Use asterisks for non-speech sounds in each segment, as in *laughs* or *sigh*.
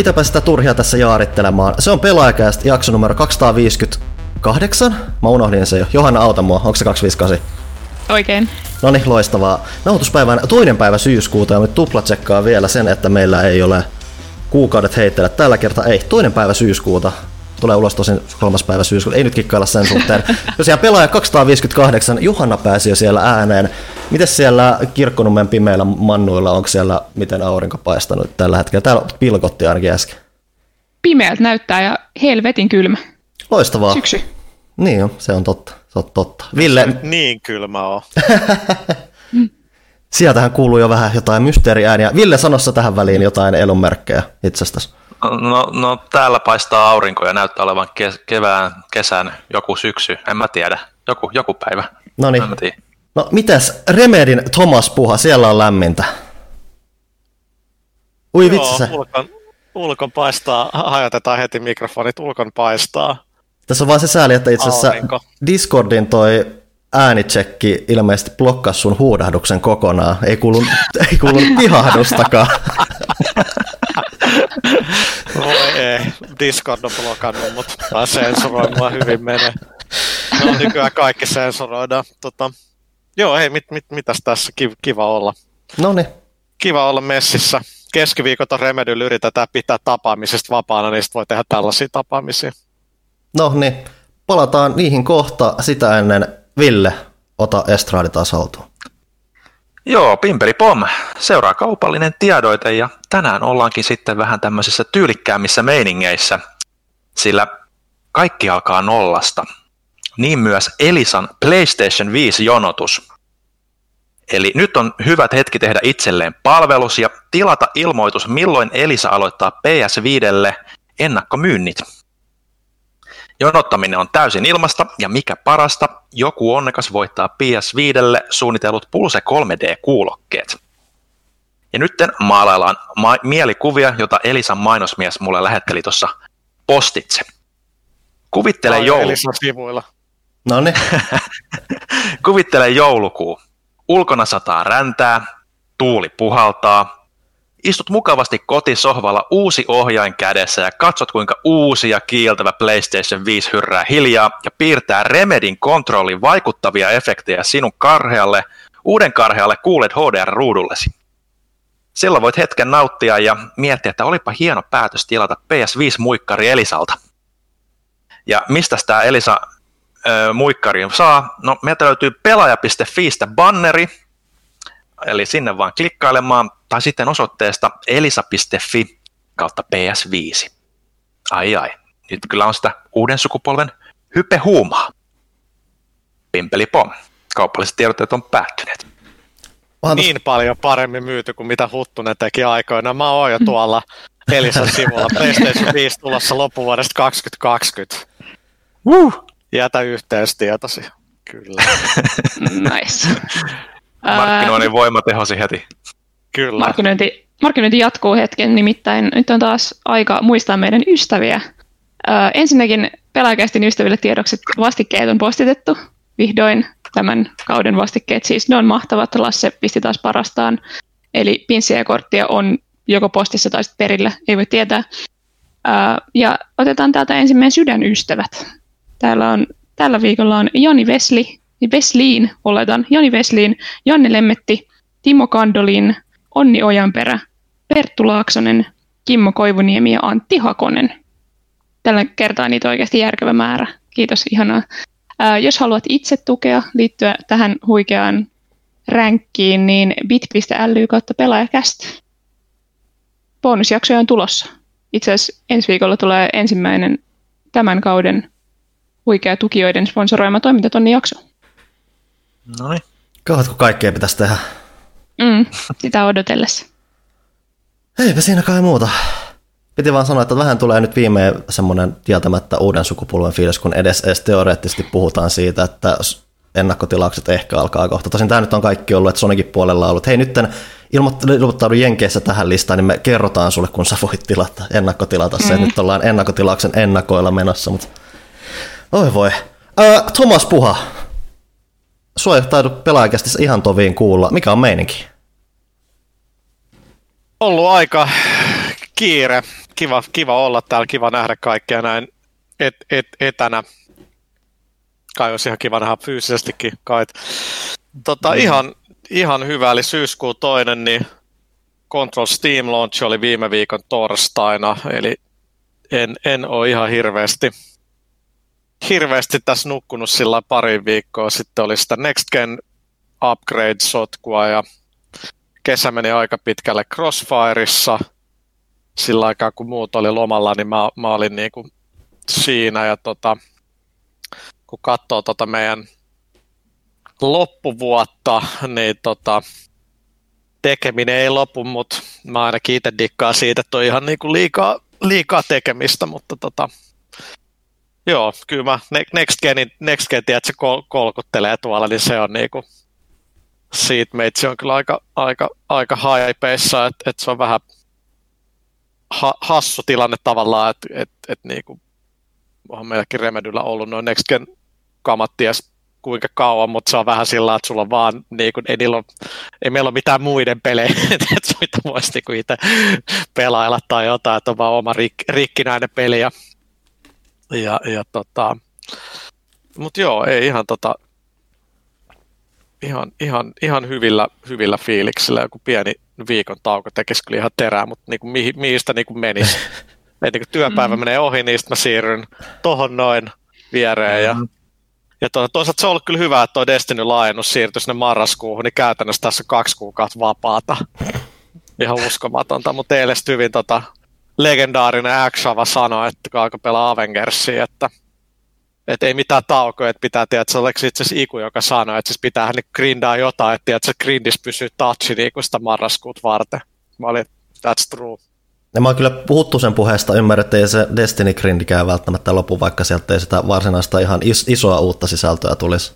mitäpä sitä turhia tässä jaarittelemaan. Se on pelaajakäistä jakso numero 258. Mä unohdin se jo. Johanna, auta mua. Onko se 258? Oikein. No niin, loistavaa. Nauhoituspäivän toinen päivä syyskuuta ja me tuplatsekkaa vielä sen, että meillä ei ole kuukaudet heitteellä. Tällä kertaa ei. Toinen päivä syyskuuta. Tulee ulos tosin kolmas päivä syyskuuta. Ei nyt kikkailla sen suhteen. *laughs* Tosiaan pelaaja 258. Juhanna pääsi jo siellä ääneen. Miten siellä Kirkkonummen pimeillä mannuilla, onko siellä miten aurinko paistanut tällä hetkellä? Täällä pilkotti ainakin äsken. Pimeältä näyttää ja helvetin kylmä. Loistavaa. Syksy. Niin jo, se on totta. Se on totta. Ville, Niin kylmä on. *laughs* sieltähän kuuluu jo vähän jotain mysteeriääniä. Ville, sanossa tähän väliin jotain elonmerkkejä itsestäsi. No, no täällä paistaa aurinko ja näyttää olevan ke- kevään, kesän, joku syksy, en mä tiedä. Joku, joku päivä. No niin. No mitäs, Remedin Thomas Puha, siellä on lämmintä. Ui vitsi se. ulkon, ulkon paistaa, hajotetaan heti mikrofonit, ulkon paistaa. Tässä on vaan se sääli, että itse asiassa Aurinko. Discordin toi äänitsekki ilmeisesti blokkasi sun huudahduksen kokonaan. Ei kuulu, *laughs* ei kuulu pihahdustakaan. Voi ei, Discord on blokannut, mutta tai sensuroi mua hyvin menee. No nykyään kaikki sensuroidaan. Tota, joo, ei, mit, mit, mitäs tässä, Ki- kiva olla. No niin. Kiva olla messissä. Keskiviikot on Remedyllä yritetään pitää tapaamisesta vapaana, niin voi tehdä tällaisia tapaamisia. No niin. Palataan niihin kohta sitä ennen. Ville, ota estraadi taas haltuun. Joo, Pimperi Pom. Seuraa kaupallinen tiedoite ja tänään ollaankin sitten vähän tämmöisissä tyylikkäämmissä meiningeissä, sillä kaikki alkaa nollasta. Niin myös Elisan PlayStation 5 jonotus. Eli nyt on hyvät hetki tehdä itselleen palvelus ja tilata ilmoitus, milloin Elisa aloittaa PS5 ennakkomyynnit. Jonottaminen on täysin ilmasta ja mikä parasta, joku onnekas voittaa PS5 suunnitellut Pulse 3D-kuulokkeet. Ja nyt maalaillaan ma- mielikuvia, jota Elisan mainosmies mulle lähetteli tuossa postitse. Kuvittele, joulu, Elisan sivuilla. No niin. *laughs* kuvittele joulukuu. Ulkona sataa räntää, tuuli puhaltaa, Istut mukavasti kotisohvalla uusi ohjain kädessä ja katsot kuinka uusi ja kiiltävä PlayStation 5 hyrrää hiljaa ja piirtää Remedin kontrollin vaikuttavia efektejä sinun karhealle, uuden karhealle QLED HDR-ruudullesi. Silloin voit hetken nauttia ja miettiä, että olipa hieno päätös tilata PS5-muikkari Elisalta. Ja mistä tämä Elisa ö, muikkari saa? No, meiltä löytyy pelaaja.fiistä banneri, eli sinne vaan klikkailemaan, tai sitten osoitteesta elisa.fi kautta PS5. Ai ai, nyt kyllä on sitä uuden sukupolven hypehuumaa. Pimpeli pom. Kaupalliset tiedotteet on päättyneet. Niin paljon paremmin myyty kuin mitä Huttunen teki aikoina. Mä oon jo tuolla Elisan sivulla. *laughs* PlayStation 5 tulossa loppuvuodesta 2020. Uh. Jätä yhteystietosi. Kyllä, *laughs* Nice. Markkinoinnin voima tehosi heti. kyllä. markkinointi, markkinointi jatkuu hetken, nimittäin nyt on taas aika muistaa meidän ystäviä. Ää, ensinnäkin pelaajakästin ystäville tiedokset vastikkeet on postitettu vihdoin tämän kauden vastikkeet. Siis ne on mahtavat, Lasse pisti taas parastaan. Eli pinssiä ja korttia on joko postissa tai sitten perillä, ei voi tietää. Ää, ja otetaan täältä ensimmäinen sydänystävät. Täällä on, tällä viikolla on Joni Vesli, Vesliin oletan, Joni Vesliin, Janne Lemmetti, Timo Kandolin, Onni Ojanperä, Perttu Laaksonen, Kimmo Koivuniemi ja Antti Hakonen. Tällä kertaa niitä on oikeasti järkevä määrä. Kiitos, ihanaa. Ää, jos haluat itse tukea liittyä tähän huikeaan ränkkiin, niin bit.ly kautta pelaajakästä. Bonusjaksoja on tulossa. Itse asiassa ensi viikolla tulee ensimmäinen tämän kauden huikea tukijoiden sponsoroima toimintatonni jakso. No niin. Kauatko kaikkea pitäisi tehdä? Mm, sitä odotellessa. Eipä siinä kai muuta. Piti vaan sanoa, että vähän tulee nyt viimein semmoinen tietämättä uuden sukupolven fiilis, kun edes, edes teoreettisesti puhutaan siitä, että ennakkotilaukset ehkä alkaa kohta. Tosin tämä nyt on kaikki ollut, että Sonicin puolella on ollut, hei nyt ilmoitt- ilmoittaudu Jenkeissä tähän listaan, niin me kerrotaan sulle, kun sä voit tilata, ennakkotilata se. Mm. Nyt ollaan ennakkotilauksen ennakoilla menossa, mutta oi voi. Ää, Thomas Puha, sua ei taidu pelaajakästissä ihan toviin kuulla. Mikä on meininki? ollut aika kiire, kiva, kiva olla täällä, kiva nähdä kaikkea näin et, et, etänä. Kai olisi ihan kiva nähdä fyysisestikin. Kai. Tota, mm. ihan, ihan hyvä, eli syyskuun toinen, niin Control Steam Launch oli viime viikon torstaina, eli en, en ole ihan hirveästi, hirveästi tässä nukkunut sillä pari viikkoa. Sitten oli sitä Next Gen upgrade-sotkua ja kesä meni aika pitkälle Crossfireissa. Sillä aikaa kun muut oli lomalla, niin mä, mä olin niin kuin siinä ja tota, kun katsoo tota meidän loppuvuotta, niin tota, tekeminen ei lopu, mutta mä ainakin itse dikkaan siitä, että on ihan niinku liikaa, liikaa tekemistä, mutta tota, joo, kyllä mä Next Genin, Next Gen, tiedät, kol, kolkuttelee tuolla, niin se on niinku, siitä meitsi on kyllä aika, aika, aika haipeissa, että, että se on vähän ha, hassu tilanne tavallaan, että, että, että niinku, onhan meilläkin Remedyllä ollut noin Next Gen kamat ties kuinka kauan, mutta se on vähän sillä että sulla on vaan, niin kuin, ei, ole, ei meillä ole mitään muiden pelejä, *laughs* että mitä voisi niin itse pelailla tai jotain, että on vaan oma rik, rikkinäinen peli. Ja, ja, ja tota, mutta joo, ei ihan tota, ihan, ihan, ihan hyvillä, hyvillä fiiliksillä. Joku pieni viikon tauko tekisi kyllä ihan terää, mutta niin kuin, mihin, mihin sitä niin kuin menisi. *laughs* Et niin kuin työpäivä mm. menee ohi, niin mä siirryn tohon noin viereen ja mm ja to, toisaalta se on ollut kyllä hyvä, että tuo Destiny-laajennus siirtyi sinne marraskuuhun, niin käytännössä tässä on kaksi kuukautta vapaata. *laughs* Ihan uskomatonta, mutta teille hyvin tota, legendaarinen Axava sanoi, että aika pelaa Avengersia, että että ei mitään taukoja, että pitää, tiedä, että se olisi itse asiassa Iku, joka sanoi, että siis pitää hänen grindaa jotain, että, tiedä, että se grindis pysyy touchi niin sitä marraskuut varten. Mä olin, that's true. Ja mä oon kyllä puhuttu sen puheesta, ymmärrän, että ei se Destiny grindikään välttämättä lopu, vaikka sieltä ei sitä varsinaista ihan is- isoa uutta sisältöä tulisi.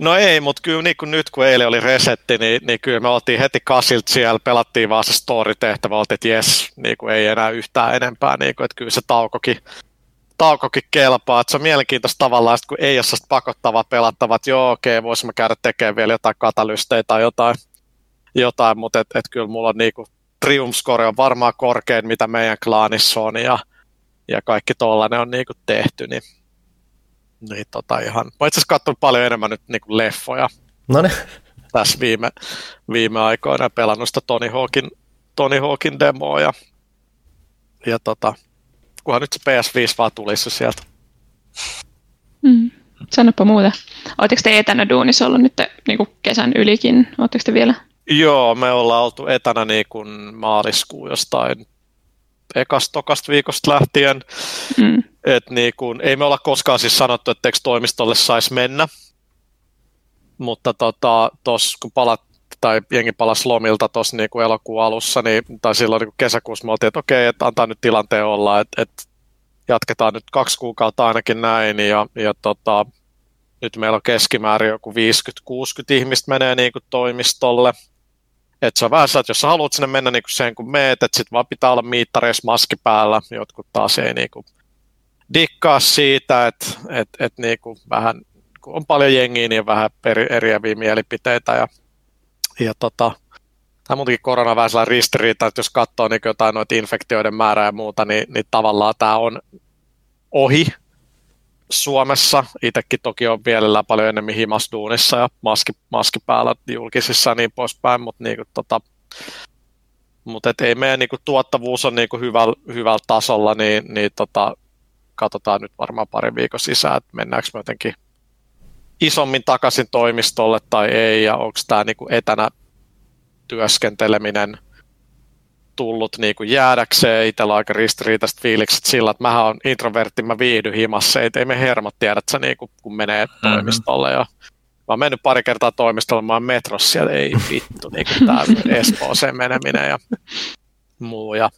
No ei, mutta kyllä niin kuin nyt kun eilen oli resetti, niin, niin kyllä me oltiin heti kasilt siellä, pelattiin vaan se story-tehtävä, oltiin, että jes, niin kuin ei enää yhtään enempää, niin kuin, että kyllä se taukokin, taukokin kelpaa. Että se on mielenkiintoista tavallaan, että kun ei ole sellaista pakottavaa pelattavaa, että joo, okei, okay, voisimme käydä tekemään vielä jotain katalystejä tai jotain, jotain mutta et, et kyllä mulla on niin kuin Triumph Score on varmaan korkein, mitä meidän klaanissa on, ja, ja kaikki tollainen on niinku tehty, niin, niin tota ihan, mä itse asiassa katsonut paljon enemmän nyt niinku leffoja Noniin. tässä viime, viime aikoina ja pelannut sitä Tony Hawkin, Tony Hawkin demoa, ja, ja tota, kunhan nyt se PS5 vaan tulisi sieltä. Mm. Sanoppa muuta. Oletteko te etänä duunissa ollut nyt niin kesän ylikin? Oletteko te vielä Joo, me ollaan oltu etänä niin kuin maaliskuun jostain ekasta tokasta viikosta lähtien. Mm. Et niin kuin, ei me olla koskaan siis sanottu, että toimistolle saisi mennä. Mutta tota, tos, kun palat, tai jengi palasi lomilta tuossa niin kuin elokuun alussa, niin, tai silloin niin kesäkuussa me oltiin, että okei, että antaa nyt tilanteen olla, että, että jatketaan nyt kaksi kuukautta ainakin näin, ja, ja tota, nyt meillä on keskimäärin joku 50-60 ihmistä menee niin kuin toimistolle, et se on vähän että jos sä haluat sinne mennä niin sen kun meet, että sitten vaan pitää olla miittareissa maski päällä, jotkut taas ei niin kuin dikkaa siitä, että et, et niin kuin vähän, kun on paljon jengiä, niin vähän eri, eriäviä mielipiteitä ja, ja tota, tämä muutenkin korona vähän sellainen ristiriita, että jos katsoo niin jotain noita infektioiden määrää ja muuta, niin, niin tavallaan tämä on ohi Suomessa. Itsekin toki on vielä paljon enemmän himasduunissa ja maski, maski päällä julkisissa ja niin poispäin, mutta niin tota, mutta et ei meidän niinku tuottavuus on niinku hyvällä, hyvällä tasolla, niin, niin tota, katsotaan nyt varmaan pari viikon sisään, että mennäänkö me jotenkin isommin takaisin toimistolle tai ei, ja onko tämä niinku etänä työskenteleminen – tullut niin kuin jäädäkseen itsellä aika ristiriitaiset fiilikset sillä, että mä oon introvertti, mä viihdyn himassa, ei, ei me hermot tiedä, että niin kuin, kun menee mm-hmm. toimistolle. Ja mä oon mennyt pari kertaa toimistolle, mä oon metrossa siellä, ei vittu, niin kuin tää *laughs* Espooseen meneminen ja muu. Ja,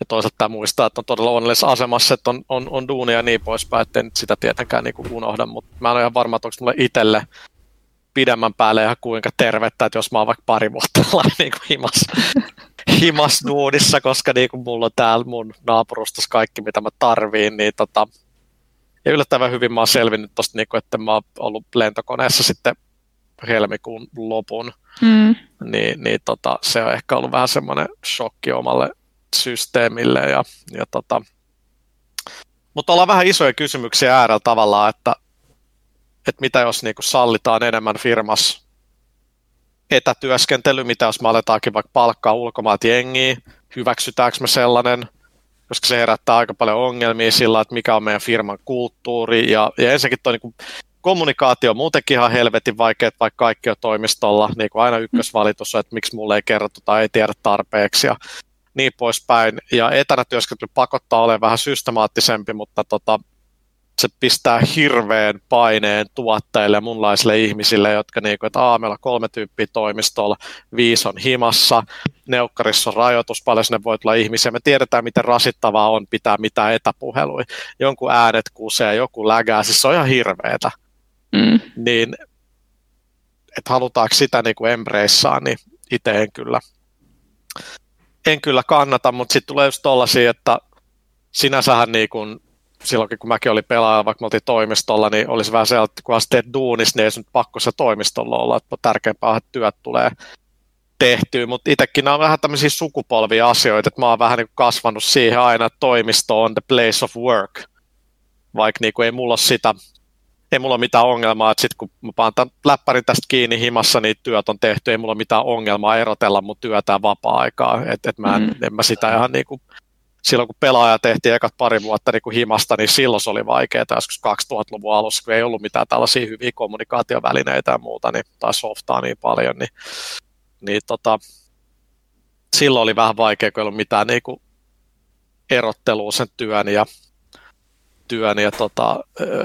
ja toisaalta tämä muistaa, että on todella onnellisessa asemassa, että on, on, on duunia ja niin poispäin, että en sitä tietenkään niin kuin unohda, mutta mä en ole ihan varma, että onko mulle itselle pidemmän päälle ihan kuinka tervettä, että jos mä oon vaikka pari vuotta *laughs* niin kuin himassa himasduunissa, koska niin kuin mulla on täällä mun naapurustossa kaikki, mitä mä tarviin, niin tota, ja yllättävän hyvin mä oon selvinnyt tosta, niin kuin, että mä oon ollut lentokoneessa sitten helmikuun lopun, mm. niin, niin tota, se on ehkä ollut vähän semmoinen shokki omalle, systeemille. Ja, ja tota. Mutta ollaan vähän isoja kysymyksiä äärellä tavallaan, että, että mitä jos niin sallitaan enemmän firmassa etätyöskentely, mitä jos me aletaankin vaikka palkkaa ulkomaat jengiä, hyväksytäänkö me sellainen, koska se herättää aika paljon ongelmia sillä, että mikä on meidän firman kulttuuri. Ja, ja ensinnäkin tuo niin kommunikaatio on muutenkin ihan helvetin vaikea, vaikka kaikki on toimistolla, niin kuin aina ykkösvalitus on, että miksi mulle ei kerrottu tai ei tiedä tarpeeksi ja niin poispäin. Ja etänä työskentely pakottaa olemaan vähän systemaattisempi, mutta tota, se pistää hirveän paineen tuottajille ja munlaisille ihmisille, jotka niinku, että Aa, meillä on kolme tyyppiä toimistolla, viisi on himassa, neukkarissa on rajoitus, paljon sinne voi tulla ihmisiä. Me tiedetään, miten rasittavaa on pitää mitään etäpuhelui. Jonkun äänet kusee, joku lägää, siis se on ihan hirveetä. Mm. Niin, että halutaanko sitä niin kuin embraceaa, niin itse en kyllä, en kyllä kannata, mutta sitten tulee just tollasia, että sinänsähän niin kuin silloin kun mäkin olin pelaaja, vaikka me oltiin toimistolla, niin olisi vähän se, että kun teet duunissa, niin ei nyt pakko se toimistolla olla, että tärkeämpää, että työt tulee tehtyä, mutta itsekin nämä on vähän tämmöisiä sukupolvia asioita, että mä oon vähän niin kasvanut siihen aina, että toimisto on the place of work, vaikka niin kuin ei mulla ole sitä, ei mulla ole mitään ongelmaa, että sitten kun mä paan tämän läppärin tästä kiinni himassa, niin työt on tehty, ei mulla ole mitään ongelmaa erotella mun työtä ja vapaa-aikaa, että et mä en, mm. en mä sitä ihan niin kuin silloin kun pelaaja tehtiin ekat pari vuotta niin kuin himasta, niin silloin se oli vaikeaa joskus 2000-luvun alussa, kun ei ollut mitään tällaisia hyviä kommunikaatiovälineitä ja muuta, niin, tai softaa niin paljon, niin, niin tota, silloin oli vähän vaikea, kun ei ollut mitään niin kuin erottelua sen työn ja, työn ja tota,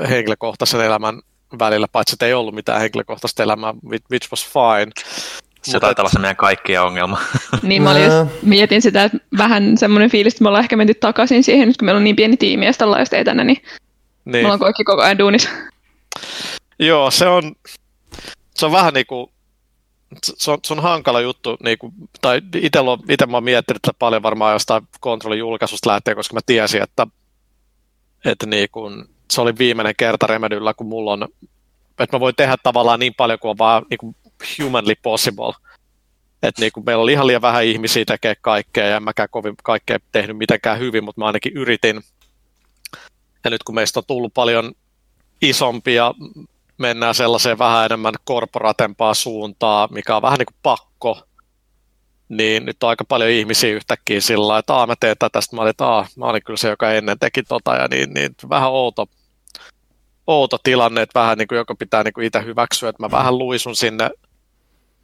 henkilökohtaisen elämän välillä, paitsi että ei ollut mitään henkilökohtaista elämää, which was fine. Se taitaa olla se meidän kaikkien ongelma. *laughs* Niin mä olin just, mietin sitä, että vähän semmoinen fiilis, että me ollaan ehkä menty takaisin siihen, nyt kun meillä on niin pieni tiimi ja sitä ollaan just etänä, niin, niin. me ollaan kaikki koko ajan duunissa. *laughs* Joo, se on, se on vähän niin kuin, se on, se on hankala juttu, niin kuin, tai itse mä oon miettinyt että paljon varmaan jostain kontrollin julkaisusta lähtien, koska mä tiesin, että, että niin kuin, se oli viimeinen kerta Remedyllä, kun mulla on, että mä voin tehdä tavallaan niin paljon kuin on vaan niin kuin humanly possible. Et niin kuin meillä oli ihan liian vähän ihmisiä tekee kaikkea ja en mäkään kovin kaikkea tehnyt mitenkään hyvin, mutta mä ainakin yritin. Ja nyt kun meistä on tullut paljon isompia, mennään sellaiseen vähän enemmän korporatempaa suuntaa, mikä on vähän niin kuin pakko, niin nyt on aika paljon ihmisiä yhtäkkiä sillä lailla, että mä teen tätä, sitten mä olin, että mä olin kyllä se, joka ennen teki tota, ja niin, niin vähän outo, outo tilanne, että vähän niin kuin, joka pitää niin kuin itse hyväksyä, että mä vähän luisun sinne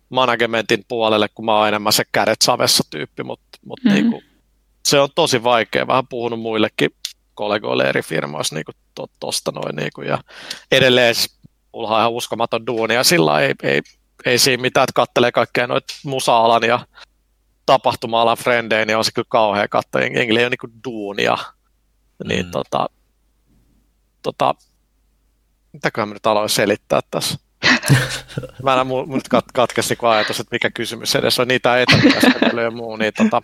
managementin puolelle, kun mä oon enemmän se kädet savessa tyyppi, mutta mut mm-hmm. niinku, se on tosi vaikea. Vähän puhunut muillekin kollegoille eri firmoissa niinku to, tosta noin. Niinku, ja edelleen siis, mulla on ihan uskomaton duuni ja sillä ei, ei, ei siinä mitään, että kattelee kaikkea noita musa-alan ja tapahtuma-alan frendejä, niin on se kyllä kauhea katsoa. Jengi ei ole niinku duunia. Niin mm. tota, tota, mitäköhän mä nyt aloin selittää tässä? *laughs* Mä en mun kat, katkesi niin ajatus, että mikä kysymys edes on niitä etätyöskentelyä ja muu, niin, tota,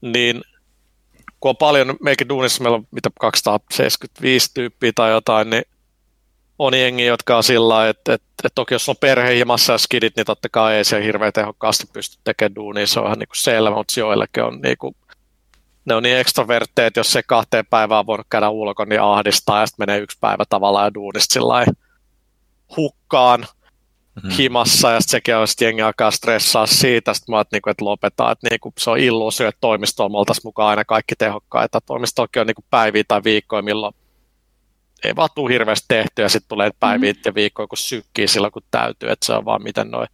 niin kun on paljon, meikin duunissa meillä on mitä 275 tyyppiä tai jotain, niin on jengi, jotka on sillä että, että, että toki jos on perhe himassa ja skidit, niin totta kai ei se hirveän tehokkaasti pysty tekemään duunia, se on ihan niin kuin selvä, mutta joillekin on niin kuin, ne on niin ekstrovertteet, jos se kahteen päivään voinut käydä ulkona, niin ahdistaa ja sitten menee yksi päivä tavallaan ja duunista sillä hukkaan mm-hmm. himassa ja sekin on sitten jengi alkaa stressaa siitä, sitten mä niinku, että lopetaan, että niinku, se on illuusio, että toimistoon me oltaisiin mukaan aina kaikki tehokkaita. Toimistokin on niinku päiviä tai viikkoja, milloin ei vaan tule hirveästi tehty ja sitten tulee päiviä mm-hmm. ja viikkoja, kun sykkii silloin, kun täytyy, että se on vaan miten noin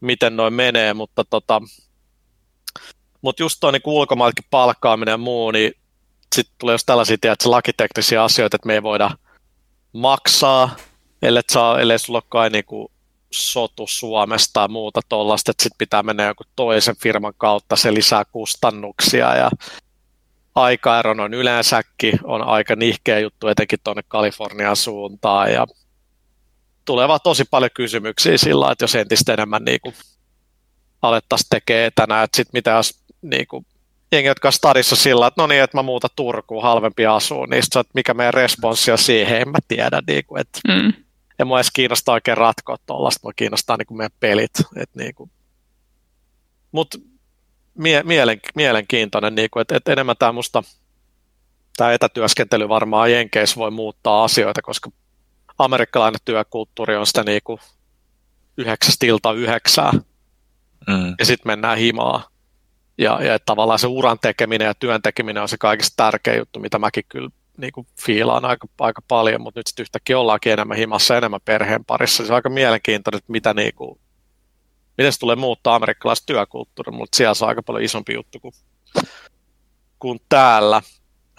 miten noi menee, mutta tota, mut just tuo niin ulkomailtakin palkkaaminen ja muu, niin sitten tulee jos tällaisia tiedätkö, lakiteknisiä asioita, että me ei voida maksaa ellei, saa, ellei sulla ole kai niinku sotu Suomesta tai muuta tuollaista, että sitten pitää mennä joku toisen firman kautta, se lisää kustannuksia ja aikaero on yleensäkin on aika nihkeä juttu, etenkin tuonne Kalifornian suuntaan ja tulee vaan tosi paljon kysymyksiä sillä että jos entistä enemmän niin kuin alettaisiin tekemään etänä, että sitten mitä jos niin kuin, jengi, jotka on stadissa sillä, että no niin, että mä muuta Turkuun halvempi asuu, niin sit, että mikä meidän responssi on siihen, en mä tiedä, niin kuin, että mm ja mua edes kiinnostaa oikein ratkoa tuollaista, mua kiinnostaa niin kuin meidän pelit. Et niin kuin. Mut mie- mielen, mielenkiintoinen, niin kuin, että, että enemmän tämä musta tämä etätyöskentely varmaan Jenkeissä voi muuttaa asioita, koska amerikkalainen työkulttuuri on sitä niin kuin yhdeksästä ilta yhdeksää, mm. ja sitten mennään himaa. Ja, ja että tavallaan se uran tekeminen ja työn tekeminen on se kaikista tärkein juttu, mitä mäkin kyllä niin kuin fiilaan aika, aika paljon, mutta nyt sitten yhtäkkiä ollaankin enemmän himassa, enemmän perheen parissa. Se on aika mielenkiintoinen, että mitä niin kuin, miten se tulee muuttaa amerikkalaista työkulttuuria, mutta siellä se on aika paljon isompi juttu kuin, kuin täällä.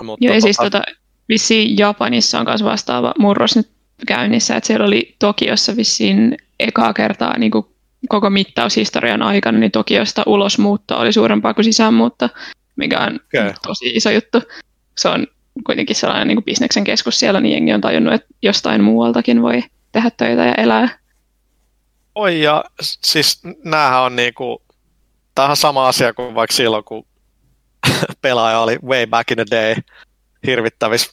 Mutta Joo, ja siis tota, vissiin Japanissa on myös vastaava murros nyt käynnissä, että siellä oli Tokiossa vissiin ekaa kertaa niin kuin koko mittaushistorian aikana, niin Tokiosta ulosmuutto oli suurempaa kuin sisäänmuutto, mikä on okay. tosi iso juttu. Se on kuitenkin sellainen niin kuin bisneksen keskus siellä, niin jengi on tajunnut, että jostain muualtakin voi tehdä töitä ja elää. Oi, ja siis näähän on niinku, tämähän sama asia kuin vaikka silloin, kun *laughs* pelaaja oli way back in the day hirvittävissä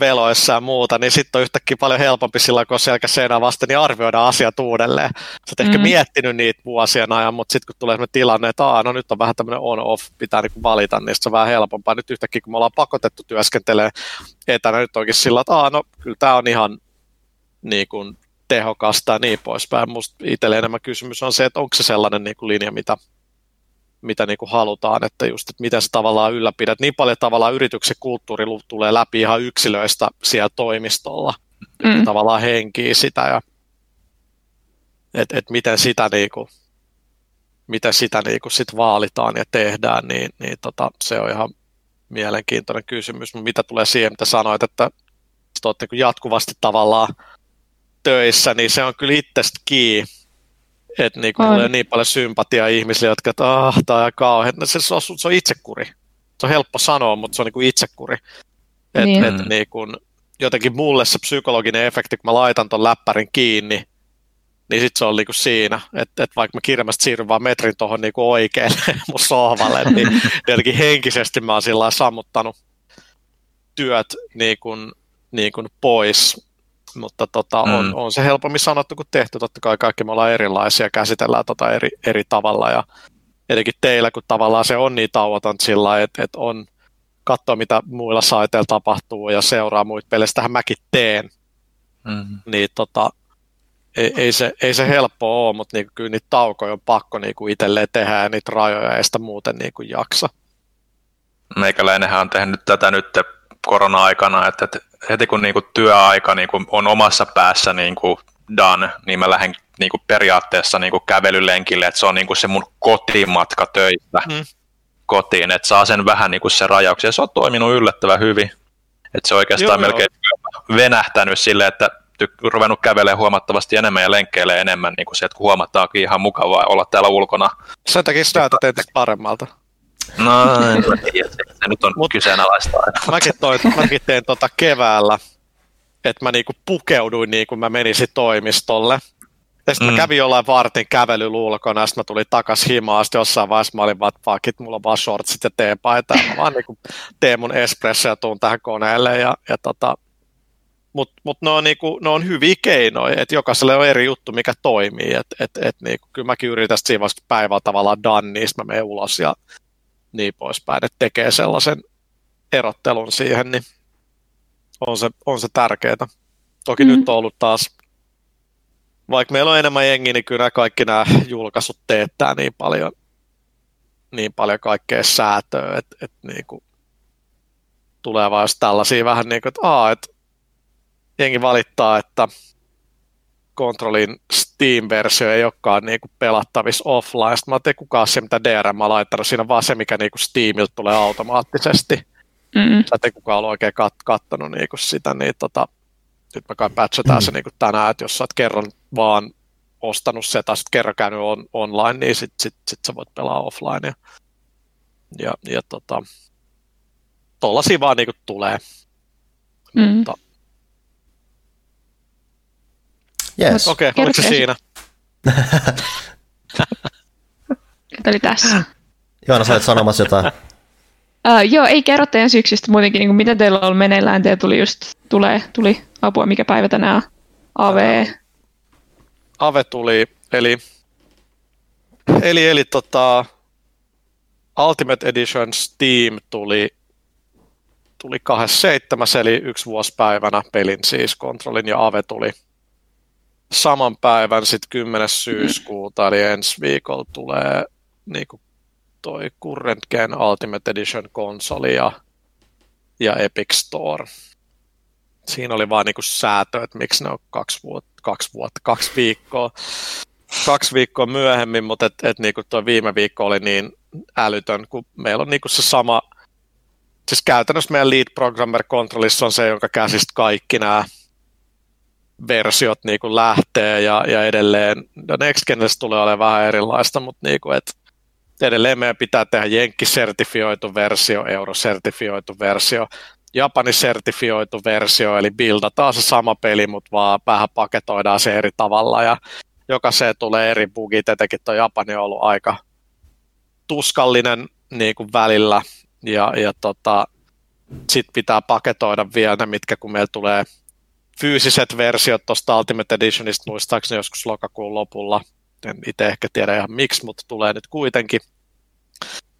veloissa ja muuta, niin sitten on yhtäkkiä paljon helpompi silloin, kun on selkä seinää vasten, niin arvioida asiat uudelleen. Sä oot mm. ehkä miettinyt niitä vuosien ajan, mutta sitten kun tulee sellainen tilanne, että Aa, no nyt on vähän tämmöinen on-off, pitää niinku valita, niin se on vähän helpompaa. Nyt yhtäkkiä, kun me ollaan pakotettu työskentelemään etänä, nyt onkin sillä, että Aa, no kyllä tämä on ihan niin kuin, tehokasta ja niin poispäin. Musta itselle enemmän kysymys on se, että onko se sellainen niin kuin linja, mitä, mitä niin kuin halutaan, että just, että miten se tavallaan ylläpidät. Niin paljon tavallaan yrityksen kulttuuri tulee läpi ihan yksilöistä siellä toimistolla, mm. tavallaan henkii sitä ja että et miten sitä niin kuin, miten sitä niin kuin sit vaalitaan ja tehdään, niin, niin tota, se on ihan mielenkiintoinen kysymys. Mitä tulee siihen, mitä sanoit, että olette niin jatkuvasti tavallaan töissä, niin se on kyllä itsestä kiinni. Että niin kuin on niin paljon sympatiaa ihmisille, jotka, että ah, tämä on kauhean. No, se, se, on, se on itsekuri. Se on helppo sanoa, mutta se on niin kuin itsekuri. Et, niin. Et, niin kuin, jotenkin mulle se psykologinen efekti, kun mä laitan ton läppärin kiinni, niin sitten se on niinku siinä, että et vaikka mä kirjasta siirryn vaan metrin tuohon niinku oikealle *laughs* mun sohvalle, niin *laughs* jotenkin henkisesti mä oon sillä sammuttanut työt niin kuin, niin kuin pois mutta tota, mm. on, on, se helpommin sanottu kuin tehty. Totta kai kaikki me ollaan erilaisia, käsitellään tota eri, eri tavalla ja etenkin teillä, kun tavallaan se on niin tauoton sillä että, että on katsoa, mitä muilla saiteilla tapahtuu ja seuraa muita pelejä, sitähän mäkin teen. Mm. Niin tota, ei, ei, se, ei se helppo ole, mutta niinku, kyllä niitä taukoja on pakko niinku itselleen tehdä ja niitä rajoja ei sitä muuten niinku jaksa. Meikäläinenhän on tehnyt tätä nyt korona-aikana, että, että heti kun niin kuin työaika niin kuin on omassa päässä niin kuin done, niin mä lähden niin kuin periaatteessa niin kuin kävelylenkille, että se on niin kuin se mun kotimatka töistä mm. kotiin, että saa sen vähän niin kuin se rajauksia. Se on toiminut yllättävän hyvin, että se oikeastaan joo, melkein joo. venähtänyt sille, että ruvennut kävelemään huomattavasti enemmän ja lenkkeilee enemmän, niin kuin se, että huomataankin ihan mukavaa olla täällä ulkona. Sen takia sitä teet paremmalta. No, en tiedä, se nyt on Mut, kyseenalaista. Mäkin, toi, mäkin tein tota keväällä, että mä niinku pukeuduin niin kuin mä menisin toimistolle. Ja sitten mm. mä kävin jollain vartin kävelyllä ulkona, ja sitten mä tulin takas himaan, sitten jossain vaiheessa mä olin vaan, että mulla on vaan shortsit ja teepaita, ja mä vaan niinku teen mun espresso ja tuun tähän koneelle, ja, ja tota, mutta mut ne, on niinku, ne on hyviä keinoja, että jokaiselle on eri juttu, mikä toimii. Et, et, et niinku, kyllä mäkin yritän siinä vaiheessa päivällä tavallaan done, niin mä menen ulos ja niin poispäin, että tekee sellaisen erottelun siihen, niin on se, on se tärkeää. Toki mm. nyt on ollut taas, vaikka meillä on enemmän jengi, niin kyllä kaikki nämä julkaisut teettää niin paljon, niin paljon kaikkea säätöä, että, että niin kuin tulee vaan tällaisia vähän niin kuin, että, aa, että jengi valittaa, että kontrollin Steam-versio ei olekaan niinku pelattavissa offline. Sitten mä ajattelin, kukaan se, mitä DRM on laittanut, siinä on vaan se, mikä niinku Steamilta tulee automaattisesti. Mm-hmm. Sä et kukaan ole oikein kat- kattonut niinku sitä, niin tota, nyt mä kai patchataan mm-hmm. se niinku tänään, että jos sä oot kerran vaan ostanut se tai kerran käynyt on, online, niin sit, sit, sit sä voit pelaa offline. Ja, ja, ja tota, tollasia vaan niinku tulee. Mm. Mutta Yes. Okei, okay, oliko se siinä? oli tässä. Joona, sä olet sanomassa jotain. Uh, joo, ei kerro teidän syksystä muutenkin, niin kuin mitä teillä on meneillään. Teillä tuli just, tulee, tuli apua, mikä päivä tänään AV. AVE tuli, eli, eli, eli tota, Ultimate Edition Steam tuli, tuli 27, eli yksi vuosipäivänä pelin siis, kontrollin ja Ave tuli saman päivän sitten 10. syyskuuta, eli ensi viikolla tulee niin kuin toi Current Gen Ultimate Edition konsoli ja, ja Epic Store. Siinä oli vaan niinku säätö, että miksi ne on kaksi vuotta, kaksi, vuotta, kaksi viikkoa, kaksi viikkoa myöhemmin, mutta et, et niinku tuo viime viikko oli niin älytön, kun meillä on niinku se sama, siis käytännössä meidän lead programmer kontrollissa on se, jonka käsistä kaikki nämä versiot niin kuin lähtee ja, ja edelleen, no Next Genessä tulee olemaan vähän erilaista, mutta niin kuin, että edelleen meidän pitää tehdä Jenkki-sertifioitu versio, Euro-sertifioitu versio, Japani-sertifioitu versio, eli buildataan se sama peli, mutta vaan vähän paketoidaan se eri tavalla ja jokaiseen tulee eri bugit, etenkin tuo Japani on ollut aika tuskallinen niin kuin välillä ja, ja tota, sitten pitää paketoida vielä ne, mitkä kun meillä tulee fyysiset versiot tuosta Ultimate Editionista muistaakseni joskus lokakuun lopulla. En itse ehkä tiedä ihan miksi, mutta tulee nyt kuitenkin.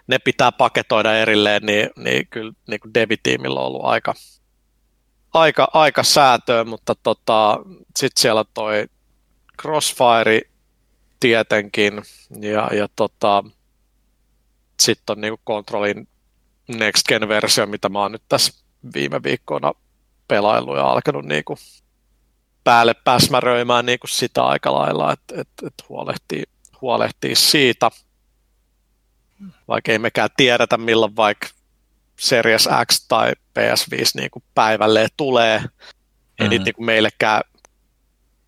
Ne pitää paketoida erilleen, niin, niin kyllä niin kuin Devi-tiimillä on ollut aika, aika, aika säätöä, mutta tota, sitten siellä toi Crossfire tietenkin, ja, ja tota, sitten on niin Controlin Next Gen-versio, mitä mä oon nyt tässä viime viikkoina pelailu ja alkanut niin kuin päälle päsmäröimään niin kuin sitä aika lailla, että, että, että huolehtii, huolehtii siitä. Vaikka ei mekään tiedetä, milloin vaikka Series X tai PS5 niin kuin päivälleen tulee. Ei mm-hmm. niitä niin kuin meillekään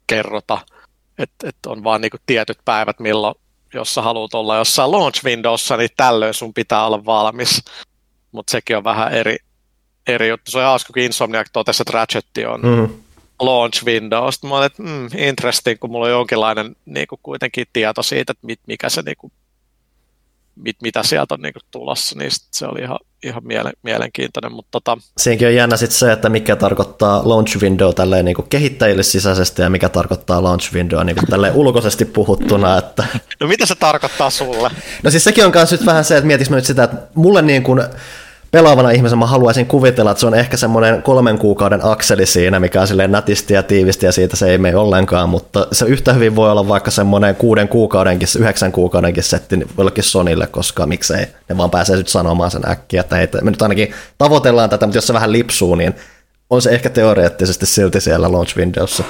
kerrota, että, että on vaan niin kuin tietyt päivät, milloin jos sä haluat olla jossain launch windowssa, niin tällöin sun pitää olla valmis. Mutta sekin on vähän eri, eri juttu. Se on hauska, kun Insomniac totesi, että Ratchet on mm. launch window. Sitten mä olin, että mm, interesting, kun mulla on jonkinlainen niin kuin kuitenkin tieto siitä, että mit, mikä se, niin kuin, mit, mitä sieltä on niin kuin, tulossa, niin se oli ihan, ihan miele, mielenkiintoinen. Mutta tota... Siinäkin on jännä sit se, että mikä tarkoittaa launch window tälleen niin kuin kehittäjille sisäisesti ja mikä tarkoittaa launch window niin kuin tälleen ulkoisesti puhuttuna. Että... *laughs* No mitä se tarkoittaa sulle? No siis sekin on myös nyt vähän se, että mietitkö nyt sitä, että mulle niin kuin pelaavana ihmisenä mä haluaisin kuvitella, että se on ehkä semmoinen kolmen kuukauden akseli siinä, mikä on silleen nätisti ja tiivisti ja siitä se ei mene ollenkaan, mutta se yhtä hyvin voi olla vaikka semmoinen kuuden kuukaudenkin, yhdeksän kuukaudenkin setti jollekin Sonille, koska miksei ne vaan pääsee nyt sanomaan sen äkkiä, että hei, me nyt ainakin tavoitellaan tätä, mutta jos se vähän lipsuu, niin on se ehkä teoreettisesti silti siellä launch windowssa.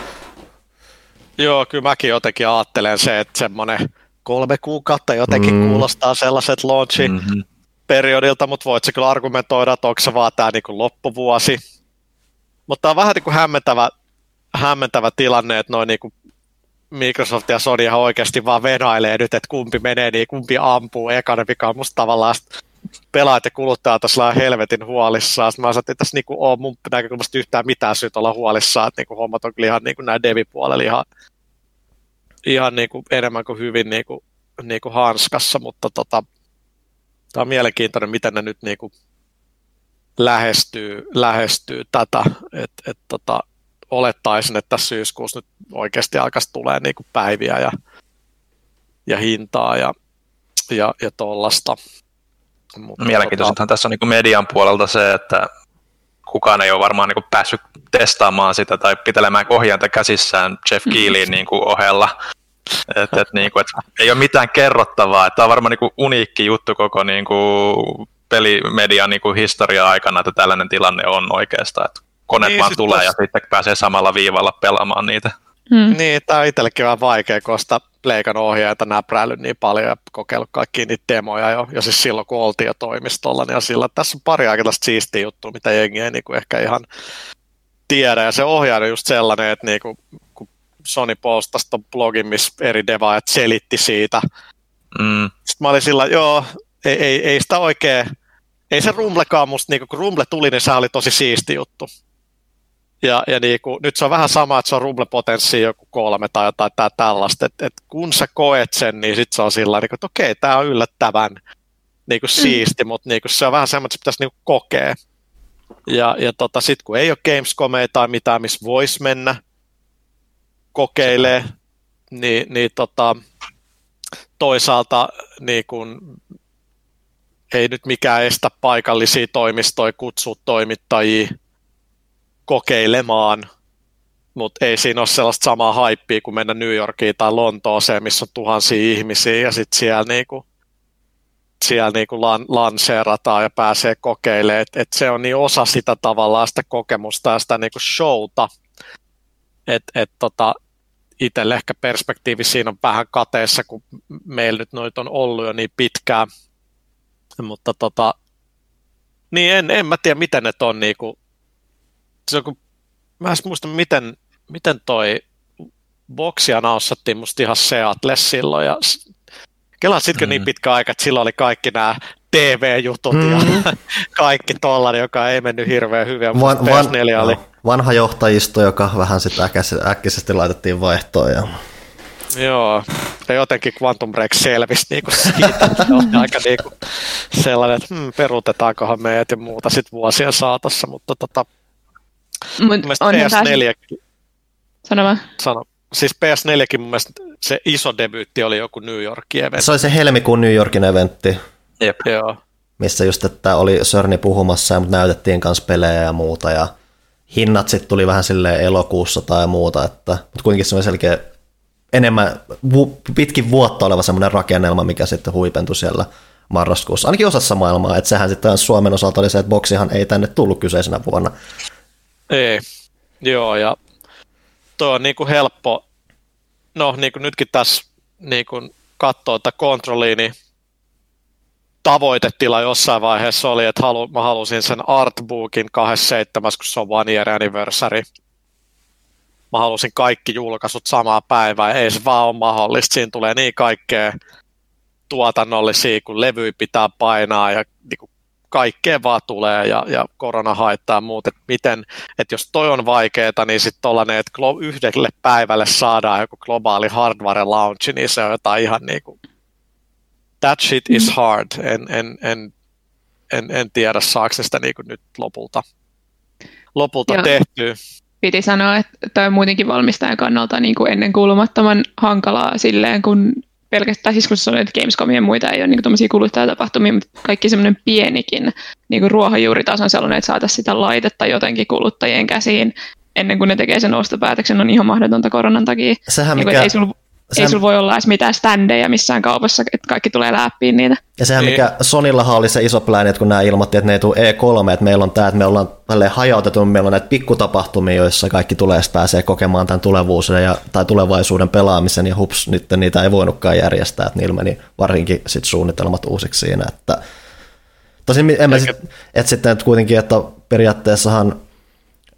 Joo, kyllä mäkin jotenkin ajattelen se, että semmoinen kolme kuukautta jotenkin mm. kuulostaa sellaiset launchi, mm-hmm periodilta, mutta voit se kyllä argumentoida, että onko se vaan tämä niin loppuvuosi. Mutta tämä on vähän niin kuin hämmentävä, hämmentävä tilanne, että noin niin Microsoft ja Sony ihan oikeasti vaan venailee nyt, että kumpi menee, niin kumpi ampuu ekana, mikä on musta tavallaan pelaajat ja kuluttajat tässä helvetin huolissaan. Sitten mä sanoin, että tässä niinku ole mun näkökulmasta yhtään mitään syytä olla huolissaan, että niinku hommat on kyllä ihan niinku näin devi-puolella ihan, ihan niinku enemmän kuin hyvin niinku, niinku hanskassa, mutta tota, tämä on mielenkiintoinen, miten ne nyt niin kuin lähestyy, lähestyy tätä, että et, tota, olettaisin, että tässä syyskuussa nyt oikeasti alkaisi tulee niin kuin päiviä ja, ja hintaa ja, ja, ja tuollaista. Mielenkiintoisethan tota... tässä on niin median puolelta se, että kukaan ei ole varmaan niin päässyt testaamaan sitä tai pitelemään ohjainta käsissään Jeff *laughs* Keelin niin ohella. Et, et, niin kuin, et ei ole mitään kerrottavaa. Tämä on varmaan niin kuin uniikki juttu koko niin kuin pelimedian niin kuin historia-aikana, että tällainen tilanne on oikeastaan. Että koneet niin, vaan tulee tos... ja sitten pääsee samalla viivalla pelaamaan niitä. Hmm. Niin, tämä on itsellekin vähän vaikea, koska Pleikan ohjaajat näpräillyt niin paljon ja kokeillut kaikki niitä demoja jo, jo siis silloin kun oltiin jo toimistolla, niin sillä tässä on pari aika siistiä juttua, mitä jengi ei niin kuin ehkä ihan tiedä, ja se ohjaaja on just sellainen, että niin kuin, Sony postasi ton blogin, missä eri devaajat selitti siitä. Mm. Sitten mä olin sillä, joo, ei, ei, ei sitä oikein, ei se Rumblekaan musta, niin kun Rumble tuli, niin se oli tosi siisti juttu. Ja, ja niin kuin, nyt se on vähän sama, että se on Rumble-potenssi joku kolme tai jotain tää, tällaista, että et kun sä koet sen, niin sitten se on sillä niin että okei, tämä on yllättävän niin kuin mm. siisti, mm. mutta niin kuin, se on vähän semmoinen, että se pitäisi niin kuin kokea. Ja, ja tota, sitten kun ei ole Gamescomea tai mitään, missä voisi mennä, kokeilee, niin, niin tota, toisaalta niin kun, ei nyt mikään estä paikallisia toimistoja kutsua toimittajia kokeilemaan, mutta ei siinä ole sellaista samaa haippia kuin mennä New Yorkiin tai Lontooseen, missä on tuhansia ihmisiä ja sitten siellä niinku, siellä niinku lan, lanseerataan ja pääsee kokeilemaan. Et, et se on niin osa sitä tavallaan sitä kokemusta ja sitä niinku showta, että et tota, itselle ehkä perspektiivi siinä on vähän kateessa, kun meillä nyt noita on ollut jo niin pitkään. Mutta tota, niin en, en mä tiedä, miten ne on niinku, se on, kun, mä en muista, miten, miten toi boksia naussattiin musta ihan Seattle silloin ja Kelaa sitkö niin mm. niin pitkä aika, että silloin oli kaikki nämä TV-jutut mm. ja *laughs* kaikki tollainen, joka ei mennyt hirveän hyvin. Van, van, oli. Vanha johtajisto, joka vähän sitten äkkisesti laitettiin vaihtoon. Ja... Joo, ja jotenkin Quantum Break selvisi niinku siitä, että on aika niinku sellainen, että hmm, peruutetaankohan meidät ja muuta sitten vuosien saatossa, mutta tota, Mut on PS4... Sano vaan. Sano. Siis PS4kin mun mielestä se iso debyytti oli joku New Yorkin eventti. Se oli se helmikuun New Yorkin eventti. Jep. Joo. Missä just, että oli Sörni puhumassa ja näytettiin kanssa pelejä ja muuta ja hinnat sitten tuli vähän sille elokuussa tai muuta, että, mutta kuitenkin se oli selkeä enemmän pitkin vuotta oleva semmoinen rakennelma, mikä sitten huipentui siellä marraskuussa, ainakin osassa maailmaa, että sehän sitten Suomen osalta oli se, että boksihan ei tänne tullut kyseisenä vuonna. Ei, joo, ja tuo on niin kuin helppo, no niin kuin nytkin tässä niin kuin katsoo tätä kontrollia, niin tavoitetila jossain vaiheessa oli, että halu, mä halusin sen artbookin 27, kun se on one year anniversary. Mä halusin kaikki julkaisut samaa päivää, ei se vaan ole mahdollista. Siinä tulee niin kaikkea tuotannollisia, kun levy pitää painaa ja niin kuin kaikkea vaan tulee ja, ja korona haittaa muut, että miten, että jos toi on vaikeeta, niin sitten tollainen, että yhdelle päivälle saadaan joku globaali hardware launch, niin se on jotain ihan niin kuin, that shit is mm. hard, en, en, en, en, en tiedä saako sitä niin kuin nyt lopulta, lopulta Joo. tehtyä. Piti sanoa, että toi on muutenkin valmistajan kannalta niin kuin ennen kuulumattoman hankalaa silleen, kun pelkästään, siis kun sanoit, että Gamescom ja muita ei ole niin tuommoisia kuluttajatapahtumia, mutta kaikki semmoinen pienikin niin kuin ruohonjuuritason sellainen, että saataisiin sitä laitetta jotenkin kuluttajien käsiin ennen kuin ne tekee sen ostopäätöksen, on ihan mahdotonta koronan takia. Sehän niin mikä... ei sulla sehän... ei sulla voi olla edes mitään standeja missään kaupassa, että kaikki tulee läppiin niitä. Ja sehän mikä Sonillahan oli se iso pläni, että kun nämä ilmoitti, että ne ei tule E3, että meillä on tämä, että me ollaan hajautettu, meillä on näitä pikkutapahtumia, joissa kaikki tulee pääsee kokemaan tämän tulevuuden ja, tai tulevaisuuden pelaamisen, ja hups, nyt niitä ei voinutkaan järjestää, että niillä meni varsinkin sit suunnitelmat uusiksi siinä, että Tosin en mä sit, että sitten että kuitenkin, että periaatteessahan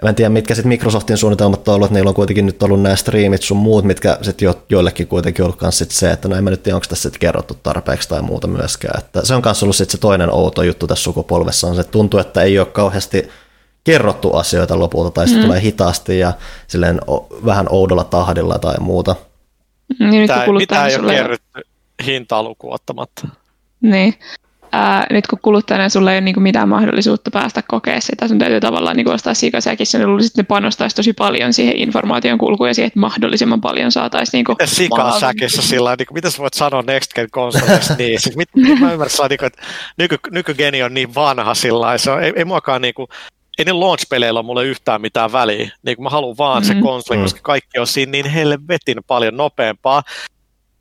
en tiedä, mitkä sitten Microsoftin suunnitelmat on ollut, että niillä on kuitenkin nyt ollut nämä streamit sun muut, mitkä sitten jo, joillekin kuitenkin ollut myös sit se, että no en mä nyt tiedä, onko tässä sitten kerrottu tarpeeksi tai muuta myöskään. Että se on myös ollut sitten se toinen outo juttu tässä sukupolvessa, on se, että tuntuu, että ei ole kauheasti kerrottu asioita lopulta, tai sitten mm. tulee hitaasti ja silleen vähän oudolla tahdilla tai muuta. Niin, nyt kun mitä ei ole kerrottu hintaa ottamatta. Niin, ää, nyt kun kuluttajana sulla ei ole niin mitään mahdollisuutta päästä kokea sitä, sun täytyy tavallaan niin ostaa sikasäkissä, niin luulisin, että ne panostaisi tosi paljon siihen informaation kulkuun ja siihen, että mahdollisimman paljon saataisiin niin Sikasäkissä sillä niin mitä sä voit sanoa Next Gen konsolista *laughs* niin, siis mit, mä ymmärrän, niin kuin, että nyky, nykygeni on niin vanha sillä se on, ei, ei muakaan niin kuin, ei ne launch-peleillä ole mulle yhtään mitään väliä. Niin kuin mä haluan vaan mm-hmm. se konsoli, mm. koska kaikki on siinä niin helvetin paljon nopeampaa.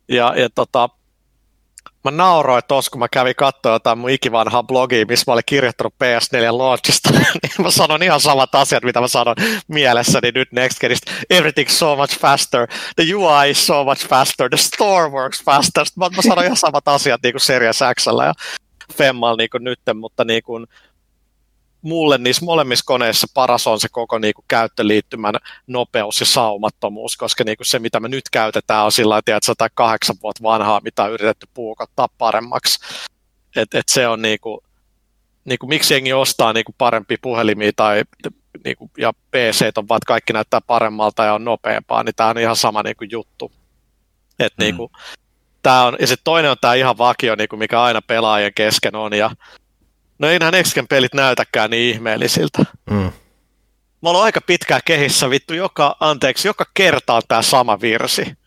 Ja, ja tota, mä nauroin tuossa, kun mä kävin katsoa jotain mun ikivanhaa blogia, missä mä olin kirjoittanut PS4 launchista, *laughs* niin mä sanon ihan samat asiat, mitä mä sanon mielessäni nyt Next Genistä. Everything so much faster, the UI is so much faster, the store works faster. Mä, mä sanon ihan samat asiat niin kuin Series X ja Femmalla niin kuin nyt, mutta niin kuin, mulle niissä molemmissa koneissa paras on se koko niin kuin, käyttöliittymän nopeus ja saumattomuus, koska niin kuin, se, mitä me nyt käytetään, on sillä tavalla, että se kahdeksan vuotta vanhaa, mitä on yritetty puukottaa paremmaksi. Et, et se on niin kuin, niin kuin, miksi jengi ostaa niin kuin, parempi puhelimia tai niin kuin, ja PC on vaan, kaikki näyttää paremmalta ja on nopeampaa, niin tämä on ihan sama niin kuin, juttu. Et, mm. niin kuin, tää on, ja sitten toinen on tämä ihan vakio, niin kuin, mikä aina pelaajien kesken on, ja No ei nämä Nextgen pelit näytäkään niin ihmeellisiltä. Mm. Mä oon aika pitkään kehissä vittu joka, anteeksi, joka kerta on tää sama virsi.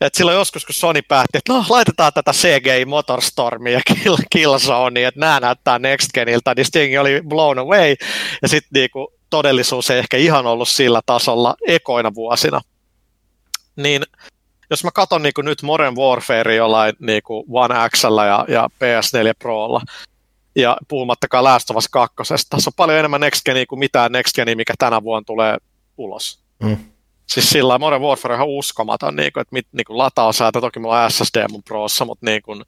Et silloin joskus, kun Sony päätti, että no, laitetaan tätä CGI Motorstormia ja Kill, Killzonea, että nämä näyttää Next Geniltä, niin Sting oli blown away. Ja sitten niinku, todellisuus ei ehkä ihan ollut sillä tasolla ekoina vuosina. Niin jos mä katson niin nyt Modern Warfare jollain niin One X ja, ja PS4 Prolla, ja puhumattakaan Last of Us 2. Tässä on paljon enemmän Next Genia kuin mitään Next Genia, mikä tänä vuonna tulee ulos. Mm. Siis sillä Modern Warfare on ihan uskomaton, niin kuin, että mit, niin kuin latausäätä, toki mulla on SSD mun Prossa, mutta niin kuin,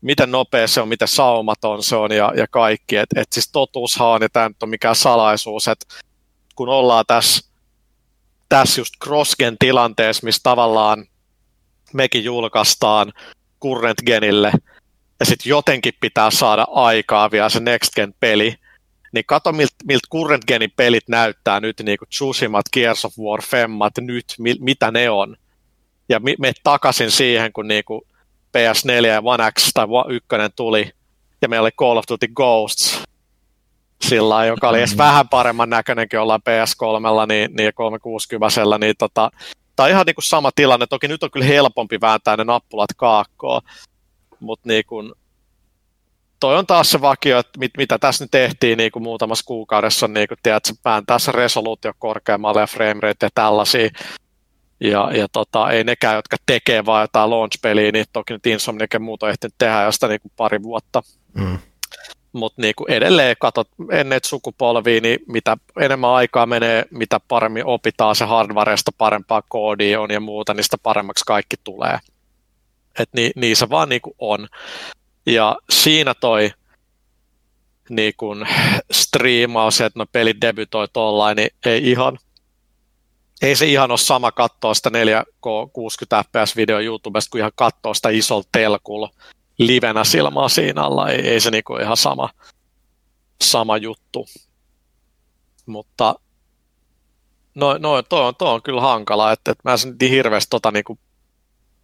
miten nopea se on, miten saumaton se on ja, ja kaikki. Et, et siis totuushan on, ja tämä nyt on mikään salaisuus, että kun ollaan tässä, tässä just crossgen tilanteessa, missä tavallaan mekin julkaistaan current genille, ja sitten jotenkin pitää saada aikaa vielä se next gen peli, niin kato miltä milt current genin pelit näyttää nyt, niin kuin Tsushimat, Gears of War, Femmat, nyt, mi, mitä ne on. Ja me takaisin siihen, kun niin kuin PS4 ja One X tai One 1 tuli, ja meillä oli Call of Duty Ghosts, sillä joka oli edes mm. vähän paremman näköinenkin ollaan PS3 niin, niin 360 niin tota, on ihan niin kuin sama tilanne. Toki nyt on kyllä helpompi vääntää ne nappulat kaakkoon, mutta niin kuin, toi on taas se vakio, että mit, mitä tässä nyt tehtiin niin kuin muutamassa kuukaudessa, niin kuin, tiedät, vääntää se resoluutio korkeammalle ja framerate ja tällaisia. Ja, ja tota, ei nekään, jotka tekee vaan jotain launch-peliä, niin toki nyt Insomniac ja muuta ehtinyt tehdä josta niin kuin pari vuotta. Mm mutta niin edelleen katsot ennen sukupolvia, niin mitä enemmän aikaa menee, mitä paremmin opitaan se hardwaresta, parempaa koodia on ja muuta, niin sitä paremmaksi kaikki tulee. Et ni, niin se vaan niin kuin on. Ja siinä toi niin kuin striimaus, että no pelit debytoi tollain, niin ei ihan, ei se ihan ole sama katsoa sitä 4K 60 fps video YouTubesta, kuin ihan katsoa sitä isolta telkulla livenä silmaa siinä alla, ei, ei se niinku ihan sama, sama juttu. Mutta no, no toi, on, toi on kyllä hankala, että, että mä en niin hirveästi tota niinku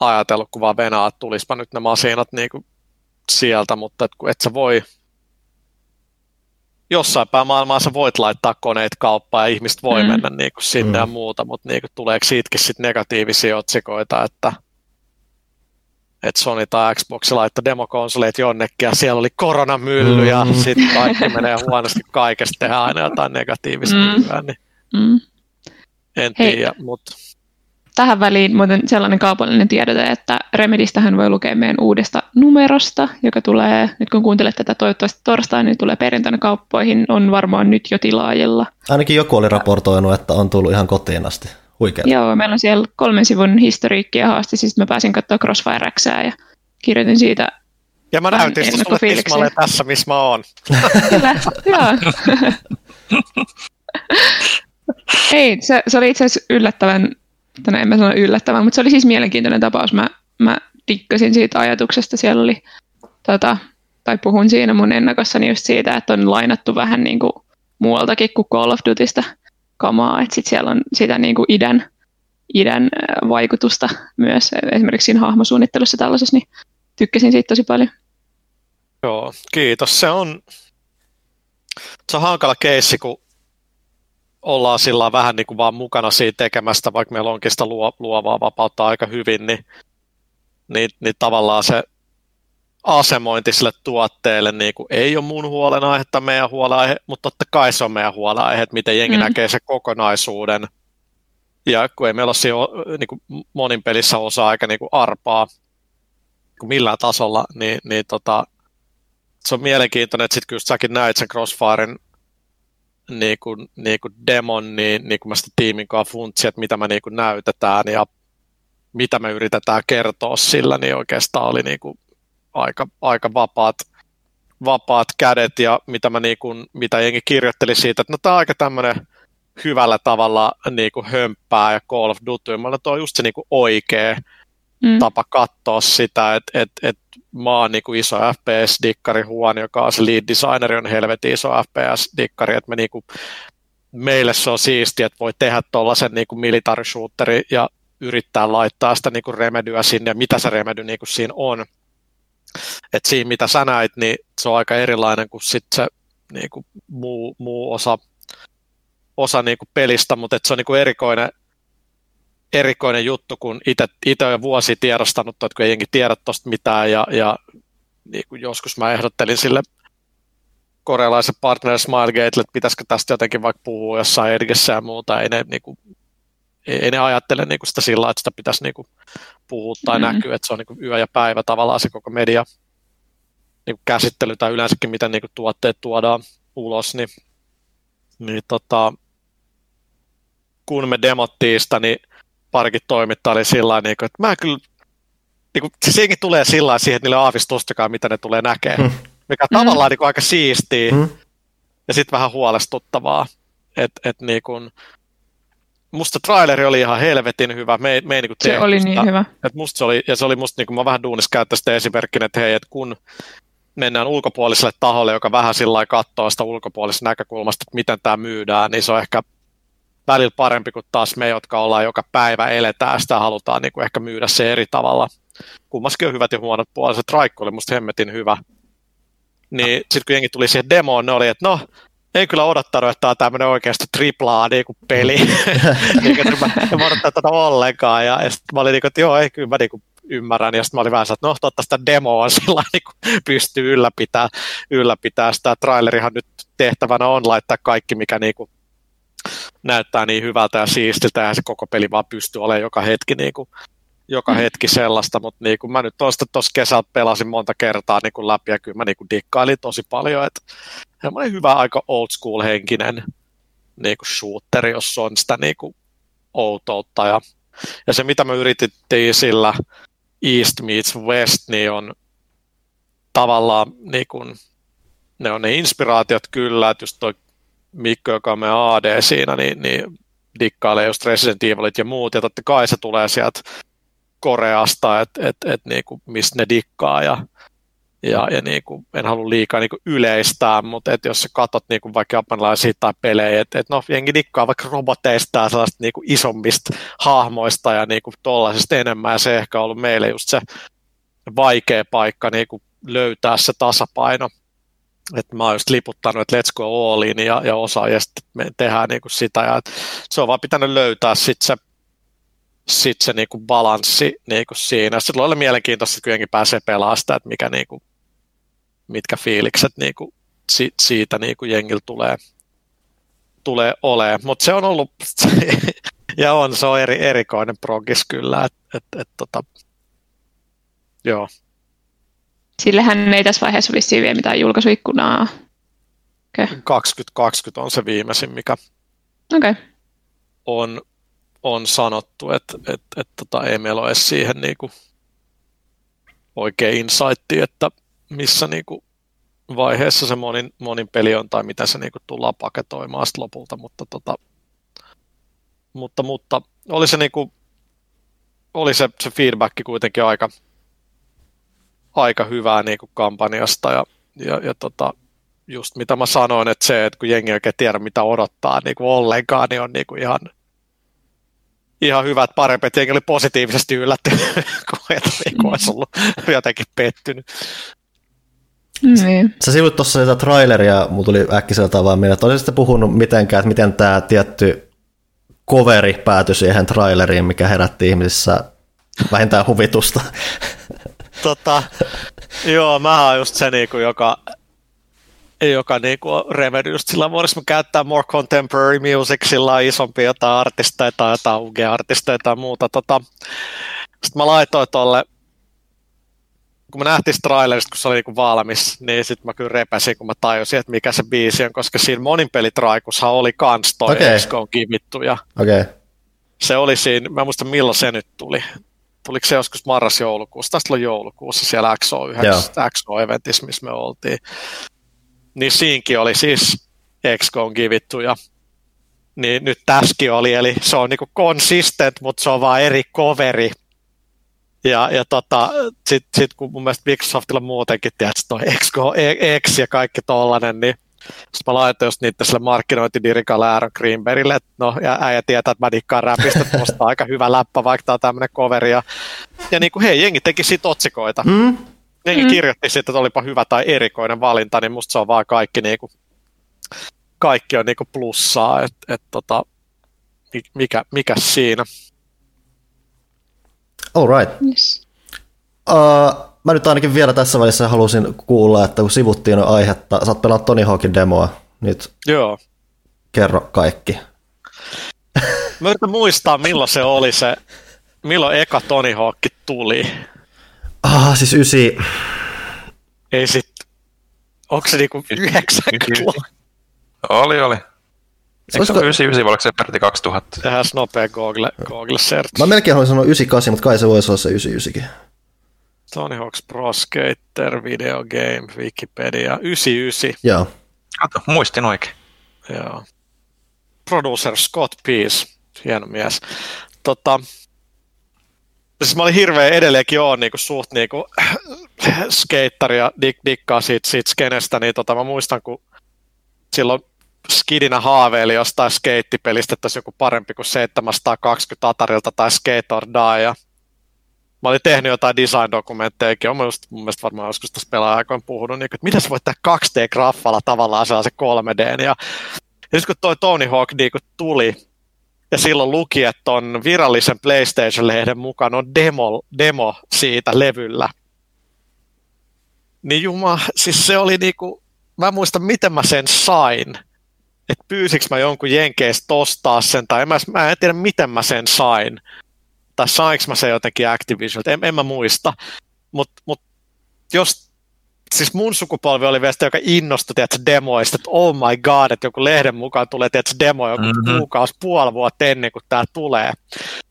ajatellut, kun vaan venaa, että tulispa nyt ne masinat niinku sieltä, mutta et, et sä voi jossain päin maailmaa sä voit laittaa koneet kauppaan ja ihmiset voi mm. mennä niinku sinne mm. ja muuta, mutta niinku, tuleeko siitäkin sit negatiivisia otsikoita, että että Sony tai Xbox laittoi demokonsoleet jonnekin ja siellä oli koronamylly mm. ja sitten kaikki menee huonosti kaikesta, tehdään aina jotain negatiivista mm. niin mm. en Hei. tiedä, mutta... Tähän väliin muuten sellainen kaupallinen tiedote, että Remedistähän voi lukea meidän uudesta numerosta, joka tulee, nyt kun kuuntelet tätä toivottavasti torstaina, niin tulee perjantaina kauppoihin, on varmaan nyt jo tilaajilla. Ainakin joku oli raportoinut, että on tullut ihan kotiin asti. Huikeaa. Joo, meillä on siellä kolmen sivun historiikki ja haaste, siis mä pääsin katsoa Crossfire Xää ja kirjoitin siitä ja mä näytin sitä sulle Tismalle tässä, missä mä oon. *laughs* Kyllä, joo. *laughs* Ei, se, se oli itse asiassa yllättävän, tai en mä sano yllättävän, mutta se oli siis mielenkiintoinen tapaus. Mä, mä dikkasin siitä ajatuksesta. Siellä oli, tota, tai puhun siinä mun ennakossani just siitä, että on lainattu vähän niin kuin muualtakin kuin Call of Dutysta kamaa, että sit siellä on sitä niin kuin idän, idän vaikutusta myös esimerkiksi siinä hahmosuunnittelussa tällaisessa, niin tykkäsin siitä tosi paljon. Joo, kiitos. Se on, se on hankala keissi, kun ollaan sillä vähän niin kuin vaan mukana siitä tekemästä, vaikka meillä onkin sitä luovaa vapautta aika hyvin, niin, niin, niin tavallaan se asemointi sille tuotteelle niin kuin ei ole mun huolenaihetta, meidän huolenaihe, mutta totta kai se on meidän huolenaihe, että miten jengi mm. näkee se kokonaisuuden. Ja kun ei meillä ole siinä niin kuin monin pelissä osaa aika niin kuin arpaa niin millään tasolla, niin, niin tota, se on mielenkiintoinen, että sitten kun säkin näit sen Crossfiren niin kuin, niin kuin demon, niin, niin kuin mä sitä tiimin kanssa funtsin, että mitä me niin kuin näytetään ja mitä me yritetään kertoa sillä, niin oikeastaan oli niin kuin aika, aika vapaat, vapaat kädet ja mitä, mä niin kuin, mitä jengi kirjoitteli siitä, että no tämä on aika tämmöinen hyvällä tavalla niin kuin hömppää ja Call of Duty. Mä tuo on just se niin kuin oikea mm. tapa katsoa sitä, että et, et mä oon niin kuin iso FPS-dikkari, Huon, joka on se lead designeri, on helvetin iso FPS-dikkari, että me niin kuin, meille se on siistiä, että voi tehdä tuollaisen niin kuin military shooteri ja yrittää laittaa sitä niin kuin remedyä sinne ja mitä se remedy niin kuin siinä on että siinä mitä sä näit, niin se on aika erilainen kuin sit se niin kuin muu, muu osa, osa niin kuin pelistä, mutta se on niin kuin erikoinen, erikoinen juttu, kun itse jo vuosi tiedostanut, että kun ei jengi tiedä tuosta mitään, ja, ja niin kuin joskus mä ehdottelin sille korealaisen partner Smilegate, että pitäisikö tästä jotenkin vaikka puhua jossain edessä ja muuta, ei ne, niin kuin, ei, ei ne ajattele niin kuin sitä sillä että sitä pitäisi niin kuin, puhua tai mm-hmm. näkyä, että se on niin kuin yö ja päivä tavallaan se koko media niin kuin käsittely tai yleensäkin miten niin kuin tuotteet tuodaan ulos, niin, niin tota, kun me demottiin sitä, niin parikin toimittaa oli sillä niin että mä kyllä, niin kuin, se siis tulee sillä siihen, että niille aavistustakaan, mitä ne tulee näkemään, hmm. mikä on mm. tavallaan niin kuin, aika siistiä hmm. ja sitten vähän huolestuttavaa, että et, niin kuin, musta traileri oli ihan helvetin hyvä. Me, me ei niin se oli sitä. niin hyvä. Et musta se oli, ja se oli musta, niin kuin mä vähän duunis käyttää sitä esimerkkinä, että hei, että kun mennään ulkopuoliselle taholle, joka vähän sillä katsoo sitä ulkopuolisesta näkökulmasta, että miten tämä myydään, niin se on ehkä välillä parempi kuin taas me, jotka ollaan joka päivä eletään, sitä halutaan niin kuin ehkä myydä se eri tavalla. Kummaskin on hyvät ja huonot puolet. Se Traikku oli musta hemmetin hyvä. Niin sitten kun jengi tuli siihen demoon, ne oli, että no, en kyllä odottanut, että tämä on tämmöinen oikeasti triplaa niin kuin peli. *laughs* niin, mä, en mä odottanut tätä ollenkaan. Ja, ja sitten mä olin niin kuin, että joo, ei kyllä mä niin kuin ymmärrän. Ja sitten mä olin vähän että no totta sitä demoa sillä niin kuin pystyy ylläpitää, ylläpitää sitä. Trailerihan nyt tehtävänä on laittaa kaikki, mikä niin kuin näyttää niin hyvältä ja siistiltä, ja se koko peli vaan pystyy olemaan joka hetki, niin kuin, joka mm. hetki sellaista, mutta niin kuin mä nyt tuosta tuossa kesältä pelasin monta kertaa niin kuin läpi, ja kyllä mä niin kuin dikkailin tosi paljon, että semmoinen hyvä aika old school henkinen niin kuin shooteri, jos on sitä niin kuin outoutta, ja, ja se mitä me yritettiin sillä East meets West, niin on tavallaan niin kuin, ne on ne inspiraatiot kyllä, että just toi Mikko, joka on meidän AD siinä, niin, niin dikkailee just Resident Evilit ja muut, ja totta kai se tulee sieltä Koreasta, että et, et, niinku, mistä ne dikkaa, ja, ja, ja niinku, en halua liikaa niinku yleistää, mutta et jos sä katsot niinku vaikka japanilaisia tai pelejä, että et no jengi dikkaa vaikka roboteista ja sellaista niinku isommista hahmoista ja niinku tollaisesta enemmän, ja se ehkä on ollut meille just se vaikea paikka niinku löytää se tasapaino, että mä oon just liputtanut, että let's go all in ja, ja osa, ja sitten me tehdään niin kuin sitä, ja se on vaan pitänyt löytää sitten se, sit se niin kuin balanssi niin kuin siinä. Silloin oli mielenkiintoista, että jengi pääsee pelaamaan sitä, että mikä, niin kuin, mitkä fiilikset niin kuin, si, siitä niin kuin jengillä tulee, tulee olemaan. Mutta se on ollut, *laughs* ja on, se on eri, erikoinen progis kyllä, että et, et, tota, joo, Sillehän ei tässä vaiheessa vissiin vielä mitään julkaisuikkunaa. Okay. 2020 on se viimeisin, mikä okay. on, on sanottu, että et, et, tota, ei meillä ole edes siihen niinku oikein insightti, että missä niinku vaiheessa se monin, monin peli on tai miten se niinku tullaan paketoimaan lopulta, mutta, tota, mutta, mutta oli se, niinku, oli se, se feedback kuitenkin aika, aika hyvää niin kuin kampanjasta ja, ja, ja tota, just mitä mä sanoin, että se, että kun jengi oikein tiedä mitä odottaa niin kuin ollenkaan, niin on niin kuin ihan, ihan hyvät parempi, että jengi oli positiivisesti yllättynyt, *laughs* kun et niin kuin olisi ollut jotenkin pettynyt. Niin. Sä sivut tuossa sitä traileria, mulla tuli äkkiseltä vaan mieleen, että olisit puhunut mitenkään, että miten tämä tietty coveri päätyi siihen traileriin, mikä herätti ihmisissä vähintään huvitusta *laughs* tota, joo, mä oon just se, niinku, joka, joka niinku, Remedy just sillä vuodessa käyttää more contemporary music, sillä on isompia jotain artisteja tai jotain UG-artisteja tai muuta. Tota, sitten mä laitoin tolle, kun mä nähtiin trailerista, kun se oli niinku valmis, niin sitten mä kyllä repäsin, kun mä tajusin, että mikä se biisi on, koska siinä moninpelitraikushan oli kans toi okay. XCOM kivittu. Ja okay. Se oli siinä, mä en muista milloin se nyt tuli tuliko se joskus marras-joulukuussa, taisi olla joulukuussa siellä XO9, XO-eventissä, missä me oltiin. Niin siinkin oli siis XCON kivittu ja niin nyt tässäkin oli, eli se on niinku consistent, mutta se on vaan eri coveri. Ja, ja tota, sitten sit, kun mun mielestä Microsoftilla muutenkin, tiedätkö, toi XCO, X ja kaikki tollanen, niin sitten mä laitoin just niitä sille markkinointidirikalle Aaron Greenbergille, että no, ja äijä tietää, että mä dikkaan räpistä, että aika hyvä läppä, vaikka tää on tämmönen coveri. Ja, ja niin kuin, hei, jengi teki siitä otsikoita. Mm. Jengi mm. kirjoitti siitä, että olipa hyvä tai erikoinen valinta, niin musta se on vaan kaikki niin kuin, kaikki on niin kuin plussaa, että et, tota, mikä, mikä siinä. All right. Yes. Uh, mä nyt ainakin vielä tässä vaiheessa halusin kuulla, että kun sivuttiin jo aihetta, sä oot pelannut Tony Hawkin demoa, nyt Joo. kerro kaikki. Mä yritän muistaa, milloin se oli se, milloin eka Tony Hawk tuli. Ah, siis ysi, Ei sit, onko se niinku 90 Oli, oli. Olisiko- ole 99 vai oliko se peräti 2000? Tehdään nopea Google, Google search. mä melkein haluaisin sanoa 98, mutta kai se voisi olla se 99kin. Tony Hawk's Pro Skater, Video Game, Wikipedia, 99. Joo. Kato, muistin oikein. Joo. Producer Scott Peace, hieno mies. Tota, siis mä olin hirveän edelleenkin oon niinku suht niinku *clears throat* skeittari ja dik, dikkaa siitä, siitä skenestä, niin tota, mä muistan, kun silloin skidinä haaveili jostain skeittipelistä, että olisi joku parempi kuin 720 Atarilta tai Skate or Die, ja mä olin tehnyt jotain design-dokumenttejakin, olen just, mun mielestä varmaan joskus tässä pelaajakoin puhunut, niin, että miten sä voit tehdä 2D-graffalla tavallaan sellaisen 3D, ja ja sitten kun toi Tony Hawk niin kun tuli, ja silloin luki, että on virallisen PlayStation-lehden mukaan on demo, demo siitä levyllä, niin juma, siis se oli niinku, mä en muista miten mä sen sain, että pyysikö mä jonkun jenkeistä ostaa sen, tai en mä, mä en tiedä miten mä sen sain, tai sainko mä sen jotenkin Activisionilta, en, en mä muista, mutta mut, jos siis mun sukupolvi oli vielä sitä, joka innostui tiedätkö, demoista, että oh my god, että joku lehden mukaan tulee tiedätkö, demo joku Mhm. mm-hmm. kuukausi, puoli vuotta ennen kuin tämä tulee.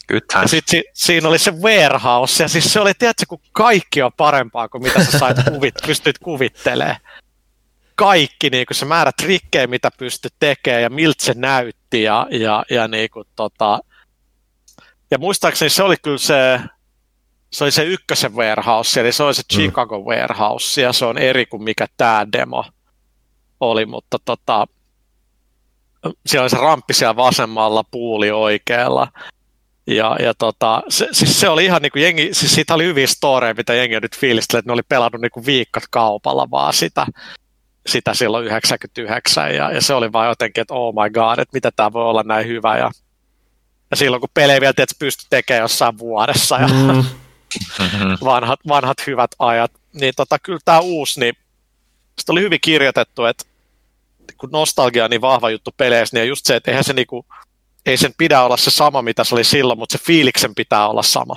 Good Ja sitten si, siinä oli se warehouse, ja siis se oli, tiedätkö, kun kaikki on parempaa kuin mitä sä sait *laughs* kuvit, pystyt kuvittelemaan. Kaikki, niin kuin se määrä trikkejä, mitä pystyt tekemään, ja miltä se näytti, ja, ja, ja niin kuin, tota, ja muistaakseni se oli kyllä se, se oli se ykkösen warehouse, eli se oli se Chicago mm. warehouse, ja se on eri kuin mikä tämä demo oli, mutta tota, siellä oli se ramppi siellä vasemmalla, puuli oikealla, ja, ja tota, se, siis se oli ihan niin kuin jengi, siis siitä oli hyviä storeja, mitä jengi on nyt fiilisteli, että ne oli pelannut niin kuin viikot kaupalla vaan sitä, sitä silloin 99, ja, ja se oli vaan jotenkin, että oh my god, että mitä tämä voi olla näin hyvä, ja, ja silloin kun pelejä vielä tietysti pystyi tekemään jossain vuodessa, ja Mm, Mm-hmm. vanhat, vanhat hyvät ajat, niin tota, kyllä tämä uusi, niin sitä oli hyvin kirjoitettu, että kun nostalgia on niin vahva juttu peleissä, niin just se, että eihän se niinku, ei sen pidä olla se sama, mitä se oli silloin, mutta se fiiliksen pitää olla sama.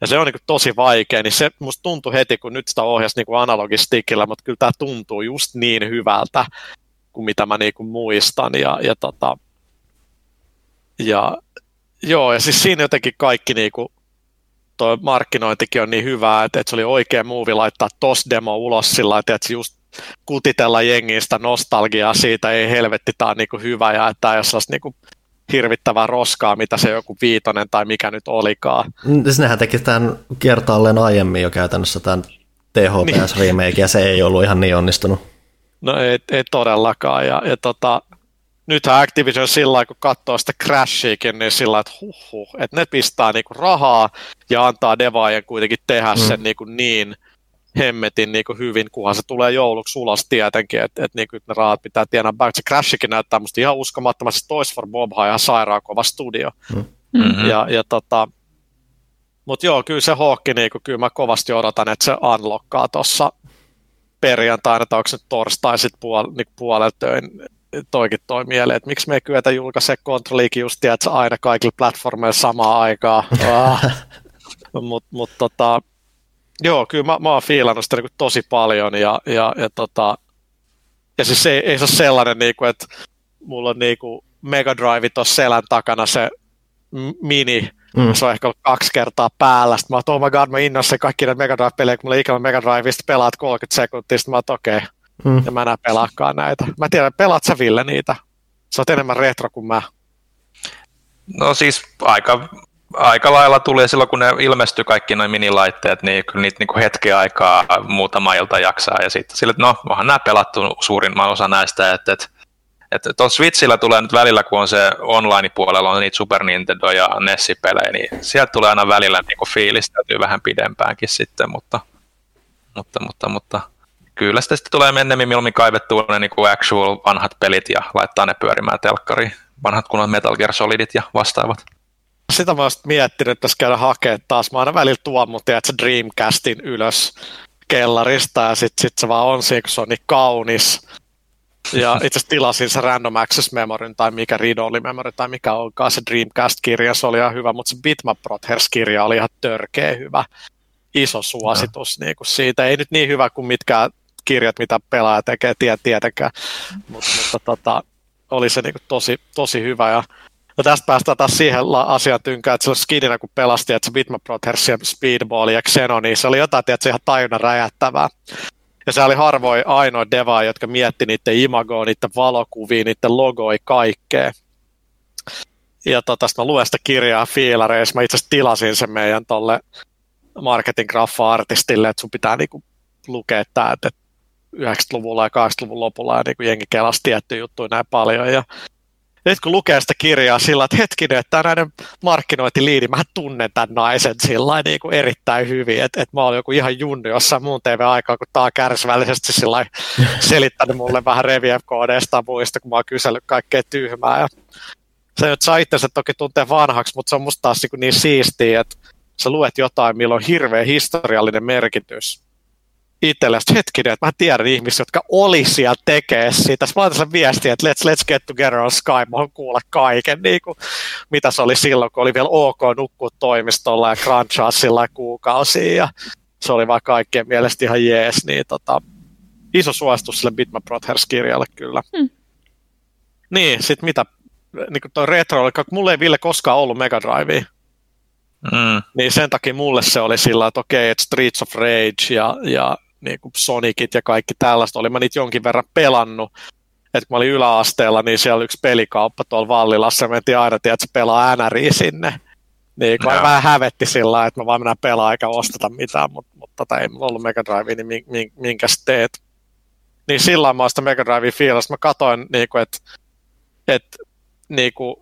Ja se on niinku tosi vaikea, niin se musta tuntui heti, kun nyt sitä ohjasi niinku analogistikillä, mutta kyllä tämä tuntuu just niin hyvältä, kuin mitä mä niinku muistan. Ja, ja, tota, ja joo, ja siis siinä jotenkin kaikki niinku, tuo markkinointikin on niin hyvää, että, että se oli oikea muuvi laittaa tos demo ulos sillä lailla, että just kutitella jengistä nostalgiaa siitä, ei helvetti, tämä on niinku hyvä ja että tämä ei ole sellaista niinku hirvittävää roskaa, mitä se joku viitonen tai mikä nyt olikaan. Siis nehän teki tämän kertaalleen aiemmin jo käytännössä tämän THPS remake, ja se ei ollut ihan niin onnistunut. No ei, ei todellakaan. Ja, ja tota, nythän Activision sillä lailla, kun katsoo sitä Crashiakin, niin sillä lailla, että huhhuh, että ne pistää niinku rahaa ja antaa devaajien kuitenkin tehdä Mm. sen niinku niin hemmetin niinku hyvin, kunhan se tulee jouluksi ulos tietenkin, että et niinku ne rahat pitää tienaa back. Se Crashikin näyttää musta ihan uskomattomasti. Toys for Bobha on ihan sairaan kova studio. Mm-hmm. Ja, ja tota, mutta joo, kyllä se Hawkki, niinku, kyllä mä kovasti odotan, että se unlockkaa tuossa perjantaina, tai onko se torstai sitten puol, niin puolelta töin, toikin toi mieleen, että miksi me ei kyetä julkaise kontrolliikin just, että aina kaikille platformeille samaan aikaan. Ah. *laughs* Mutta mut, tota, joo, kyllä mä, mä oon fiilannut sitä niin tosi paljon, ja, ja, ja, tota, ja siis ei, ei se ole sellainen, niin kuin, että mulla on niin kuin Mega Drive tuossa selän takana se mini, Mm. se on ehkä ollut kaksi kertaa päällä. Sitten mä oon, oh my god, mä innossa kaikki näitä Mega Drive-pelejä, kun mulla ikävä Mega Driveista pelaat 30 sekuntia, sitten mä oon, okei, okay, Mm. ja mä enää pelaakaan näitä. Mä tiedän, pelaat sä Ville niitä? Sä oot enemmän retro kuin mä. No siis aika, aika lailla tuli silloin, kun ne ilmestyi kaikki noin minilaitteet, niin kyllä niitä niin hetken aikaa muutama ilta jaksaa. Ja sitten sille, että no, onhan nämä pelattu suurimman osa näistä, että, että että tuon Switchillä tulee nyt välillä, kun on se online-puolella, on niitä Super Nintendo ja NES-pelejä, niin sieltä tulee aina välillä niin kuin fiilis, täytyy vähän pidempäänkin sitten, mutta, mutta, mutta, mutta kyllä sitä sitten tulee mennemmin mieluummin kaivettua ne niin kuin actual vanhat pelit ja laittaa ne pyörimään telkkariin. Vanhat kunnon Metal Gear Solidit ja vastaavat. sitä mä oon miettinyt, että tässä käydä hakemaan taas. Mä aina välillä tuon mun, tiedätkö, Dreamcastin ylös kellarista ja sitten sit se vaan on siinä, kun se on niin kaunis. Ja *laughs* itse asiassa tilasin se Random Access Memoryn tai mikä Read Memory tai mikä onkaan se Dreamcast-kirja, se oli ihan hyvä, mutta se Bitmap Brothers-kirja oli ihan törkeä hyvä. Iso suositus no. niin kuin siitä. Ei nyt niin hyvä kuin mitkään kirjat, mitä pelaaja tekee, tie, tietenkään, Mut, mutta tota, oli se niin kuin tosi, tosi hyvä. Ja, ja tästä päästään taas siihen asiaan tynkään, että silloin skidinä kun pelasti, että se Bitmap Brothers ja Speedball ja Xeno, niin se oli jotain, että ihan tajunnan räjättävää. Ja se oli harvoin ainoa deva, jotka mietti niiden imagoa, niiden valokuvia, niiden logoi, kaikkea. Ja tota, mä luen sitä kirjaa fiilareissa. Mä itse asiassa tilasin sen meidän tolle marketing graffa-artistille, että sun pitää niinku lukea tämä, että 90-luvulla ja 80-luvun lopulla ja niinku jengi kelasi tiettyjä juttuja näin paljon. Ja nyt kun lukee sitä kirjaa sillä että hetkinen, että näiden markkinointiliidi, mä tunnen tämän naisen sillä niin kuin erittäin hyvin, että, että mä olin joku ihan junni jossain muun TV-aikaa, kun tää on kärsivällisesti sillä *laughs* selittänyt mulle vähän Revief-koodeista muista, kun mä oon kysellyt kaikkea tyhmää. Ja se nyt saa itsensä toki tuntea vanhaksi, mutta se on musta taas niin, niin siistiä, että sä luet jotain, millä on hirveä historiallinen merkitys itselle hetkinen, että mä tiedän ihmisiä, jotka oli siellä tekee sitä. Mä laitan viestiä, että let's, let's get together on Skype, mä haluan kuulla kaiken, niin kuin, mitä se oli silloin, kun oli vielä ok nukkua toimistolla ja crunchaa sillä kuukausia. Ja se oli vaan kaikkien mielestä ihan jees, niin tota, iso suositus sille Bitmap Brothers-kirjalle kyllä. Hmm. Niin, sit mitä, niin kuin toi retro oli, mulla ei Ville koskaan ollut Mega Drivea. Mm. Niin sen takia mulle se oli sillä, että okei, että Streets of Rage ja, ja niin kuin Sonicit ja kaikki tällaista, oli mä niitä jonkin verran pelannut. että kun mä olin yläasteella, niin siellä oli yksi pelikauppa tuolla Vallilassa, mentiin aina, että se pelaa NRI sinne. Niin kun no. vähän hävetti sillä että mä vaan mennään pelaa eikä osteta mitään, mutta, mutta tota, ei mulla ollut Mega Drive, niin minkäs teet. Niin sillä mä sitä Mega Drive fiilasta. Mä katoin, niin kuin, että, että niin kuin,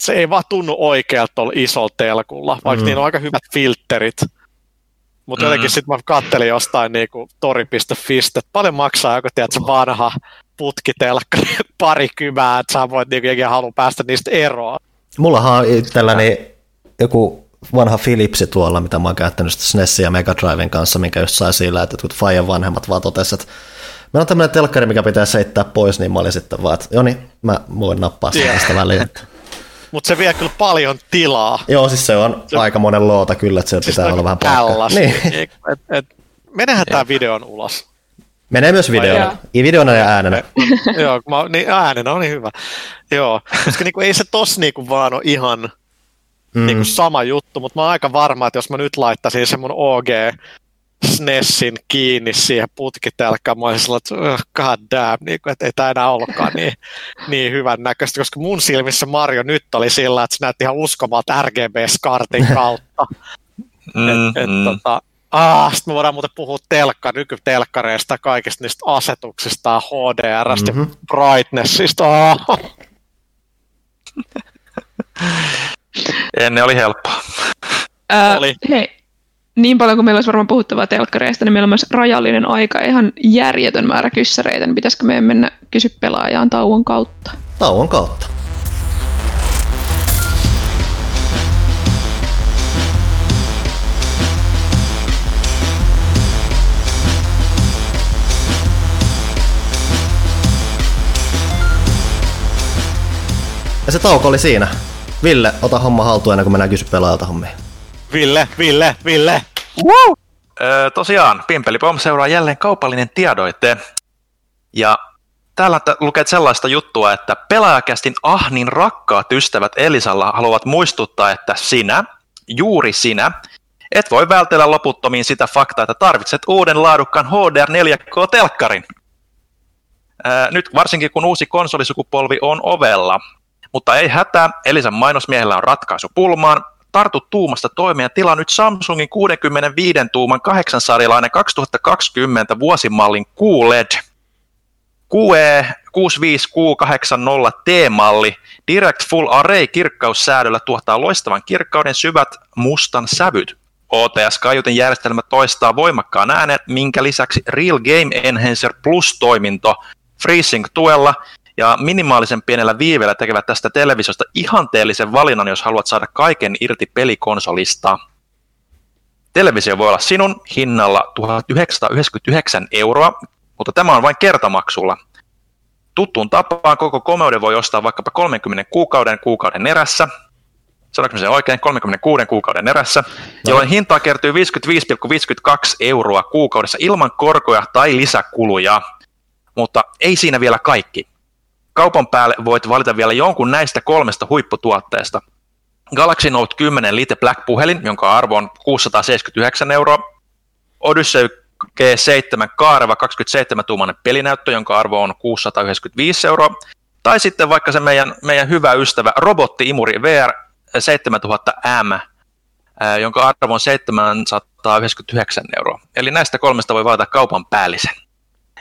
se ei vaan tunnu oikealta tuolla isolla telkulla, vaikka mm. niin on aika hyvät filterit. Mutta mm. jotenkin sitten mä kattelin jostain niinku tori.fi, että paljon maksaa joku tiedätkö, vanha putkitelkka, *laughs* parikymää, että sä voit niinku halua päästä niistä eroon. Mullahan on itselläni joku vanha Philipsi tuolla, mitä mä oon käyttänyt SNESin ja Mega Driven kanssa, minkä just sai sillä, että kun Fajan vanhemmat vaan totesivat, että meillä on tämmöinen telkkari, mikä pitää seittää pois, niin mä olin sitten vaan, että joo niin, mä voin nappaa sen tästä väliin mutta se vie kyllä paljon tilaa. Joo, siis se on se, aika monen loota kyllä, että se siis pitää olla vähän paikkaa. Niin. Et, et, menehän tämä videon ulos. Menee myös videona. I videona ja äänenä. *laughs* Joo, mä, niin äänenä on niin hyvä. Joo, koska niinku, ei se tos niinku vaan ole ihan mm. niinku sama juttu, mutta mä oon aika varma, että jos mä nyt laittaisin sen mun OG SNESin kiinni siihen putkitelkkaan. Mä olisin sellainen, että god damn, niin kuin, että ei tämä enää ollutkaan niin, *laughs* niin hyvän näköistä, koska mun silmissä Mario nyt oli sillä, että se näytti ihan uskomalta RGB-skartin *laughs* kautta. mm, et, et, mm. tota, Ah, sitten me voidaan muuten puhua telkka, nykytelkkareista, kaikista niistä asetuksista, HDRstä mm-hmm. brightnessista. Ah. *laughs* Ennen oli helppoa. Äh, oli. Hei, niin paljon kuin meillä olisi varmaan puhuttavaa telkkareista, niin meillä on myös rajallinen aika, ihan järjetön määrä kyssäreitä, niin pitäisikö meidän mennä kysy pelaajaan tauon kautta? Tauon kautta. Ja se tauko oli siinä. Ville, ota homma haltuun ennen kuin mennään kysy pelaajalta hommia. Ville, Ville, Ville. Woo! Öö, tosiaan, Pimpelipom seuraa jälleen kaupallinen tiedoite. Ja täällä lukee sellaista juttua, että pelaajakästin ahnin rakkaat ystävät Elisalla haluavat muistuttaa, että sinä, juuri sinä, et voi vältellä loputtomiin sitä faktaa, että tarvitset uuden laadukkaan HDR 4K-telkkarin. Öö, nyt varsinkin kun uusi konsolisukupolvi on ovella. Mutta ei hätää, Elisan mainosmiehellä on ratkaisu pulmaan, tartu tuumasta toimeen ja tilaa nyt Samsungin 65 tuuman 8-sarjalainen 2020 vuosimallin QLED. QE 65680 T-malli Direct Full Array kirkkaussäädöllä tuottaa loistavan kirkkauden syvät mustan sävyt. OTS-kaiutin järjestelmä toistaa voimakkaan äänen, minkä lisäksi Real Game Enhancer Plus-toiminto FreeSync tuella ja minimaalisen pienellä viiveellä tekevät tästä televisiosta ihanteellisen valinnan, jos haluat saada kaiken irti pelikonsolista. Televisio voi olla sinun hinnalla 1999 euroa, mutta tämä on vain kertamaksulla. Tuttuun tapaan koko komeuden voi ostaa vaikkapa 30 kuukauden kuukauden erässä, sanoinko sen oikein, 36 kuukauden erässä, no. jolloin hintaa kertyy 55,52 euroa kuukaudessa ilman korkoja tai lisäkuluja. Mutta ei siinä vielä kaikki. Kaupan päälle voit valita vielä jonkun näistä kolmesta huipputuotteesta. Galaxy Note 10 Lite Black puhelin, jonka arvo on 679 euroa. Odyssey G7 Kaareva 27-tuumainen pelinäyttö, jonka arvo on 695 euroa. Tai sitten vaikka se meidän, meidän hyvä ystävä Robotti-imuri VR 7000M, jonka arvo on 799 euroa. Eli näistä kolmesta voi valita kaupan päällisen.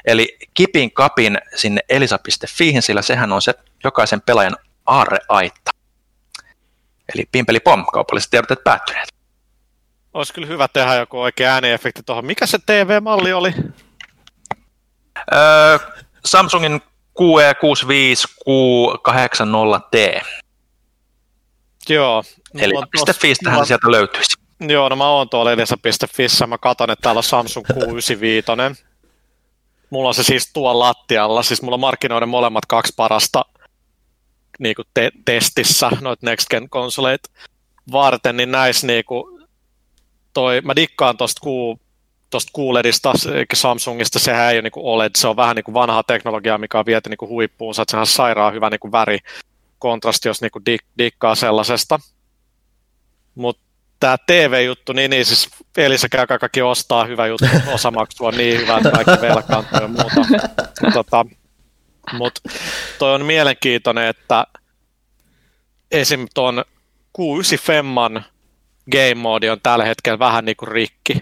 Eli kipin kapin sinne elisa.fiihin, sillä sehän on se jokaisen pelaajan aarreaitta. Eli pimpeli pom, kaupalliset tiedotteet päättyneet. Olisi kyllä hyvä tehdä joku oikea ääniefekti tuohon. Mikä se TV-malli oli? Öö, Samsungin QE65 Q80T. Joo. Eli .fistähän sieltä löytyisi. Joo, no mä oon tuolla edessä.fissä. Mä katon, että täällä on Samsung Q95. Mulla on se siis tuolla lattialla. Siis mulla on markkinoiden molemmat kaksi parasta niin kuin te- testissä noita Next Gen konsoleita varten, niin näissä niin kuin toi, mä dikkaan tosta Q, tosta QLEDista, Samsungista, sehän ei ole niin kuin OLED, se on vähän niin kuin vanhaa teknologiaa, mikä on viety niin kuin huippuun, se on sairaan hyvä niin kuin väri, kontrasti, jos niinku dik, dikkaa sellaisesta. Mutta tämä TV-juttu, niin, niin siis Elisa käy kaikki ostaa hyvä juttu, osamaksu on niin hyvä, että kaikki velkaantuu ja muuta. Tota, Mutta toi on mielenkiintoinen, että esim. tuon Q9 Femman game mode on tällä hetkellä vähän niin kuin rikki.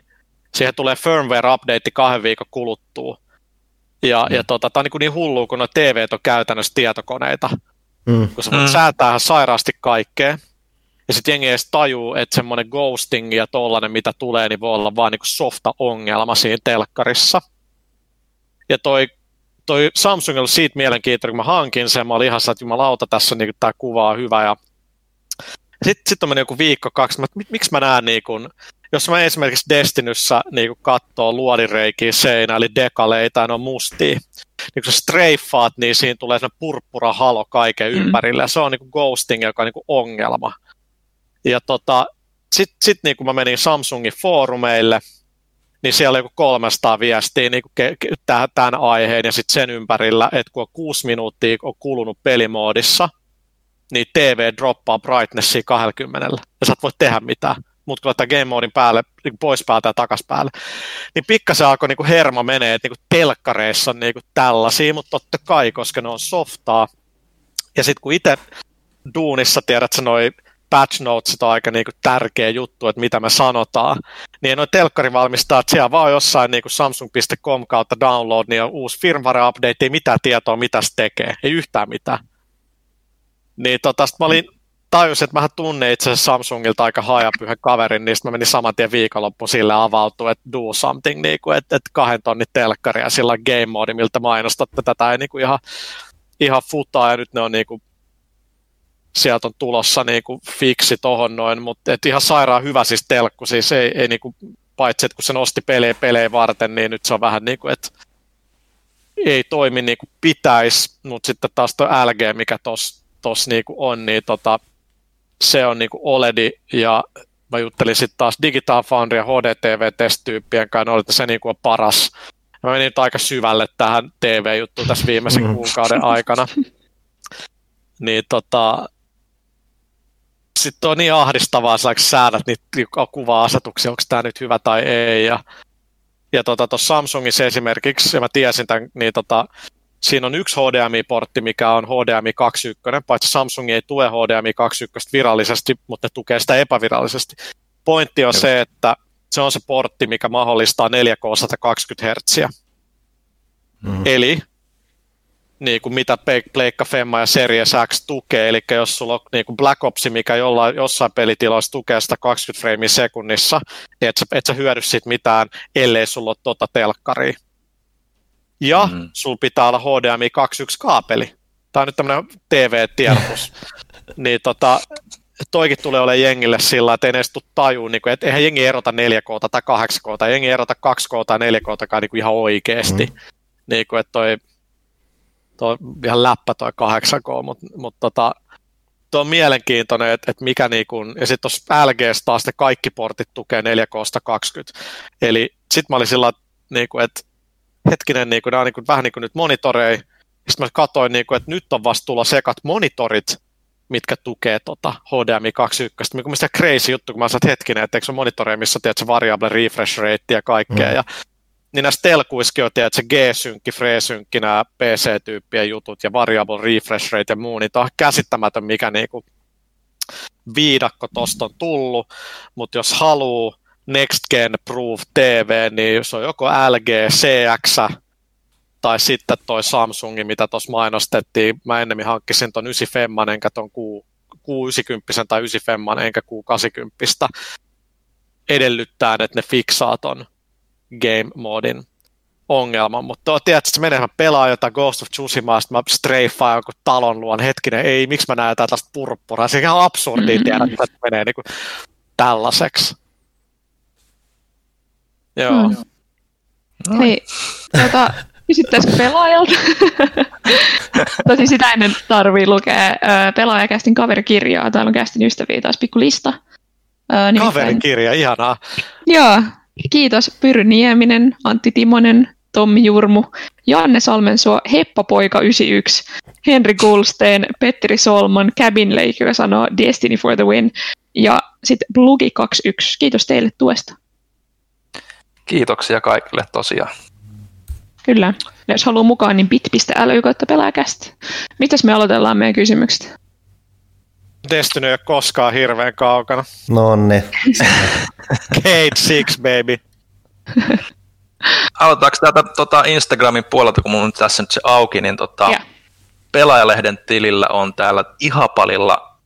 Siihen tulee firmware update kahden viikon kuluttua. Ja, mm. ja tota, tämä on niin, niin hullu, kun no TV on käytännössä tietokoneita. Mm. Kun sä voit mm. säätää ihan sairaasti kaikkea. Ja sitten jengi edes tajuu, että semmoinen ghosting ja tollanen, mitä tulee, niin voi olla vaan niinku softa-ongelma siinä telkkarissa. Ja toi, toi Samsung oli siitä mielenkiintoinen, kun mä hankin sen, mä olin ihan että jumalauta, tässä niin tämä kuva on hyvä. Ja sitten sit on mennyt joku viikko, kaksi, mä, miksi mä näen niin kun, jos mä esimerkiksi Destinyssä niin katsoo luodireikiä seinä, eli dekaleita ja ne on mustia, niin kun sä streifaat, niin siinä tulee sellainen purppura halo kaiken mm. ympärille, ja se on niin kuin ghosting, joka on niin kuin ongelma. Ja tota, sitten sit, niin kun mä menin Samsungin foorumeille, niin siellä oli joku 300 viestiä niin ke- tämän aiheen ja sitten sen ympärillä, että kun on kuusi minuuttia on kulunut pelimoodissa, niin TV droppaa brightnessia 20 ja sä et voi tehdä mitään mutta kun laittaa game modin päälle, niin pois päältä ja takas päälle, niin pikkasen alkoi niin herma menee, että niin telkkareissa on niin tällaisia, mutta totta kai, koska ne on softaa. Ja sitten kun itse duunissa tiedät, että noi patch notes on aika niin kuin tärkeä juttu, että mitä me sanotaan, niin noin että siellä vaan jossain niin kuin samsung.com kautta download, niin on uusi firmware update, ei mitään tietoa, mitä se tekee, ei yhtään mitään. Niin tota, mä olin tajusin, että mä tunnen itse asiassa Samsungilta aika hajapyhän kaverin, niin mä menin saman tien viikonloppu sille avautua, että do something, niin kuin, että, että kahden tonnin telkkari ja sillä game mode, miltä mainostatte tätä ei niin kuin ihan, ihan futaa ja nyt ne on niin kuin, sieltä on tulossa niin kuin fiksi tohon noin, mutta et ihan sairaan hyvä siis telkku, siis ei, ei niin kuin, paitsi että kun se nosti pelejä pelejä varten, niin nyt se on vähän niin kuin, että ei toimi niin kuin pitäisi, mutta sitten taas tuo LG, mikä tuossa tos niinku on, niin tota, se on niinku OLED ja mä juttelin sitten taas Digital Foundry ja HDTV-testyyppien kanssa, oli, että se niinku on paras. Mä menin nyt aika syvälle tähän TV-juttuun tässä viimeisen mm. kuukauden aikana. Niin tota, sitten on niin ahdistavaa, että säädät niitä kuva-asetuksia, onko tämä nyt hyvä tai ei. Ja, ja tuossa tota, Samsungissa esimerkiksi, ja mä tiesin tämän, niin tota, siinä on yksi HDMI-portti, mikä on HDMI 2.1, paitsi Samsung ei tue HDMI 2.1 virallisesti, mutta ne tukee sitä epävirallisesti. Pointti on Kyllä. se, että se on se portti, mikä mahdollistaa 4K 120 Hz. Mm. Eli niin kuin mitä Pleikka Femma ja Series X tukee, eli jos sulla on niin kuin Black Ops, mikä jollain, jossain pelitiloissa tukee 120 freimiä sekunnissa, niin et sä, et sä hyödy siitä mitään, ellei sulla ole tuota telkkaria ja mm. sulla pitää olla HDMI 2.1 kaapeli tämä on nyt tämmöinen TV-tiedotus, *laughs* niin tota, toikin tulee olemaan jengille sillä, että ei edes tule tajuun, niin kuin, että eihän jengi erota 4K tai 8K, tai jengi erota 2K tai 4K niin ihan oikeasti. Mm. Niin kuin, että toi, toi ihan läppä toi 8K, mutta mut tota, tuo on mielenkiintoinen, että, että mikä niin kuin, ja sitten tuossa LGS taas ne kaikki portit tukee 4K 20. Eli sitten mä olin sillä niin että hetkinen, niin kuin, nämä on niin kuin, vähän niin kuin nyt monitorei, sitten mä katsoin, niin että nyt on vasta tulla sekat monitorit, mitkä tukee tota HDMI 2.1. Mikä on crazy juttu, kun mä sanoin, että hetkinen, että eikö se monitoreja, missä tiedät, se variable refresh rate ja kaikkea. Mm. Ja, niin näissä telkuissakin on, tiedät, se G-synkki, Free-synkki, nämä PC-tyyppien jutut ja variable refresh rate ja muu, niin tämä on käsittämätön, mikä niinku viidakko tosta on tullut, mutta jos haluaa Next Gen Proof TV, niin se on joko LG, CX, tai sitten toi Samsungi, mitä tuossa mainostettiin. Mä ennemmin hankkisin ton 9 Femman, enkä ton Q90 tai 9 Femman, enkä Q80 edellyttää, että ne fiksaa ton game modin ongelman, mutta tiedät, että se menee, mä pelaan jotain Ghost of Tsushima, sitten mä streifaan joku talon luon, hetkinen, ei, miksi mä näen jotain tästä purppuraa, se on ihan absurdia mm-hmm. tiedä, että se menee niin kuin tällaiseksi. Joo. Mm. Hei, tuota, Kysyttäisikö pelaajalta? *laughs* Tosi sitä ennen tarvii lukea pelaajakästin kaverikirjaa. Täällä on kästin ystäviä taas pikku lista. Nimittäin... Kaverikirja, ihanaa. Joo, kiitos Pyry Nieminen, Antti Timonen, Tommi Jurmu, Janne Salmensuo, Heppa-poika 91, Henri Gulsteen, Petteri Solman, Cabin Lake, joka sanoo Destiny for the win, ja sitten Blugi 21. Kiitos teille tuesta. Kiitoksia kaikille tosiaan. Kyllä. Ja jos haluaa mukaan, niin bit.ly kautta pelaajakästä. Mitäs me aloitellaan meidän kysymykset? Destiny ei ole koskaan hirveän kaukana. No niin. *laughs* Cade Six, baby. *laughs* Aloitetaanko täältä tota Instagramin puolelta, kun mulla on tässä nyt se auki, niin tota, yeah. pelaajalehden tilillä on täällä Ihapalilla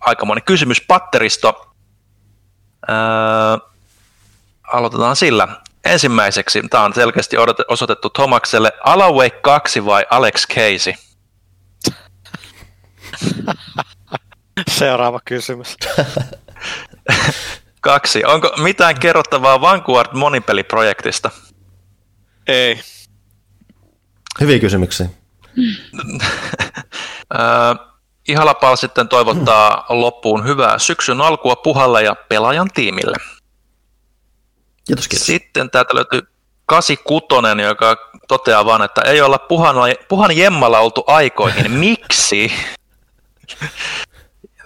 aikamoinen kysymyspatteristo. Öö, aloitetaan sillä. Ensimmäiseksi, tämä on selkeästi osoitettu Tomakselle, Alan Wake 2 vai Alex Casey? *laughs* Seuraava kysymys. *laughs* Kaksi. Onko mitään kerrottavaa Vanguard monipeliprojektista? Ei. Hyviä kysymyksiä. *laughs* Ihalapal sitten toivottaa loppuun hyvää syksyn alkua puhalle ja pelaajan tiimille. Kiitos, kiitos. Sitten täältä löytyy 86, joka toteaa vaan, että ei olla puhan, puhan jemmalla oltu aikoihin. *laughs* Miksi?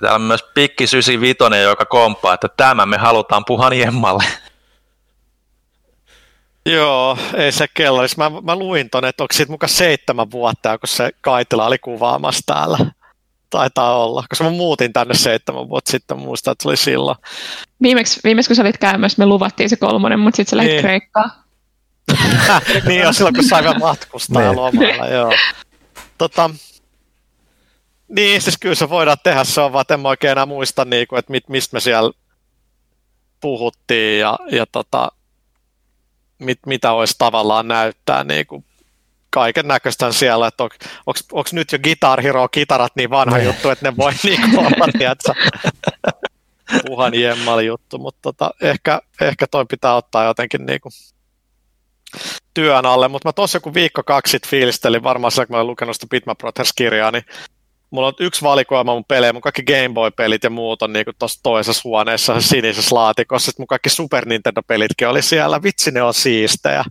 Täällä on myös Pikki 95, joka kompaa, että tämä me halutaan puhan jemmalle. Joo, ei se kellarissa. Mä, mä luin ton, että onko siitä mukaan seitsemän vuotta, kun se Kaitila oli kuvaamassa täällä. Taitaa olla, koska mä muutin tänne seitsemän vuotta sitten, muistan, että se oli silloin. Viimeksi, viimeksi kun sä olit käymässä, me luvattiin se kolmonen, mutta sitten sä lähdit niin. Kreikkaan. *laughs* niin on silloin, kun saimme matkustaa niin. lomalla, joo. Tota, niin, siis kyllä se voidaan tehdä, se on vaan, en mä oikein enää muista, niin kuin, että mit, mistä me siellä puhuttiin ja, ja tota, mit, mitä olisi tavallaan näyttää niin kuin kaiken näköistä siellä, että on, onko nyt jo Guitar Hero kitarat niin vanha. Niin. juttu, että ne voi *laughs* niin olla, tiedätkö? puhan jemmal juttu, mutta tota, ehkä, ehkä toi pitää ottaa jotenkin niin kuin työn alle, mutta mä tuossa joku viikko kaksi sitten fiilistelin, varmaan sillä kun mä olen lukenut sitä Bitmap Brothers-kirjaa, niin mulla on yksi valikoima mun pelejä, mun kaikki Game Boy-pelit ja muut on niinku tuossa toisessa huoneessa, sinisessä laatikossa, sitten mun kaikki Super Nintendo-pelitkin oli siellä, vitsi ne on siistejä.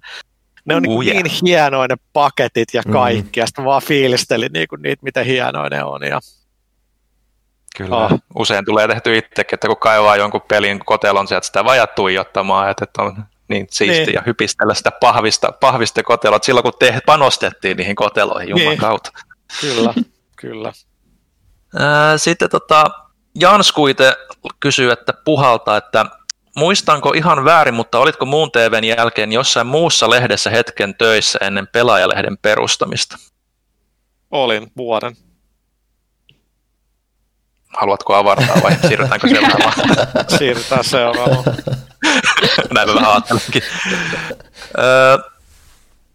Ne on uh, niin, hienoja ne paketit ja mm. kaikki, mm. ja sitten vaan fiilistelin niinku niitä, miten hienoja ne on. Ja... Kyllä, oh. usein tulee tehty itsekin, että kun kaivaa jonkun pelin kotelon sieltä sitä vajat tuijottamaan, että, että on niin siistiä niin. ja hypistellä sitä pahvista, pahvista kotelot silloin, kun te panostettiin niihin koteloihin Jumalan niin. kautta. Kyllä, kyllä. Sitten tota, Janskuite kysyy, että puhalta, että muistanko ihan väärin, mutta olitko muun TVn jälkeen jossain muussa lehdessä hetken töissä ennen pelaajalehden perustamista? Olin vuoden. Haluatko avartaa vai *laughs* siirrytäänkö seuraavaan? Siirrytään seuraavaan. *laughs* Näin vähän ajattelinkin.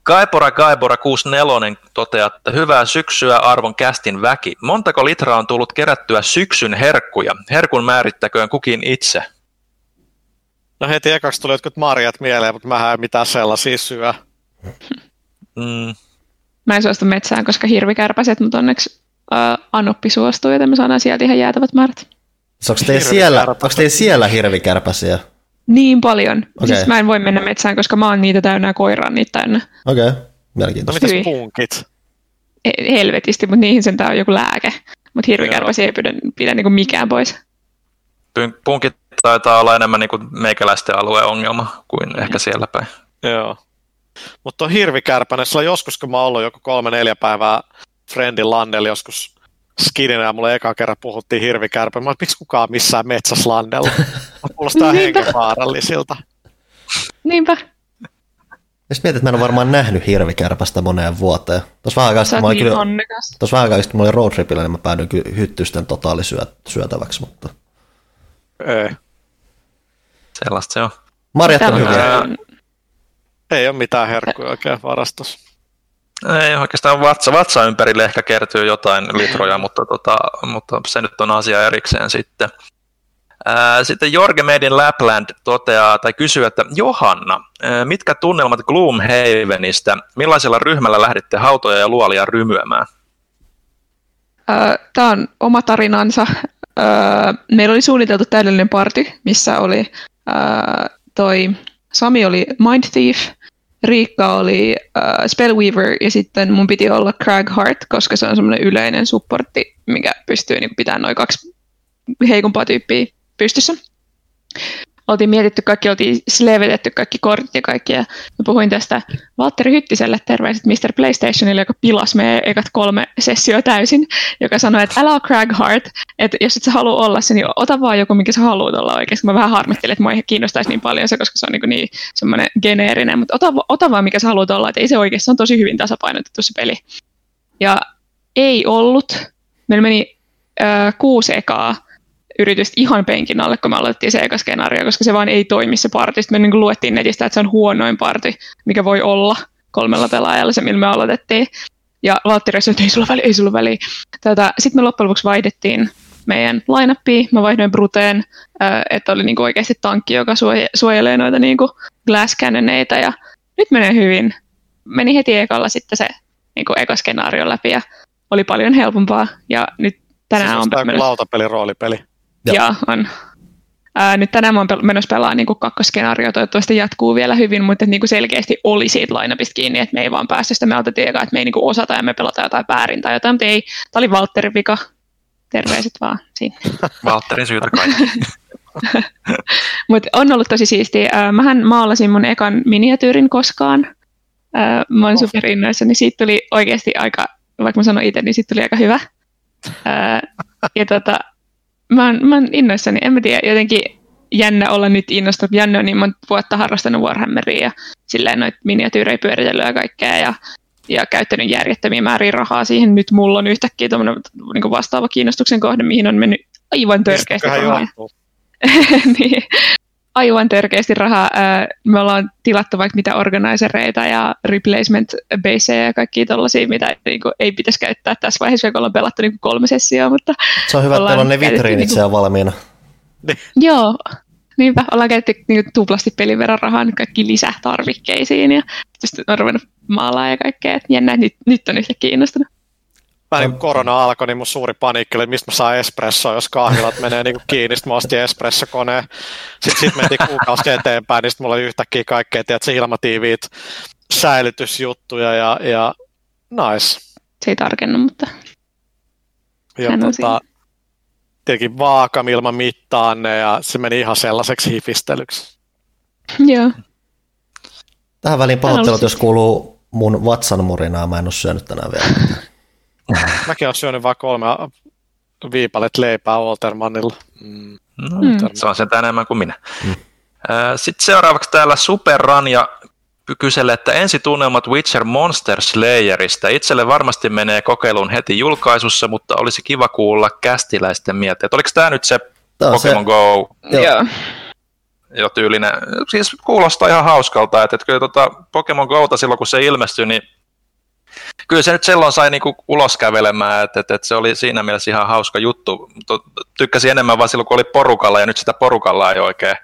Kaipora Kaipora 64 toteaa, että hyvää syksyä arvon kästin väki. Montako litraa on tullut kerättyä syksyn herkkuja? Herkun määrittäköön kukin itse. No heti ekaksi tuli jotkut marjat mieleen, mutta mä en mitään sellaisia syö. Mm. Mä en suostu metsään, koska hirvikärpäset, mutta onneksi uh, Anoppi suostuu, joten me saadaan sieltä ihan jäätävät määrät. Onko teillä siellä, onko teillä siellä hirvikärpäsiä? Niin paljon. Okei. Siis mä en voi mennä metsään, koska mä oon niitä täynnä ja koira on niitä täynnä. Okei, okay. No mielenkiintoista. mitäs Hyvin. punkit? He- Helvetisti, mutta niihin sen tää on joku lääke. Mutta hirvikärpäsiä ei pidä, pidä niinku mikään pois. Punkit taitaa olla enemmän niin kuin meikäläisten alueen ongelma kuin ehkä siellä päin. Joo. Mutta on hirvikärpänen, sillä joskus kun mä oon ollut joku kolme neljä päivää Friendin landella joskus skidinä ja mulle eka kerran puhuttiin hirvikärpä. Mä miksi kukaan missään metsässä landella? Kuulostaa hengenvaarallisilta. Niinpä. Jos mietit, että mä en ole varmaan nähnyt hirvikärpästä moneen vuoteen. Tuossa vähän aikaa sitten mä niin kyllä, tuossa vähän aikaa mä olin roadtripillä, niin mä päädyin kyllä hyttysten totaalisyötäväksi, mutta Ei. Sellaista se on. marjat on hyviä. on- Ei ole mitään herkkuja oikein varastossa. Ei oikeastaan vatsa, vatsa ympärille ehkä kertyy jotain litroja, mutta, tota, mutta se nyt on asia erikseen sitten. Sitten Jorge Made in Lapland toteaa tai kysyy, että Johanna, mitkä tunnelmat Gloomhavenista, millaisella ryhmällä lähditte hautoja ja luolia rymyämään? Tämä on oma tarinansa. Meillä oli suunniteltu täydellinen party, missä oli toi Sami oli Mind Thief, Riikka oli ö, Spellweaver ja sitten mun piti olla Crag Heart, koska se on semmoinen yleinen supportti, mikä pystyy niin pitämään noin kaksi heikompaa tyyppiä pystyssä. Oltiin mietitty kaikki, oltiin slevetetty kaikki kortit ja kaikki. Ja mä puhuin tästä Valtteri Hyttiselle, terveiset Mr. PlayStationille, joka pilasi meidän ekat kolme sessioa täysin, joka sanoi, että älä ole Crag Heart, että jos et sä halua olla se, niin ota vaan joku, mikä sä haluat olla oikeasti. Mä vähän harmittelin, että mua ei kiinnostaisi niin paljon se, koska se on niin, niin semmoinen geneerinen, mutta ota, ota vaan, mikä sä haluat olla, että ei se oikeasti, se on tosi hyvin tasapainotettu se peli. Ja ei ollut. Meillä meni äh, kuusi ekaa yritystä ihan penkin alle, kun me aloitettiin se eka skenaario, koska se vaan ei toimi se party. Sitten me niin luettiin netistä, että se on huonoin party, mikä voi olla kolmella pelaajalla, se millä me aloitettiin. Ja Valtteri sanoi, että ei sulla väliä, ei sulla väliä. Tätä, sitten me loppujen lopuksi vaihdettiin meidän lineupia, mä vaihdoin Bruteen, että oli niinku oikeasti tankki, joka suoje- suojelee noita niinku glass cannoneita ja nyt menee hyvin. Meni heti ekalla sitten se niinku eka skenaario läpi ja oli paljon helpompaa ja nyt tänään Siis on menossa- lautapeli, roolipeli. Joo. Joo, on. Ää, nyt tänään mä oon menossa pelaamaan niin kakkoskenaario, toivottavasti jatkuu vielä hyvin, mutta niin kuin selkeästi oli siitä lineupista kiinni, että me ei vaan päästy sitä, me otettiin eka, että me ei niin kuin osata ja me pelataan jotain väärin tai jotain, mutta ei, tämä oli Valtterin vika. Terveiset vaan sinne. *laughs* Valtterin syytä kaikki. *laughs* Mutta on ollut tosi siistiä. Ää, Mähän maalasin mun ekan miniatyyrin koskaan. Mä oon super innoissani. Siitä tuli oikeasti aika, vaikka mä sanon itse, niin siitä tuli aika hyvä. Ja tota, mä oon, mä oon innoissani. En mä tiedä, jotenkin jännä olla nyt innostunut. Janne on niin monta vuotta harrastanut Warhammeria ja silleen noita miniatyyrejä pyöritellyt ja kaikkea. Ja, ja käyttänyt järjettömiä määriä rahaa siihen. Nyt mulla on yhtäkkiä tommonen, niin vastaava kiinnostuksen kohde, mihin on mennyt aivan törkeästi rahaa. *laughs* niin, aivan törkeästi rahaa. Me ollaan tilattu vaikka mitä organisereita ja replacement baseja ja kaikkia tollaisia, mitä niin kuin, ei pitäisi käyttää tässä vaiheessa, kun ollaan pelattu niin kuin kolme sessioa, mutta Se on hyvä, että teillä on ne vitriinit niinku- siellä valmiina. *laughs* joo, niinpä ollaan käytetty niin kuin, tuplasti pelin verran rahaa nyt kaikki lisätarvikkeisiin ja sitten on ruvennut maalaa ja kaikkea, jännä, että nyt, nyt on yhtäkkiä kiinnostunut. Vähän niin kuin korona alkoi, niin mun suuri paniikki oli, että mistä mä saan espressoa, jos kahvilat menee niin kuin kiinni. Sitten mä ostin espressokoneen. Sitten sit mentiin kuukausi eteenpäin, niin sitten mulla oli yhtäkkiä kaikkea, tiedätkö, ilmatiiviit säilytysjuttuja ja, ja nice. Se ei tarkennu, mutta Ja Hän tota, tietenkin vaakam ilman mittaanne ja se meni ihan sellaiseksi hifistelyksi. joo. Tähän väliin pahoittelut, jos kuuluu mun vatsan murinaa, mä en ole syönyt tänään vielä. Mäkin olen syönyt vain kolme viipalet leipää Waltermannilla. Mm. No, Mm. Se on sen enemmän kuin minä. Sitten seuraavaksi täällä Superranja kyselee, että ensitunnelmat Witcher Monster Slayerista. Itselle varmasti menee kokeiluun heti julkaisussa, mutta olisi kiva kuulla kästiläisten mieltä. Oliko tämä nyt se Tää on se, Pokemon Go? Joo. joo. jo tyylinen. Siis kuulostaa ihan hauskalta, että, että kyllä tota Pokemon Gota silloin kun se ilmestyi, niin kyllä se nyt silloin sai niinku ulos kävelemään, että, että, että, se oli siinä mielessä ihan hauska juttu. Tykkäsin enemmän vaan silloin, kun oli porukalla, ja nyt sitä porukalla ei oikein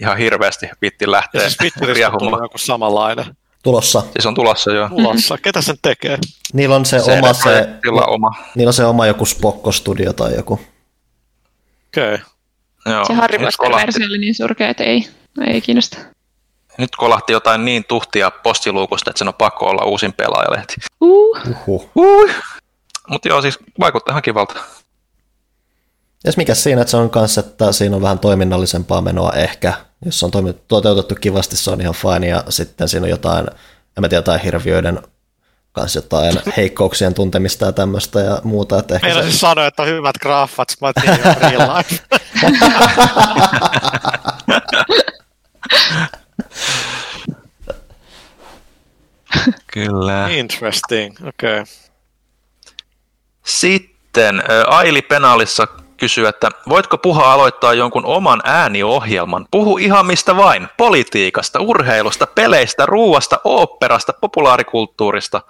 ihan hirveästi vitti lähteä ja siis riehumaan. joku samanlainen. Tulossa. Siis on tulossa jo. Tulossa. Ketä sen tekee? Niillä on se, se oma se, oma. Niillä on se oma joku Spokko-studio tai joku. Okei. Okay. Joo, se Harry Potter-versio oli niin surkea, että ei, ei kiinnosta. Nyt kolahti jotain niin tuhtia postiluukusta, että sen on pakko olla uusin pelaajalehti. Uh. Uhuh. Uh. Mutta joo, siis vaikuttaa ihan kivalta. Ja mikä siinä, että se on kanssa, että siinä on vähän toiminnallisempaa menoa ehkä. Jos on toteutettu kivasti, se on ihan fine, ja sitten siinä on jotain, en mä tiedä, jotain hirviöiden kanssa jotain *laughs* heikkouksien tuntemista ja tämmöistä ja muuta. Että ehkä Meillä se... siis sanoa, että on hyvät graffat, mä tiedän *laughs* real life. *laughs* Kyllä. Interesting, okei. Okay. Sitten Aili Penaalissa kysyy, että voitko Puha aloittaa jonkun oman ääniohjelman? Puhu ihan mistä vain. Politiikasta, urheilusta, peleistä, ruuasta, oopperasta, populaarikulttuurista.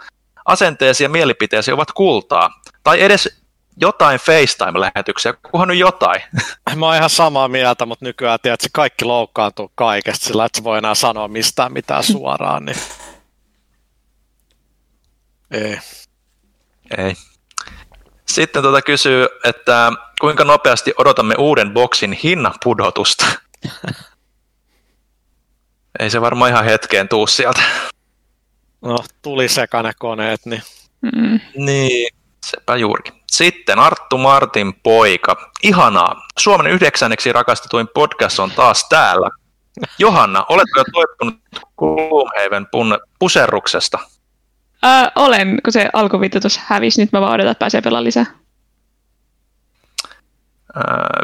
Asenteesi ja mielipiteesi ovat kultaa. Tai edes jotain FaceTime-lähetyksiä, kunhan nyt jotain. *laughs* Mä oon ihan samaa mieltä, mutta nykyään tiedät, että kaikki loukkaantuu kaikesta sillä, että se voi enää sanoa mistään mitään suoraan. Niin... Ei. Ei. Sitten tuota kysyy, että kuinka nopeasti odotamme uuden boksin hinnan pudotusta? *laughs* Ei se varmaan ihan hetkeen tuu sieltä. No, tuli sekane koneet, niin... Mm. Niin, sepä juurikin. Sitten Arttu Martin poika. Ihanaa. Suomen yhdeksänneksi rakastetuin podcast on taas täällä. Johanna, oletko jo toipunut Gloomhaven puserruksesta? Öö, olen, kun se alkuvitutus hävisi. Nyt mä vaan odotan, että pääsee pelaamaan lisää.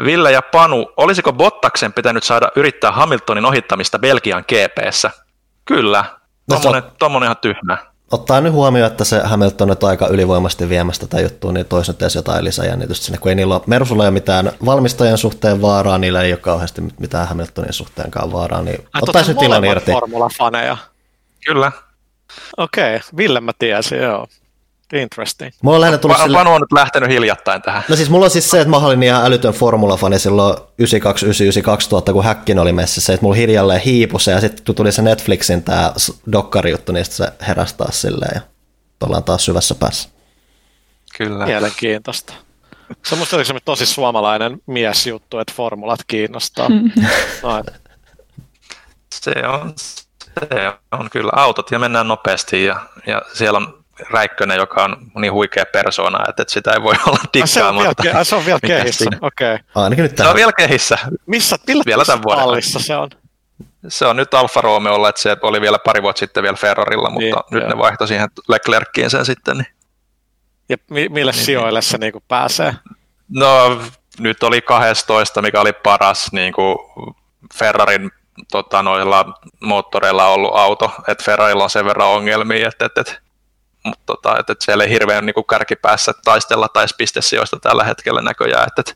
Ville ja Panu, olisiko Bottaksen pitänyt saada yrittää Hamiltonin ohittamista Belgian GPssä? Kyllä, tuommoinen, no, ihan tyhmä. Ottaa nyt huomioon, että se Hamilton on aika ylivoimasti viemästä tätä juttua, niin toisi nyt edes jotain lisäjännitystä sinne, kun ei niillä ole, Mersulla ei ole mitään valmistajan suhteen vaaraa, niillä ei ole kauheasti mitään Hamiltonin suhteenkaan vaaraa, niin ottaisi nyt tilan irti. Formula-faneja. Kyllä. Okei, okay. Ville mä tiesin, joo. Interesting. Mulla on lähinnä tullut sille... Panu on nyt lähtenyt hiljattain tähän. No siis mulla on siis se, että mä olin ihan älytön formulafani silloin 92, 99, 2000, kun Häkkin oli messissä, että mulla hiljalleen hiipu se, ja sitten kun tuli se Netflixin tämä dokkari-juttu, niin se heräsi taas silleen, ja ollaan taas syvässä päässä. Kyllä. Mielenkiintoista. Se on musta tosi suomalainen miesjuttu, että formulat kiinnostaa. *laughs* no, se on, se on kyllä autot ja mennään nopeasti ja, ja siellä on Räikkönen, joka on niin huikea persona, että, että sitä ei voi *laughs* olla dikkaamatta. Se on vielä, se on vielä *laughs* kehissä, okei. Okay. Ainakin nyt Se on vielä kehissä. Missä, millä vielä tämän vuoden allissa se on? Se on nyt Alfa Romeolla, että se oli vielä pari vuotta sitten vielä Ferrarilla, mutta niin, nyt joo. ne vaihtoi siihen Leclerckiin sen sitten. Niin. Ja mi- mille niin, sijoille se niin pääsee? No nyt oli 12, mikä oli paras niin kuin Ferrarin tota, noilla moottoreilla ollut auto, että Ferrarilla on sen verran ongelmia, että, että, että mutta tota, että, että siellä ei hirveän niin kuin kärkipäässä taistella tai pistesijoista tällä hetkellä näköjään, että, että,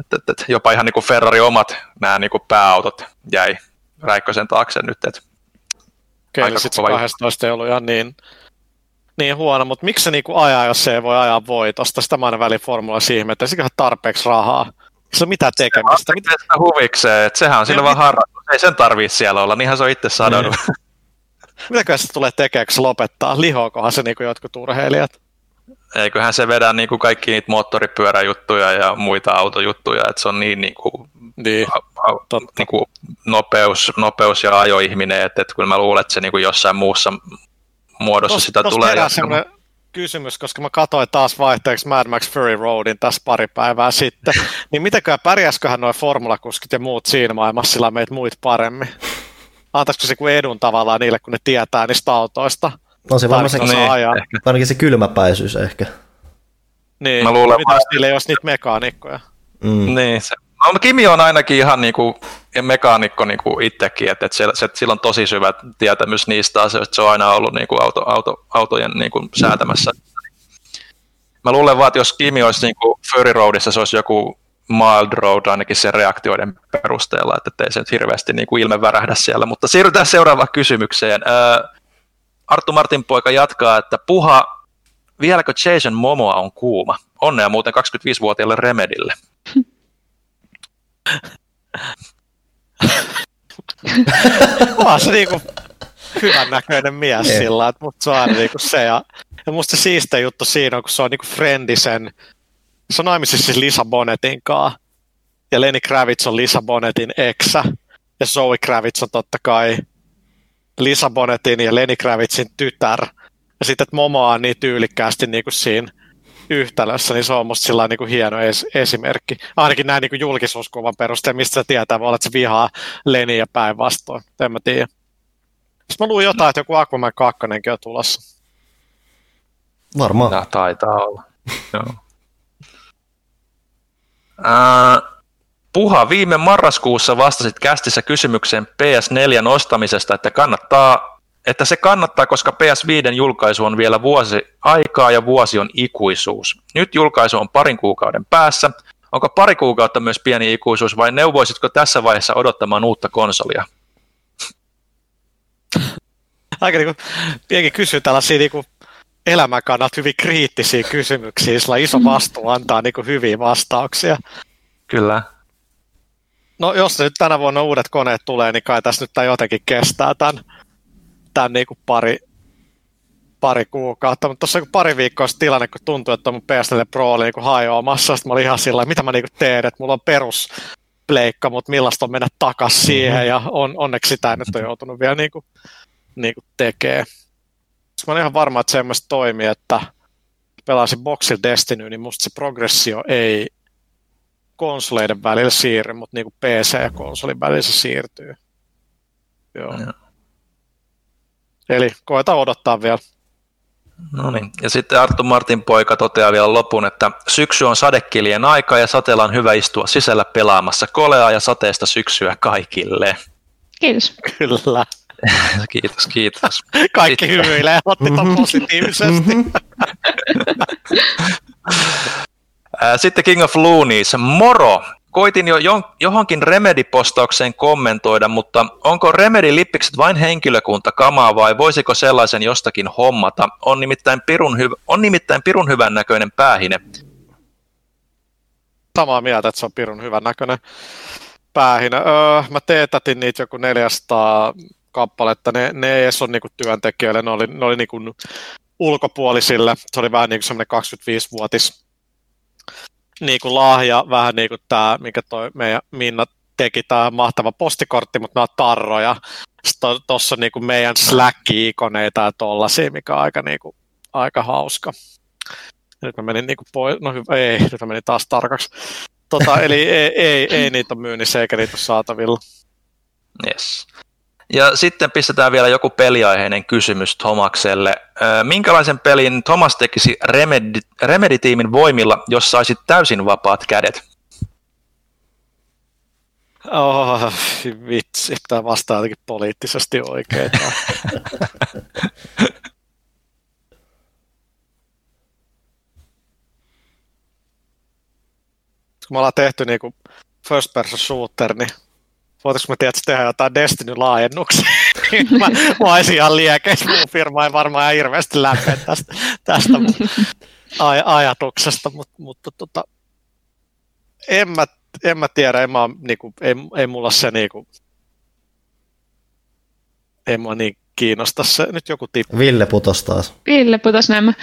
että, että, että jopa ihan niin kuin Ferrari omat nämä niin kuin pääautot jäi Räikkösen taakse nyt, että Okei, okay, sitten se 12 ei ollut ihan niin, niin huono, mutta miksi se niinku ajaa, jos se ei voi ajaa voitosta? Sitä mä aina välin formula siihen, että tarpeeksi rahaa. Se on mitään tekemistä. Mitä? huvikseen, että sehän on sillä vaan harrastus. Ei sen tarvitse siellä olla, niinhän se on itse sanonut. Niin. Mitäkö se tulee tekemään, lopettaa? Lihookohan se niin kuin jotkut urheilijat? Eiköhän se vedä niin kuin kaikki niitä moottoripyöräjuttuja ja muita autojuttuja, että se on niin, niin kuin, niin, a, a, niin kuin nopeus, nopeus ja ajoihminen, että, että kyllä mä luulen, että se niin kuin jossain muussa muodossa tos, sitä tos tulee. Kysymys, koska mä katsoin taas vaihteeksi Mad Max Fury Roadin tässä pari päivää sitten, *laughs* niin mitenkään pärjäsköhän noin formulakuskit ja muut siinä maailmassa sillä meitä muut paremmin? antaisiko se kuin edun tavallaan niille, kun ne tietää niistä autoista? No se varmaan se, niin, ainakin se kylmäpäisyys ehkä. Niin, mä luulen, mitä niille ei olisi niitä mekaanikkoja? Mm. Niin, se, no, Kimi on ainakin ihan niinku mekaanikko niinku itsekin, että et se, se, sillä on tosi syvä tietämys niistä asioista, se on aina ollut niinku auto, auto, autojen niinku säätämässä. Mä luulen vaan, että jos Kimi olisi niinku Fury Roadissa, se olisi joku mild road ainakin sen reaktioiden perusteella, että ei se nyt hirveästi niin kuin ilme värähdä siellä. Mutta siirrytään seuraavaan kysymykseen. Arttu Martin poika jatkaa, että puha, vieläkö Jason Momoa on kuuma? Onnea muuten 25-vuotiaalle Remedille. *laughs* Vaan se niinku hyvän näköinen mies Ei. sillä, että musta se on niinku se. Ja, ja musta se siistiä juttu siinä on, kun se on niinku friendisen, se on naimisissa siis Lisa Bonnetin kanssa. Ja Lenny Kravitz on Lisa Bonnetin eksä. Ja Zoe Kravitz on totta kai Lisa Bonnetin ja Lenny Kravitzin tytär. Ja sitten, että Momo on niin tyylikkäästi niin kuin siinä yhtälössä, niin se on musta sillä niin kuin hieno es- esimerkki. Ainakin näin niin kuin julkisuuskuvan perusteella, mistä se tietää, voi olla, että se vihaa Leniä päinvastoin. En mä tiedä. Sitten mä luin jotain, että joku Aquaman 2 on tulossa. Varmaan. No, taitaa olla. *laughs* Joo. Uh, Puha, viime marraskuussa vastasit kästissä kysymykseen PS4 ostamisesta, että, kannattaa, että se kannattaa, koska PS5 julkaisu on vielä vuosi aikaa ja vuosi on ikuisuus. Nyt julkaisu on parin kuukauden päässä. Onko pari kuukautta myös pieni ikuisuus vai neuvoisitko tässä vaiheessa odottamaan uutta konsolia? *laughs* Aika niin kuin, pienkin kysyy tällaisia niin kuin elämän kannalta hyvin kriittisiä kysymyksiä, sillä iso vastuu antaa niin kuin hyviä vastauksia. Kyllä. No jos nyt tänä vuonna uudet koneet tulee, niin kai tässä nyt tämä jotenkin kestää tämän, tämän niin kuin pari, pari kuukautta, mutta tuossa pari viikkoa tilanne, kun tuntui, että mun PS4 Pro oli niin hajoamassa, sitten mä olin ihan sillä mitä mä niin teen, että mulla on perus pleikka, mutta millaista on mennä takaisin siihen, mm-hmm. ja on, onneksi sitä nyt on joutunut vielä niin kuin, niin kuin tekee. Mä olen ihan varma, että semmoista toimii, että pelasin Boxil Destiny, niin musta se progressio ei konsoleiden välillä siirry, mutta niin kuin PC ja konsolin välillä se siirtyy. Joo. Ja. Eli koeta odottaa vielä. No niin. Ja sitten Arttu Martin poika toteaa vielä lopun, että syksy on sadekilien aika ja sateella on hyvä istua sisällä pelaamassa kolea ja sateesta syksyä kaikille. Kiitos. Kyllä. *laughs* kiitos, kiitos. Kaikki Sitten... hymyilee, otti ton positiivisesti. *laughs* Sitten King of Loonies. Moro! Koitin jo johonkin Remedy-postaukseen kommentoida, mutta onko Remedy-lippikset vain henkilökunta kamaa vai voisiko sellaisen jostakin hommata? On nimittäin pirun, hyv- on nimittäin pirun hyvän näköinen päähine. Samaa mieltä, että se on pirun hyvän näköinen päähine. Öö, mä teetätin niitä joku 400 kappaletta. Ne, ne ei edes ole niinku työntekijöille, ne oli, ne oli niinku ulkopuolisille. Se oli vähän niin kuin semmoinen 25-vuotis niin kuin lahja, vähän niin kuin tämä, mikä toi meidän Minna teki, tämä mahtava postikortti, mutta nämä on tarroja. Tuossa on niin kuin meidän Slack-ikoneita ja tollasia, mikä on aika, niin kuin, aika hauska. Nyt mä menin niin kuin pois, no hyvä, ei, *laughs* nyt mä menin taas tarkaksi. Tota, eli ei, ei, ei niitä ole myynnissä eikä niitä ole saatavilla. Yes. Ja sitten pistetään vielä joku peliaiheinen kysymys Tomakselle. Minkälaisen pelin Thomas tekisi Remedy, Remedy-tiimin voimilla, jos saisit täysin vapaat kädet? Oh, vitsi, tämä vastaa jotenkin poliittisesti oikein. *laughs* Kun me ollaan tehty niinku first person shooter, niin voitaisiinko me tietysti tehdä jotain Destiny-laajennuksia. *laughs* mä, mä olisin ihan liekeissä, mun firma ei varmaan hirveästi lämpeä tästä, tästä mun aj- ajatuksesta, mutta, mutta tota, en, mä, en mä tiedä, en mä, niinku, ei, ei mulla se niinku, ei mua niin kiinnosta se. Nyt joku tippu. Ville putos taas. Ville putos näin. Uh,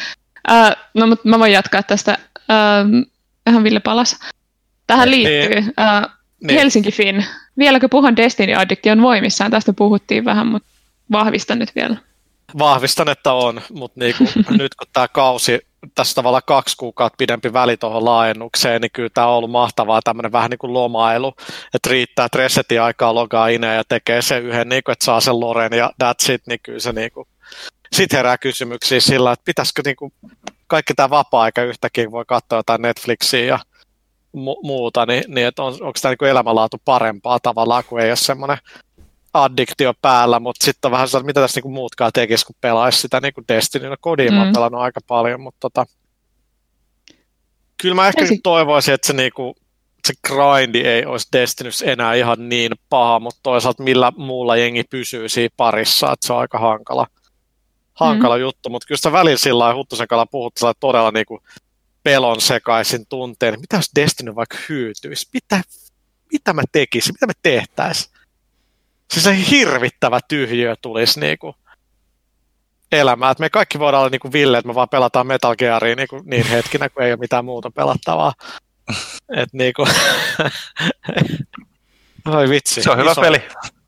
no, mutta mä voin jatkaa tästä. Uh, vähän Ville palas. Tähän niin. liittyy. Uh, niin. Helsinki Fin. Vieläkö puhun Destiny-addiktion voimissaan? Tästä puhuttiin vähän, mutta vahvistan nyt vielä. Vahvistan, että on, mutta niinku, *laughs* nyt kun tämä kausi, tässä tavallaan kaksi kuukautta pidempi väli tuohon laajennukseen, niin kyllä tämä on ollut mahtavaa tämmöinen vähän niin kuin lomailu, että riittää, että resetin aikaa logaa ineen ja tekee se yhden, niin kuin, että saa sen Loren ja that's it, niin kyllä se niin kuin, sitten herää kysymyksiä sillä, että pitäisikö niin kuin, kaikki tämä vapaa-aika yhtäkin voi katsoa jotain Netflixiä ja mu- muuta, niin, niin että on, onko tämä niin elämänlaatu parempaa tavallaan, kun ei ole semmoinen addiktio päällä, mutta sitten on vähän sellainen, mitä tässä niin muutkaan tekisi, kun pelaisi sitä niin Destiny. No kodiin mm. mä pelannut aika paljon, mutta tota, kyllä mä ehkä nyt toivoisin, että se, niin kuin, se grindi ei olisi Destinys enää ihan niin paha, mutta toisaalta millä muulla jengi pysyy siinä parissa, että se on aika hankala, hankala mm. juttu, mutta kyllä sitä välillä sillä lailla Huttusen kanssa puhuttu todella niin kuin pelon sekaisin tunteen, mitä jos Destiny vaikka hyytyisi, mitä, mitä mä tekisin, mitä me tehtäisiin. Siis se hirvittävä tyhjiö tulisi niin kuin elämään. Että me kaikki voidaan olla niin kuin Ville, että me vaan pelataan Metal Gearia niin, kuin niin hetkinä, kun ei ole mitään muuta pelattavaa. Et *laughs* niin kuin... Oi vitsi. Se on hyvä iso, peli.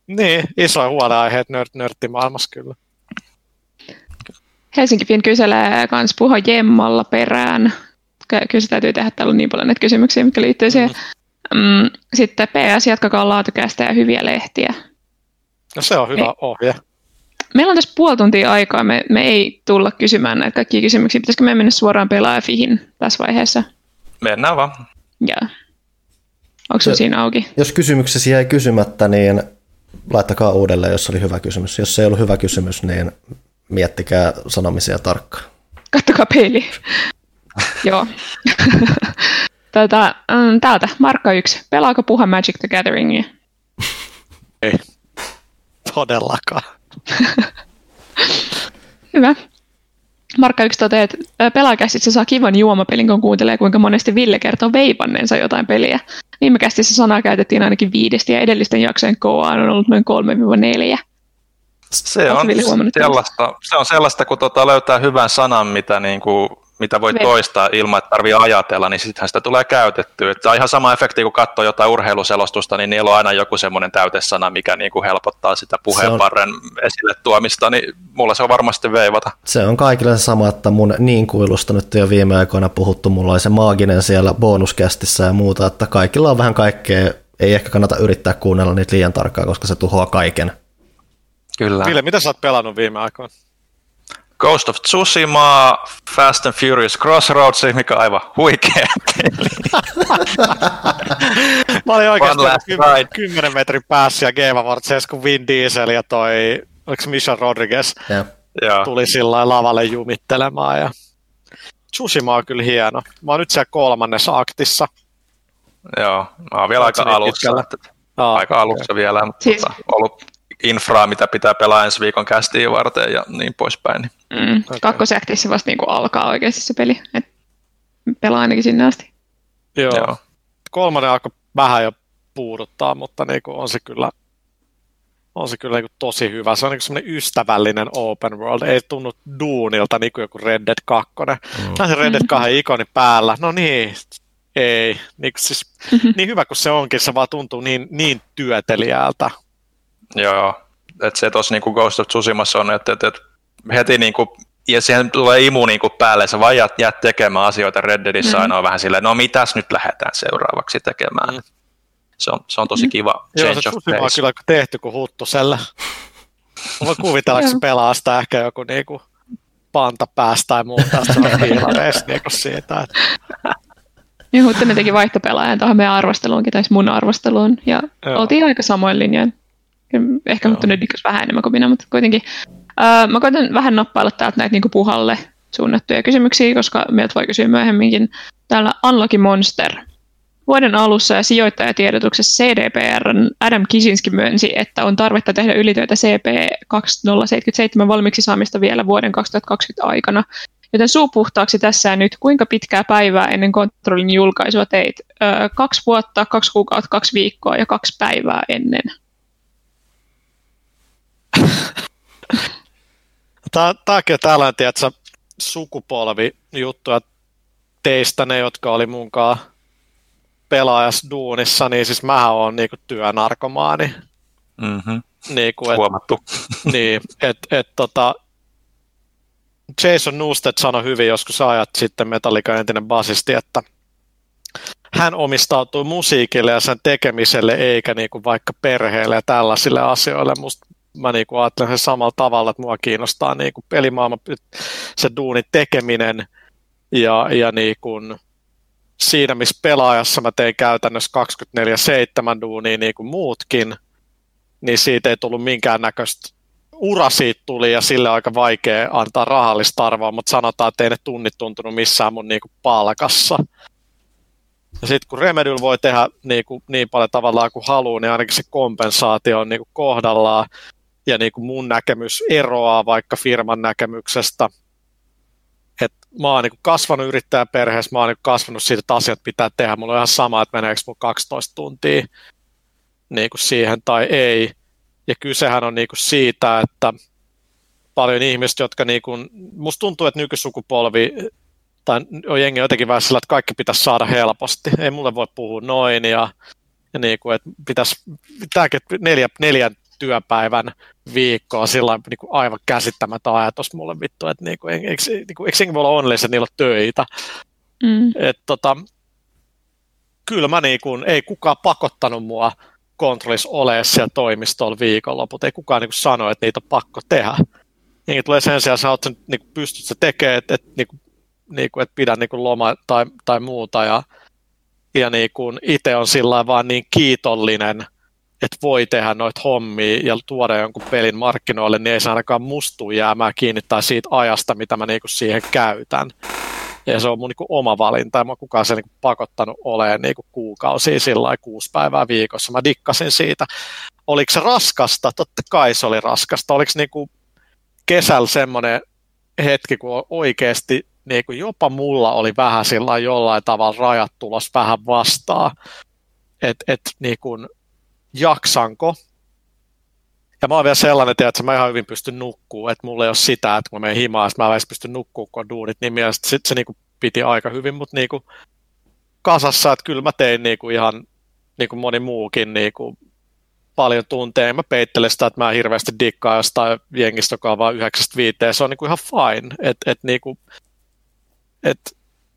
Niin, iso huoleaiheet nört, nörttimaailmassa kyllä. Helsinki Fin kyselee kans puho Jemmalla perään. Kyllä se täytyy tehdä, täällä on niin paljon näitä kysymyksiä, mitkä liittyy siihen. Mm. Sitten PS, jatkakaa laatukästä ja hyviä lehtiä. No se on hyvä ei. ohje. Meillä on tässä puoli tuntia aikaa, me, me ei tulla kysymään näitä kaikkia kysymyksiä. Pitäisikö me mennä suoraan pelaajafihin tässä vaiheessa? Mennään vaan. Joo. Onko se siinä auki? Jos kysymyksesi jäi kysymättä, niin laittakaa uudelleen, jos oli hyvä kysymys. Jos ei ollut hyvä kysymys, niin miettikää sanomisia tarkkaan. Kattokaa peili. Joo. *laughs* Tätä, mm, täältä, Markka 1. Pelaako Puha Magic the Gatheringia? *laughs* Ei. Todellakaan. *laughs* Hyvä. Markka yksi toteaa, että pelaajakästissä saa kivan juomapelin, kun kuuntelee, kuinka monesti Ville kertoo veipanneensa jotain peliä. Viime kästissä sanaa käytettiin ainakin viidesti ja edellisten jaksojen KOA on ollut noin 3-4. Se on, sellaista, se on sellaista, kun tota löytää hyvän sanan, mitä niin kuin mitä voi toistaa ilman, että tarvii ajatella, niin sittenhän sitä tulee käytettyä. Tämä on ihan sama efekti, kun katsoo jotain urheiluselostusta, niin niillä on aina joku semmoinen täytesana, mikä niin kuin helpottaa sitä puheenparren on... esille tuomista, niin mulla se on varmasti veivata. Se on kaikille se sama, että mun niin kuilusta nyt jo viime aikoina puhuttu, mulla oli se maaginen siellä bonuskästissä ja muuta, että kaikilla on vähän kaikkea, ei ehkä kannata yrittää kuunnella niitä liian tarkkaan, koska se tuhoaa kaiken. Kyllä. Ville, mitä sä oot pelannut viime aikoina? Ghost of Tsushima, Fast and Furious Crossroads, mikä on aivan huikea peli. *laughs* Mä olin oikeasti 10, 10 metrin päässä ja Game Awards, kun Vin Diesel ja toi, oliko Michelle Rodriguez, yeah. tuli sillä lavalle jumittelemaan. Ja... Tsushima on kyllä hieno. Mä oon nyt siellä kolmannessa aktissa. Joo, mä oon vielä aika alussa. aika alussa okay. vielä, mutta siis... ollut infraa, mitä pitää pelaa ensi viikon kästiin varten ja niin poispäin. Niin. Mm. Okay. Kakkosektissa vasta niin kuin alkaa oikeasti se peli, Et pelaa ainakin sinne asti. Joo. Joo. Kolmannen alkoi vähän jo puuduttaa, mutta niin kuin on se kyllä, on se kyllä niin kuin tosi hyvä. Se on niin semmoinen ystävällinen open world. Ei tunnu duunilta niin kuin joku Red Dead 2. Mm. Näin se Red Dead 2 ikoni päällä. No niin, ei. Niin, siis, mm-hmm. niin hyvä kuin se onkin, se vaan tuntuu niin, niin työtelijältä. Joo, että se tuossa niin Ghost of Tsushimassa on, että, että, että heti niin kuin, ja siihen tulee imu niin kuin päälle, sä vaan jäät, jäät tekemään asioita Red Deadissä mm-hmm. aina on vähän silleen, no mitäs nyt lähdetään seuraavaksi tekemään. Mm. Se, on, se on tosi kiva Joo, se Tsushima on kyllä tehty kuin huttuselle. Mä voin kuvitella, että se pelaa sitä ehkä joku niinku panta päästä tai muuta, että se on fiilareissa niinku siitä. Että... Niin, mutta me teki vaihtopelaajan tuohon meidän arvosteluunkin, tai mun arvosteluun, ja Joo. oltiin aika samoin linjoin. Ehkä mutta nyt vähän enemmän kuin minä, mutta kuitenkin. Öö, mä koitan vähän nappailla täältä näitä niin puhalle suunnattuja kysymyksiä, koska meiltä voi kysyä myöhemminkin. Täällä Unlucky Monster. Vuoden alussa ja sijoittajatiedotuksessa CDPRn Adam Kisinski myönsi, että on tarvetta tehdä ylitöitä CP2077 valmiiksi saamista vielä vuoden 2020 aikana. Joten suu puhtaaksi tässä ja nyt, kuinka pitkää päivää ennen kontrollin julkaisua teit? Öö, kaksi vuotta, kaksi kuukautta, kaksi viikkoa ja kaksi päivää ennen. Tämäkin on tällainen, tiedätkö, sukupolvi juttuja teistä ne, jotka oli munkaan pelaajas duunissa, niin siis mä oon niinku työnarkomaani. Mm-hmm. Niinku, et, Huomattu. *laughs* Niin, että et, tota, Jason Newsted sanoi hyvin joskus ajat sitten Metallica entinen basisti, että hän omistautuu musiikille ja sen tekemiselle eikä niinku vaikka perheelle ja tällaisille asioille. Musta mä niinku ajattelen sen samalla tavalla, että mua kiinnostaa niinku pelimaailma, se duunin tekeminen ja, ja niinku siinä, missä pelaajassa mä tein käytännössä 24-7 duunia niin kuin muutkin, niin siitä ei tullut minkäännäköistä ura siitä tuli ja sille aika vaikea antaa rahallista arvoa, mutta sanotaan, että ei ne tunnit tuntunut missään mun niinku palkassa. Ja sitten kun Remedyl voi tehdä niin, kuin, niin paljon tavallaan kuin haluaa, niin ainakin se kompensaatio on niin kuin kohdallaan. Ja niin kuin mun näkemys eroaa vaikka firman näkemyksestä. Et mä oon niin kuin kasvanut yrittäjäperheessä, mä oon niin kuin kasvanut siitä, että asiat pitää tehdä. Mulla on ihan sama, että meneekö mun 12 tuntia niin kuin siihen tai ei. Ja kysehän on niin kuin siitä, että paljon ihmistä, jotka niin kuin, musta tuntuu, että nykysukupolvi tai on jengi jotenkin vähän sillä, että kaikki pitäisi saada helposti. Ei mulle voi puhua noin ja, ja niin kuin, että pitäisi, tämäkin neljä, neljän työpäivän viikkoa sillä niin kuin aivan käsittämätön ajatus mulle vittu, että niin kuin, eikö, niin kuin, eikö voi olla onnellisia, että niillä on töitä. Mm. Et, tota, kyllä mä niin kuin, ei kukaan pakottanut mua kontrollissa ole siellä toimistolla viikonloput. Ei kukaan niin kuin sano, että niitä on pakko tehdä. Jengi tulee sen sijaan sanoa, että niin kuin pystyt se tekemään, että, että, niin kuin, niin kuin, että pidä niin kuin loma tai, tai muuta. Ja, ja niin kuin itse on sillä vaan niin kiitollinen, että voi tehdä noita hommia ja tuoda jonkun pelin markkinoille, niin ei se ainakaan mustu jäämään kiinnittää siitä ajasta, mitä mä niin kuin siihen käytän. Ja se on mun niin kuin oma valinta, ja mä kukaan se niin kuin pakottanut olemaan niin kuin kuukausia sillä kuusi päivää viikossa. Mä dikkasin siitä. Oliko se raskasta? Totta kai se oli raskasta. Oliko niin kuin kesällä semmoinen hetki, kun oikeasti niin kuin jopa mulla oli vähän sillä jollain tavalla rajat tulos vähän vastaan, että et, niin jaksanko. Ja mä oon vielä sellainen, että mä ihan hyvin pystyn nukkuu, että mulla ei ole sitä, että kun mä menen himaan, mä en edes pysty nukkuu, kun on duunit, niin mielestäni sit se niin kuin piti aika hyvin, mutta niin kuin kasassa, että kyllä mä tein niin kuin ihan niin kuin moni muukin niin kuin paljon tunteja. Mä peittelen sitä, että mä hirveästi dikkaan jostain jengistä, joka on vaan 95. Se on niin kuin ihan fine. Et, et niin kuin, et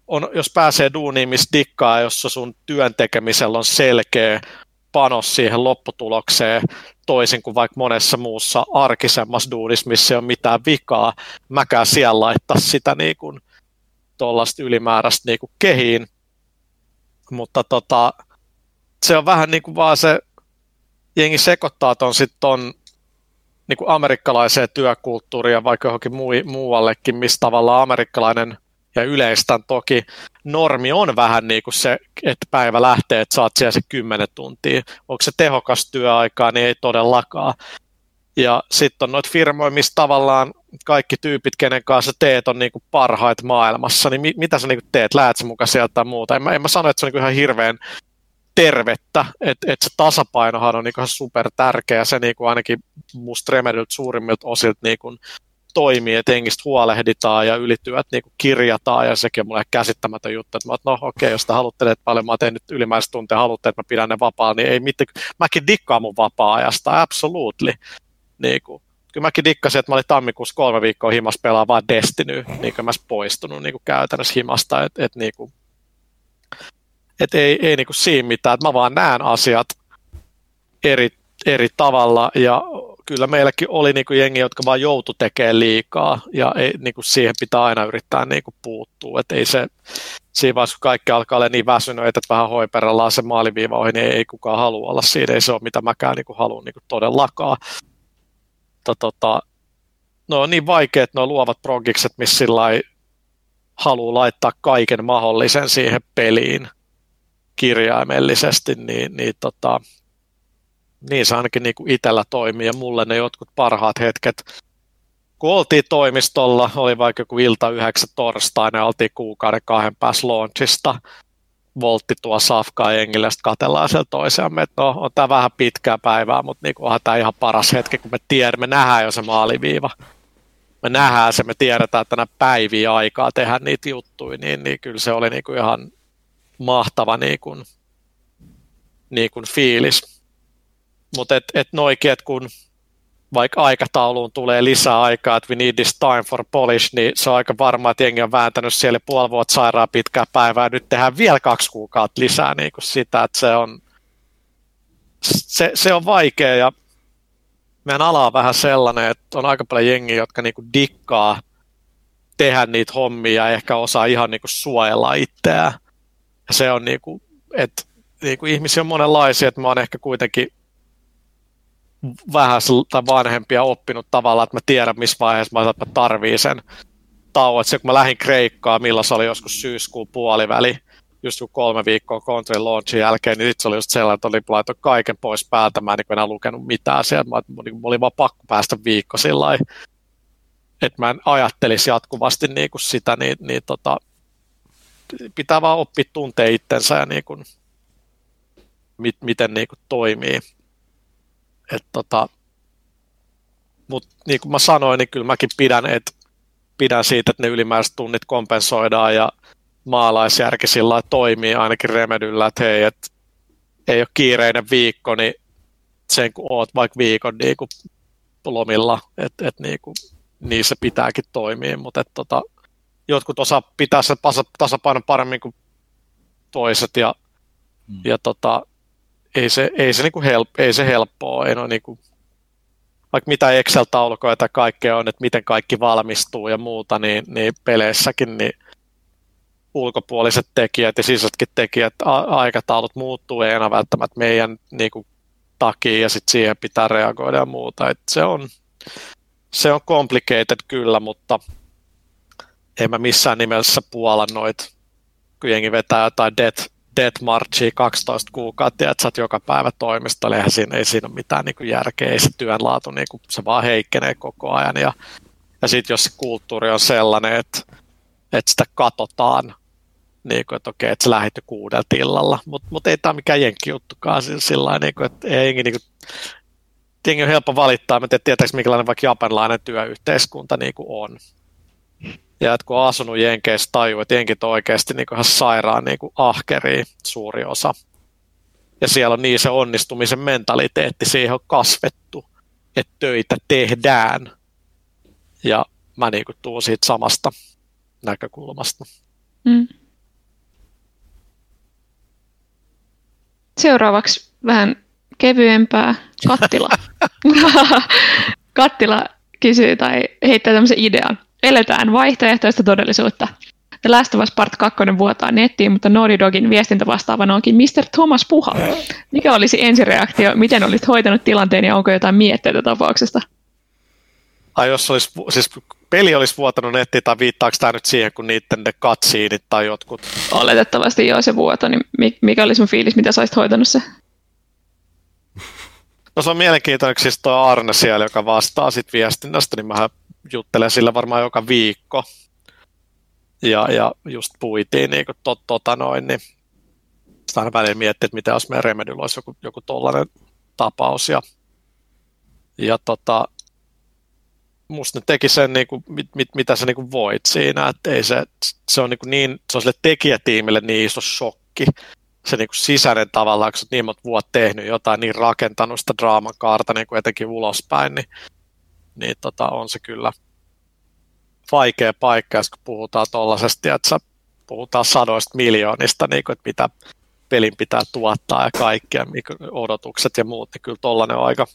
on, jos pääsee duuniin, missä dikkaa, jossa sun työn tekemisellä on selkeä panos siihen lopputulokseen, toisin kuin vaikka monessa muussa arkisemmassa duunissa, missä ei ole mitään vikaa, mäkään siellä laittaa sitä niin kuin, ylimääräistä niin kuin kehiin. Mutta tota, se on vähän niin kuin vaan se jengi sekoittaa ton sitten ton niin kuin amerikkalaiseen työkulttuuriin ja vaikka johonkin muu, muuallekin, missä tavallaan amerikkalainen ja yleistän toki normi on vähän niin kuin se, että päivä lähtee, että saat siellä se kymmenen tuntia. Onko se tehokas työaikaa, niin ei todellakaan. Ja sitten on noita firmoja, missä tavallaan kaikki tyypit, kenen kanssa teet, on niinku parhaat maailmassa, niin mi- mitä sä niinku teet? Läät sä mukaan sieltä tai muuta? En mä, en mä sano, että se on niinku ihan hirveän tervettä, että et se tasapainohan on niinku super tärkeä, se niinku ainakin musta Remedyltä suurimmilta osilta niinku toimii, että hengistä huolehditaan ja ylityöt niinku kirjataan ja sekin on mulle käsittämätön juttu, että mä no okei, okay, jos te haluatte, että paljon mä teen nyt ylimääräistä tunteja, haluatte, että mä pidän ne vapaa, niin ei mitään, mäkin dikkaan mun vapaa-ajasta, absolutely. Niinku, kyllä mäkin dikkasin, että mä olin tammikuussa kolme viikkoa himas pelaa vaan Destiny, niin kuin mä poistunut niin kuin käytännössä himasta, että et, niin kuin, et ei, ei niin kuin siinä mitään, että mä vaan näen asiat eri, eri tavalla ja kyllä meilläkin oli niin kuin jengi, jotka vaan joutu tekemään liikaa ja ei, niin kuin siihen pitää aina yrittää niin kuin puuttua, että ei se, siinä vaiheessa kun kaikki alkaa olla niin väsynyt, että vähän hoiperellaan se maaliviiva ohi, niin ei, ei kukaan halua olla siinä, ei se ole mitä mäkään niin kuin haluan niin kuin todellakaan. Mutta tota, no on niin vaikeat nuo luovat progikset, missä sillä haluaa laittaa kaiken mahdollisen siihen peliin kirjaimellisesti, niin, niin, tota, niin se ainakin niin kuin itsellä toimii ja mulle ne jotkut parhaat hetket, kun oltiin toimistolla, oli vaikka joku ilta yhdeksän torstaina oltiin kuukauden kahden päässä launchista, voltti tuo safkaa jengille, sitten katellaan siellä toisiamme, että no on tämä vähän pitkää päivää, mutta niin onhan tämä ihan paras hetki, kun me tiedämme, me nähdään jo se maaliviiva. Me nähdään se, me tiedetään, että tänä päiviä aikaa tehdä niitä juttuja, niin, niin kyllä se oli niin kuin ihan mahtava niin kuin, niin kuin fiilis. Mutta et, et noikin, että kun vaikka aikatauluun tulee lisää aikaa, että we need this time for polish, niin se on aika varma, että jengi on vääntänyt siellä puoli vuotta sairaan pitkää päivää, nyt tehdään vielä kaksi kuukautta lisää niin kuin sitä, että se on, se, se on vaikea ja meidän ala on vähän sellainen, että on aika paljon jengiä, jotka niin kuin dikkaa tehdä niitä hommia ja ehkä osaa ihan niin kuin suojella itseään. Ja se on niin kuin, että niin kuin ihmisiä on monenlaisia, että mä oon ehkä kuitenkin vähän tai vanhempia oppinut tavallaan, että mä tiedän, missä vaiheessa mä, että mä tarvii sen tauon. se, kun mä lähdin Kreikkaan, milloin se oli joskus syyskuun puoliväli, just kun kolme viikkoa Country Launchin jälkeen, niin se oli just sellainen, että oli laittanut kaiken pois päältä, mä en niin enää lukenut mitään siellä, mä, mä, mä olin vaan pakko päästä viikko sillä että mä en ajattelisi jatkuvasti niin kuin sitä, niin, niin tota, pitää vaan oppia tuntea itsensä ja niin kuin, mit, miten niin kuin toimii. Et tota, Mutta niin kuin mä sanoin, niin kyllä mäkin pidän, et, pidän siitä, että ne ylimääräiset tunnit kompensoidaan ja maalaisjärki sillä toimii ainakin Remedyllä, että hei, et, ei ole kiireinen viikko, niin sen kun oot vaikka viikon niin kuin lomilla, että et, niin kuin, niissä pitääkin toimia, mutta et, tota, jotkut osaa pitää sen tasapainon paremmin kuin toiset ja, mm. ja tota, ei se, ei se, niinku help, ei se helppoa, ei no niinku, vaikka mitä Excel-taulukoja tai kaikkea on, että miten kaikki valmistuu ja muuta, niin, niin peleissäkin niin ulkopuoliset tekijät ja sisäisetkin tekijät, a- aikataulut muuttuu ei enää välttämättä meidän niin kuin, takia ja sitten siihen pitää reagoida ja muuta. Et se, on, se on complicated kyllä, mutta en mä missään nimessä puola noit, kun jengi vetää jotain death, death marchia 12 kuukautta, että sä oot joka päivä toimistolla, eihän siinä, ei siinä ole mitään niin kuin järkeä, ei se työnlaatu, niin kuin, se vaan heikkenee koko ajan. Ja, ja sitten jos se kulttuuri on sellainen, että, että sitä katsotaan, niin kuin, että okei, että sä lähdit kuudelta illalla, mutta mut ei tämä mikään jenkki juttukaan sillä niin kuin, että ei niin kuin, jengi on helppo valittaa, mutta tietääkö minkälainen vaikka japanilainen työyhteiskunta niin kuin on. Ja että kun asunut Jenkeissä, tajuu, että jenkit on oikeasti niin ihan sairaan niin ahkeria suuri osa. Ja siellä on niin se onnistumisen mentaliteetti, siihen on kasvettu, että töitä tehdään. Ja mä niin kuin tuun siitä samasta näkökulmasta. Mm. Seuraavaksi vähän kevyempää kattila. *laughs* kattila kysyy tai heittää tämmöisen idean. Eletään vaihtoehtoista todellisuutta. The Last of Us Part 2 vuotaa nettiin, mutta Naughty Dogin viestintävastaavana onkin Mr. Thomas Puha. Mikä olisi ensireaktio, miten olit hoitanut tilanteen ja onko jotain mietteitä tapauksesta? Ai jos olisi, siis peli olisi vuotanut nettiin, tai viittaako tämä nyt siihen, kun niiden ne katsiinit tai jotkut? Oletettavasti joo se vuoto, niin mikä oli sun fiilis, mitä sä olisit hoitanut se? No se on mielenkiintoinen, siis tuo Arne siellä, joka vastaa sit viestinnästä, niin mä juttelen sillä varmaan joka viikko. Ja, ja just puitiin niin kuin tot, tota noin, niin sitä aina välillä miettii, että mitä jos meidän Remedyllä olisi joku, joku tollainen tapaus. Ja, ja tota, musta ne teki sen, niin kuin, mit, mit, mitä sä niin kuin voit siinä, että ei se, se on niin, kuin niin se on sille tekijätiimille niin iso shokki, se niin kuin sisäinen tavallaan, kun sä niin monta vuotta tehnyt jotain, niin rakentanut sitä draaman kaarta niin kuin etenkin ulospäin, niin, niin tota, on se kyllä vaikea paikka, kun puhutaan tuollaisesta, että sä puhutaan sadoista miljoonista, niin kuin, että mitä pelin pitää tuottaa ja kaikkea, odotukset ja muut, niin kyllä tollainen on aika,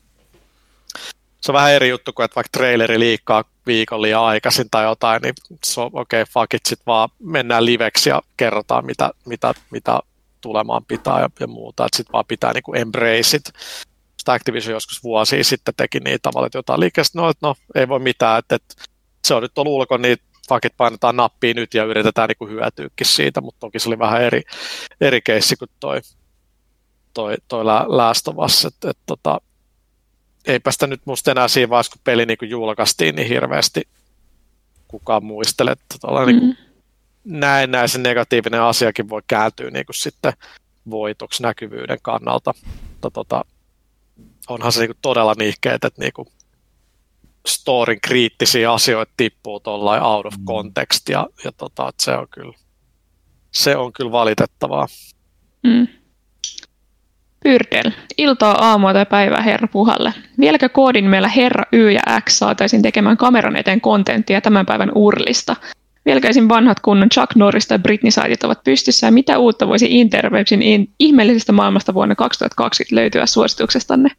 se on vähän eri juttu kuin, että vaikka traileri liikkaa viikon liian aikaisin tai jotain, niin se on okei, okay, fuck it, sit vaan mennään liveksi ja kerrotaan, mitä, mitä, mitä tulemaan pitää ja, ja muuta, että sitten vaan pitää niin embrace it. Sitä Activision joskus vuosia sitten teki niitä tavalla, että jotain liikestä, no, että no, ei voi mitään, että, että se on nyt ollut ulko, niin fuck it, painetaan nappia nyt ja yritetään niin hyötyäkin siitä, mutta toki se oli vähän eri, eri keissi kuin toi, toi, toi Last of Us, että, että tota, eipä sitä nyt musta enää siinä vaiheessa, kun peli niin kuin julkaistiin, niin hirveästi kukaan muistele, että mm-hmm. niin kuin näin, näin se negatiivinen asiakin voi kääntyä niin kuin sitten voitoksi näkyvyyden kannalta. Mutta tota, onhan se niin kuin todella nihkeet, että niin kuin storin kriittisiä asioita tippuu tuollain out of mm. context ja, ja tota, että se on kyllä se on kyllä valitettavaa. Mm. Pyrdel. Iltaa, aamua tai päivää herra Puhalle. Vieläkö koodin meillä herra Y ja X saataisiin tekemään kameran eteen kontenttia tämän päivän urlista? Vieläkäisin vanhat kunnon Chuck Norris tai Britney saitit ovat pystyssä ja mitä uutta voisi Interwebsin in- ihmeellisestä maailmasta vuonna 2020 löytyä suosituksestanne?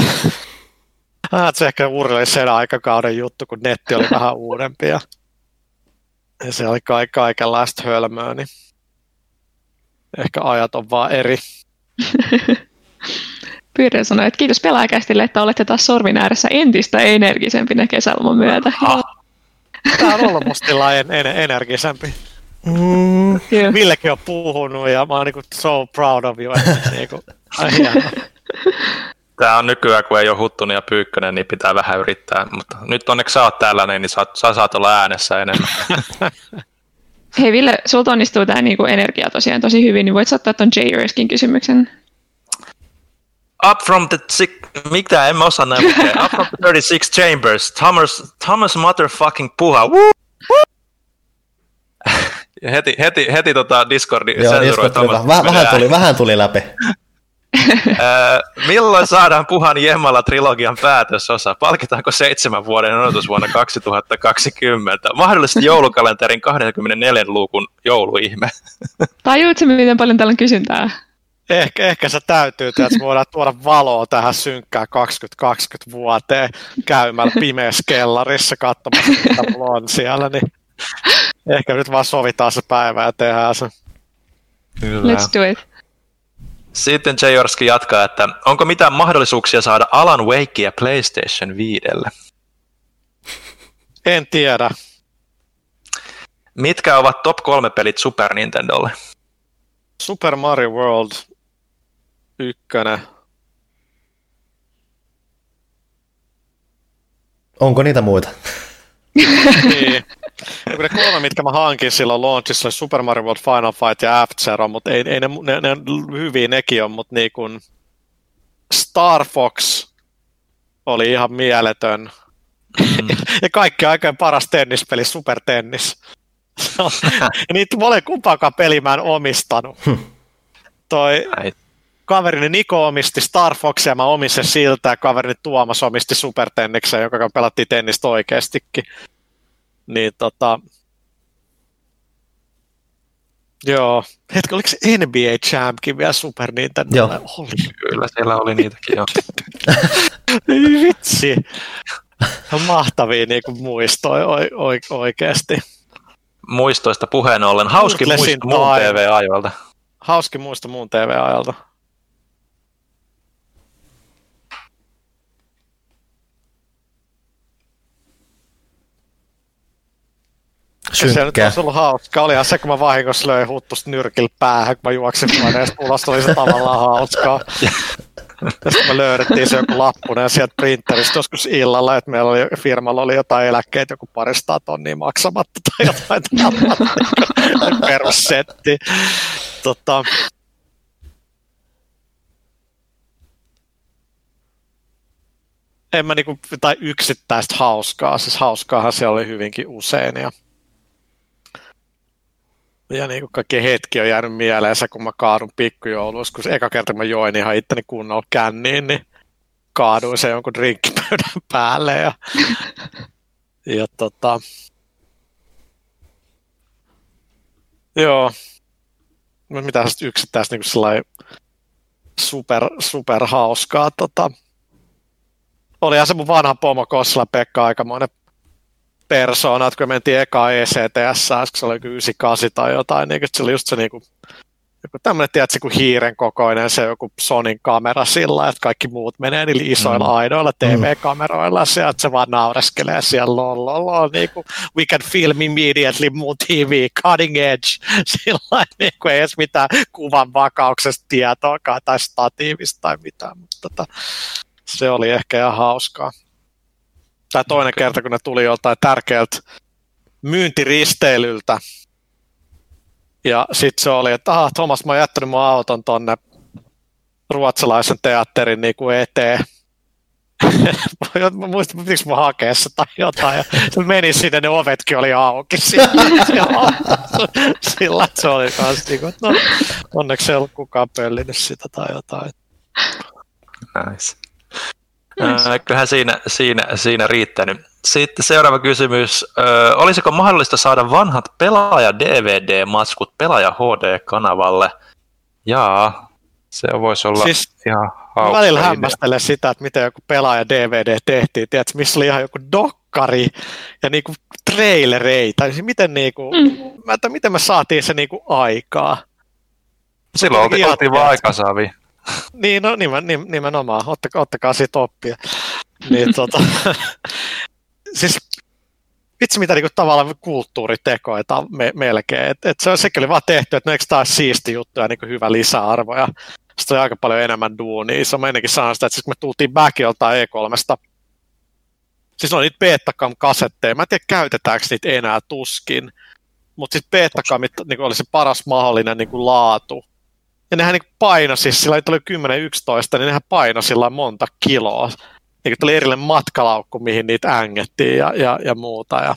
*laughs* ah, se ehkä urli sen aikakauden juttu, kun netti oli vähän uudempi ja, ja se oli ka- kaikenlaista hölmöä, niin ehkä ajat on vaan eri. *laughs* Pyydän sanoa, että kiitos pelaajakästille, että olette taas sorvin ääressä entistä energisempinä kesäloman myötä. Tämä on ollut musta en, en, energisempi. Mm. Villekin on puhunut ja mä oon niinku so proud of you. Niinku, Tämä on nykyään, kun ei ole Huttunen ja Pyykkönen, niin pitää vähän yrittää. Mutta nyt onneksi sä oot täällä, niin sä, sä saat olla äänessä enemmän. Hei Ville, sulta onnistuu tämä niinku energia tosiaan tosi hyvin, niin voit ottaa tuon J. kysymyksen. Up from the six, mitä en mä osaa näin. Up from the 36 chambers, Thomas, Thomas motherfucking puha. Woo! Ja *laughs* heti, heti, heti tota Discordi Joo, Discord tuli, vähän, vähän, tuli, vähän tuli läpi. *laughs* Milloin saadaan Puhan Jemmala trilogian päätösosa? Palkitaanko seitsemän vuoden odotus vuonna 2020? Mahdollisesti joulukalenterin 24 luukun jouluihme. Tajuutko miten paljon täällä on kysyntää? Ehkä, ehkä se täytyy, että voidaan tuoda valoa tähän synkkään 2020 vuoteen käymällä pimeässä kellarissa katsomassa, mitä mulla on siellä. Niin ehkä nyt vaan sovitaan se päivä ja tehdään se. Kyllä. Let's do it. Sitten Jorski jatkaa, että onko mitään mahdollisuuksia saada Alan Wakea PlayStation 5? En tiedä. Mitkä ovat top kolme pelit Super Nintendolle? Super Mario World ykkönen. Onko niitä muita? *laughs* niin. Ne kolme, mitkä mä hankin silloin launchissa, oli Super Mario World, Final Fight ja F-Zero, mutta ei, ei ne, ne, ne, hyviä nekin on, mutta niin kuin Star Fox oli ihan mieletön. Mm. *laughs* ja kaikki aikojen paras tennispeli, Super Tennis. *laughs* ja niitä mole kumpaakaan peli mä en omistanut. Hm. Toi kaverini Niko omisti Star Foxia, mä omistin siltä, ja kaverini Tuomas omisti Super Tenniksen, joka pelattiin tennistä oikeastikin. Niin tota, Joo. Hetki, oliko se NBA Champkin vielä Super Nintendo? Joo. Oli. Kyllä, siellä oli niitäkin jo. *laughs* Ei vitsi. Mahtavia niin kuin muistoja oikeasti. Muistoista puheen ollen. Hauski muisto muun TV-ajoilta. Hauski muisto muun TV-ajalta. Synkkää. Se nyt olisi ollut hauska. Olihan se, kun mä vahingossa löin huttusta nyrkillä päähän, kun mä juoksin paneesta ulos, oli se tavallaan hauskaa. Sitten me löydettiin se joku lappunen sieltä printeristä joskus illalla, että meillä oli, firmalla oli jotain eläkkeitä, joku parista tonnia maksamatta tai jotain perussetti. Tota, en mä niinku, tai yksittäistä hauskaa, siis hauskaahan se oli hyvinkin usein. Ja ja niin kuin kaikki hetki on jäänyt mieleensä, kun mä kaadun pikkujouluissa, kun eka kerta mä join ihan itteni kunnolla känniin, niin kaaduin se jonkun drinkkipöydän *laughs* päälle. Ja, ja tota, joo, no mitä yksittäistä niin super, super hauskaa. Tota, olihan se mun vanha pomo Kossila Pekka aikamoinen persoonat, kun me mentiin eka ECTS, se oli 98 tai jotain, niin se oli just se niin kuin, joku tämmöinen, tiedätkö, kuin hiiren kokoinen se joku Sonin kamera sillä, että kaikki muut menee niillä isoilla mm. aidoilla TV-kameroilla, ja että se vaan naureskelee siellä lol, lol, lol niin kuin, we can film immediately muun TV, cutting edge, *laughs* sillä niin kuin ei edes mitään kuvan vakauksesta tietoakaan tai statiivista tai mitään, mutta tota, se oli ehkä ihan hauskaa tai toinen kerta, kun ne tuli joltain tärkeältä myyntiristeilyltä. Ja sitten se oli, että aha, Thomas, mä oon jättänyt mun auton tonne ruotsalaisen teatterin niin kuin eteen. *laughs* mä muistan, pitikö mä hakea se tai jotain. Ja se meni sinne, ne ovetkin oli auki. *laughs* *laughs* Sillä, että se oli kans, niin kuin, no, onneksi ei ollut kukaan pöllinyt sitä tai jotain. Nice. Äh, kyllähän siinä, siinä, siinä riittänyt. Sitten seuraava kysymys. Ö, olisiko mahdollista saada vanhat pelaaja-DVD-matskut pelaaja HD-kanavalle? Jaa, se voisi olla siis, ihan hauska Välillä hämmästelen sitä, että miten joku pelaaja-DVD tehtiin. Tiedätkö, missä oli ihan joku dokkari ja niinku trailereita. Siis miten, niinku, mm. että miten me saatiin se niinku aikaa? Silloin oltiin, oltiin vaan aikasaavi. *laughs* Niin, no nimen, nimenomaan, ottakaa, ottakaa siitä oppia. Niin, tota, *laughs* siis vitsi mitä niinku tavallaan kulttuuritekoita me, melkein. Et, et se, sekin oli vaan tehty, että no eikö taas siisti juttu ja niinku hyvä lisäarvo. Ja sitten oli aika paljon enemmän duunia. Se on ennenkin sanonut sitä, että siis kun me tultiin back joltain E3, siis on niitä Betacam-kasetteja. Mä en tiedä, käytetäänkö niitä enää tuskin. Mutta sitten Betacamit niin oli se paras mahdollinen niin kuin laatu. Ja nehän niin paino, siis sillä oli 10-11, niin nehän paino sillä monta kiloa niin tuli erillinen matkalaukku, mihin niitä ängettiin ja, ja, ja muuta. Ja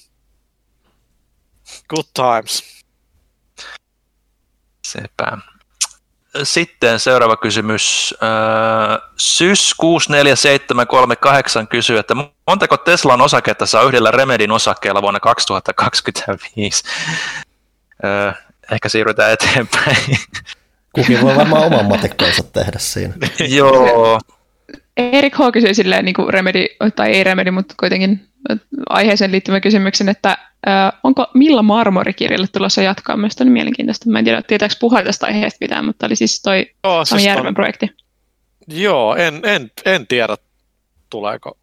good times. Sepä. Sitten seuraava kysymys. Sys 64738 kysyy, että montako Teslan osaketta saa yhdellä Remedin osakkeella vuonna 2025? Ehkä siirrytään eteenpäin. Kukin voi varmaan oman matikkoonsa tehdä siinä. *laughs* Joo, Erik H. kysyi silleen, niin kuin Remedy, tai ei Remedy, mutta kuitenkin aiheeseen liittyvän kysymyksen, että äh, onko Milla Marmorikirjalle tulossa jatkaa myös on mielenkiintoista. Mä en tiedä, tietääkö puhua tästä aiheesta mitään, mutta oli siis toi Joo, siis Järven on... projekti. Joo, en, en, en tiedä, tuleeko,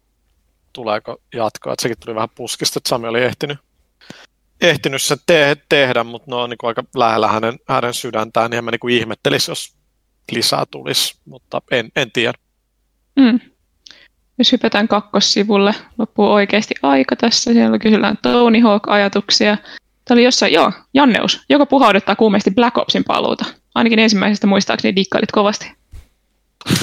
tuleeko jatkoa. Että sekin tuli vähän puskista, että Sami oli ehtinyt, ehtinyt sen te- tehdä, mutta ne on niin aika lähellä hänen, hänen sydäntään, niin en mä niin ihmettelisi, jos lisää tulisi, mutta en, en tiedä. Mm. Jos hypätään kakkossivulle, loppuu oikeasti aika tässä. Siellä kysellään Tony Hawk-ajatuksia. Tämä oli jossain, joo, Janneus, joka puhauduttaa kuumeesti Black Opsin paluuta. Ainakin ensimmäisestä muistaakseni dikkailit kovasti. *laughs*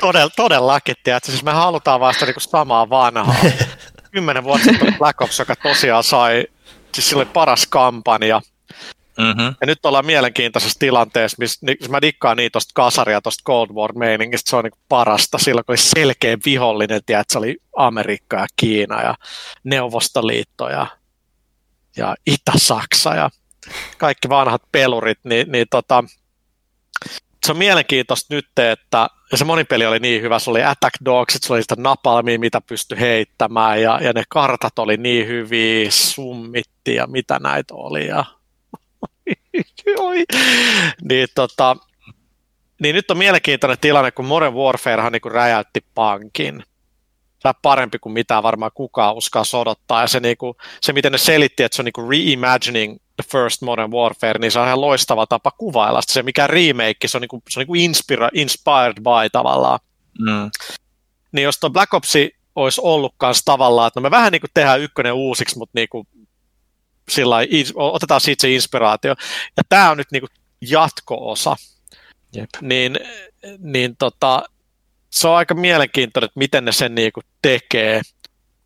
Todell, todellakin, tiedätkö? Siis me halutaan vasta niinku samaa vanhaa. *laughs* Kymmenen vuotta sitten Black Ops, joka tosiaan sai, siis sillä oli paras kampanja, Mm-hmm. Ja nyt ollaan mielenkiintoisessa tilanteessa, missä niin, mä dikkaan niin tuosta kasaria, tuosta Cold War-meiningistä, se on niin parasta. Silloin kun oli selkeä vihollinen, tiedät, että se oli Amerikka ja Kiina ja Neuvostoliitto ja, ja Itä-Saksa ja kaikki vanhat pelurit, niin, niin tota, se on mielenkiintoista nyt, että se monipeli oli niin hyvä, se oli Attack Dogs, se oli sitä napalmia, mitä pystyi heittämään, ja, ja ne kartat oli niin hyviä, summitti ja mitä näitä oli, ja *laughs* niin, tota, niin nyt on mielenkiintoinen tilanne, kun Modern Warfarehan niin räjäytti pankin. Tämä parempi kuin mitä varmaan kukaan uskaa sodottaa. Ja se, niin kuin, se miten ne selitti, että se on niin reimagining the first Modern Warfare, niin se on ihan loistava tapa kuvailla. Se mikä remake, se on, niin kuin, se on niin kuin inspira, inspired by tavallaan. Mm. Niin jos tuo Black Ops olisi ollut kanssa tavallaan, että no me vähän niin kuin tehdään ykkönen uusiksi, mutta niin kuin sillä otetaan siitä se inspiraatio. Ja tämä on nyt niin kuin jatko-osa. Jep. Niin, niin tota, se on aika mielenkiintoinen, että miten ne sen niin kuin tekee.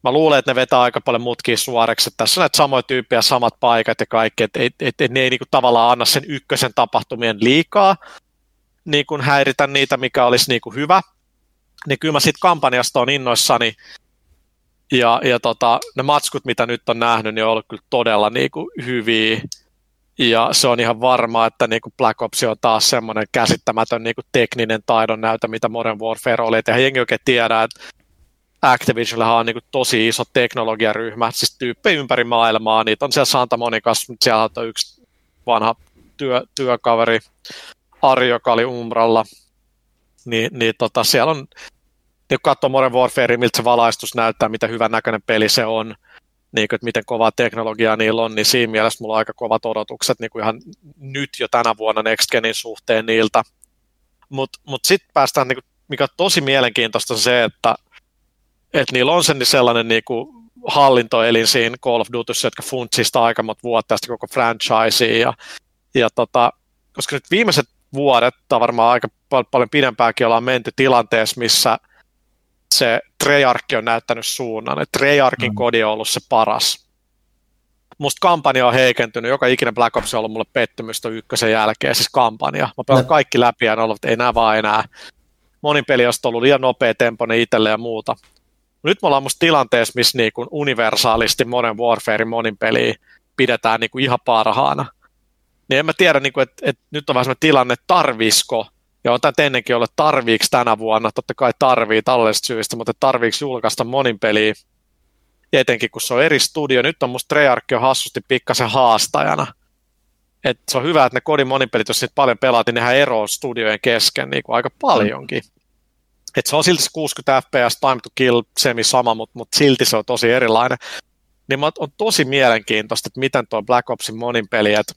Mä luulen, että ne vetää aika paljon mutkia suoreksi, että tässä on näitä samoja tyyppejä, samat paikat ja kaikki, että et, et, et ne ei niin kuin tavallaan anna sen ykkösen tapahtumien liikaa niin kuin häiritä niitä, mikä olisi niin kuin hyvä. Niin kyllä mä siitä kampanjasta on innoissani, ja, ja tota, ne matskut, mitä nyt on nähnyt, niin on ollut kyllä todella niin kuin, hyviä. Ja se on ihan varma, että niin kuin Black Ops on taas semmoinen käsittämätön niin kuin tekninen taidon näytä, mitä Modern Warfare oli. Että jengi oikein tiedä, että Activisionilla on niin kuin tosi iso teknologiaryhmä, siis tyyppejä ympäri maailmaa. Niitä on siellä Santa Monicas, mutta siellä on yksi vanha työ, työkaveri, Ari, joka oli Umbralla. Niin, niin tota, siellä on niin kun katsoo Modern Warfare, miltä se valaistus näyttää, mitä hyvän näköinen peli se on, niin kuin, että miten kovaa teknologiaa niillä on, niin siinä mielessä mulla on aika kovat odotukset niin kuin ihan nyt jo tänä vuonna Next Genin suhteen niiltä. Mutta mut, mut sitten päästään, niin kuin, mikä on tosi mielenkiintoista se, että et niillä on sen sellainen niin kuin hallintoelin siinä Call of Dutyssä, jotka funtsii sitä aika monta vuotta ja koko franchisea. Ja, ja tota, koska nyt viimeiset vuodet, tai varmaan aika pal- paljon pidempäänkin ollaan menty tilanteessa, missä – se Treyarch on näyttänyt suunnan, että Treyarchin mm. kodi on ollut se paras. Musta kampanja on heikentynyt, joka ikinen Black Ops on ollut mulle pettymystä ykkösen jälkeen, siis kampanja. Mä pelaan no. kaikki läpi ja ne ollut, että ei nää vaan enää. Monin peli on ollut liian nopea tempoinen itselle ja muuta. Nyt me ollaan musta tilanteessa, missä niin kuin universaalisti Modern Warfare monin peliä pidetään niin kuin ihan parhaana. Niin en mä tiedä, niin kuin, että, että nyt on vähän sellainen tilanne, että tarvisko ja on tämä ennenkin ollut tarviiksi tänä vuonna, totta kai tarvii taloudellisista syistä, mutta tarviiksi julkaista monin peliä, etenkin kun se on eri studio. Nyt on musta Treyarch on hassusti pikkasen haastajana. Et se on hyvä, että ne kodin monipelit, jos niitä paljon pelaat, niin nehän eroaa studiojen kesken niin kuin aika paljonkin. Et se on silti 60 fps, time to kill, semi sama, mutta mut silti se on tosi erilainen. Niin on tosi mielenkiintoista, että miten tuo Black Opsin monin peli, että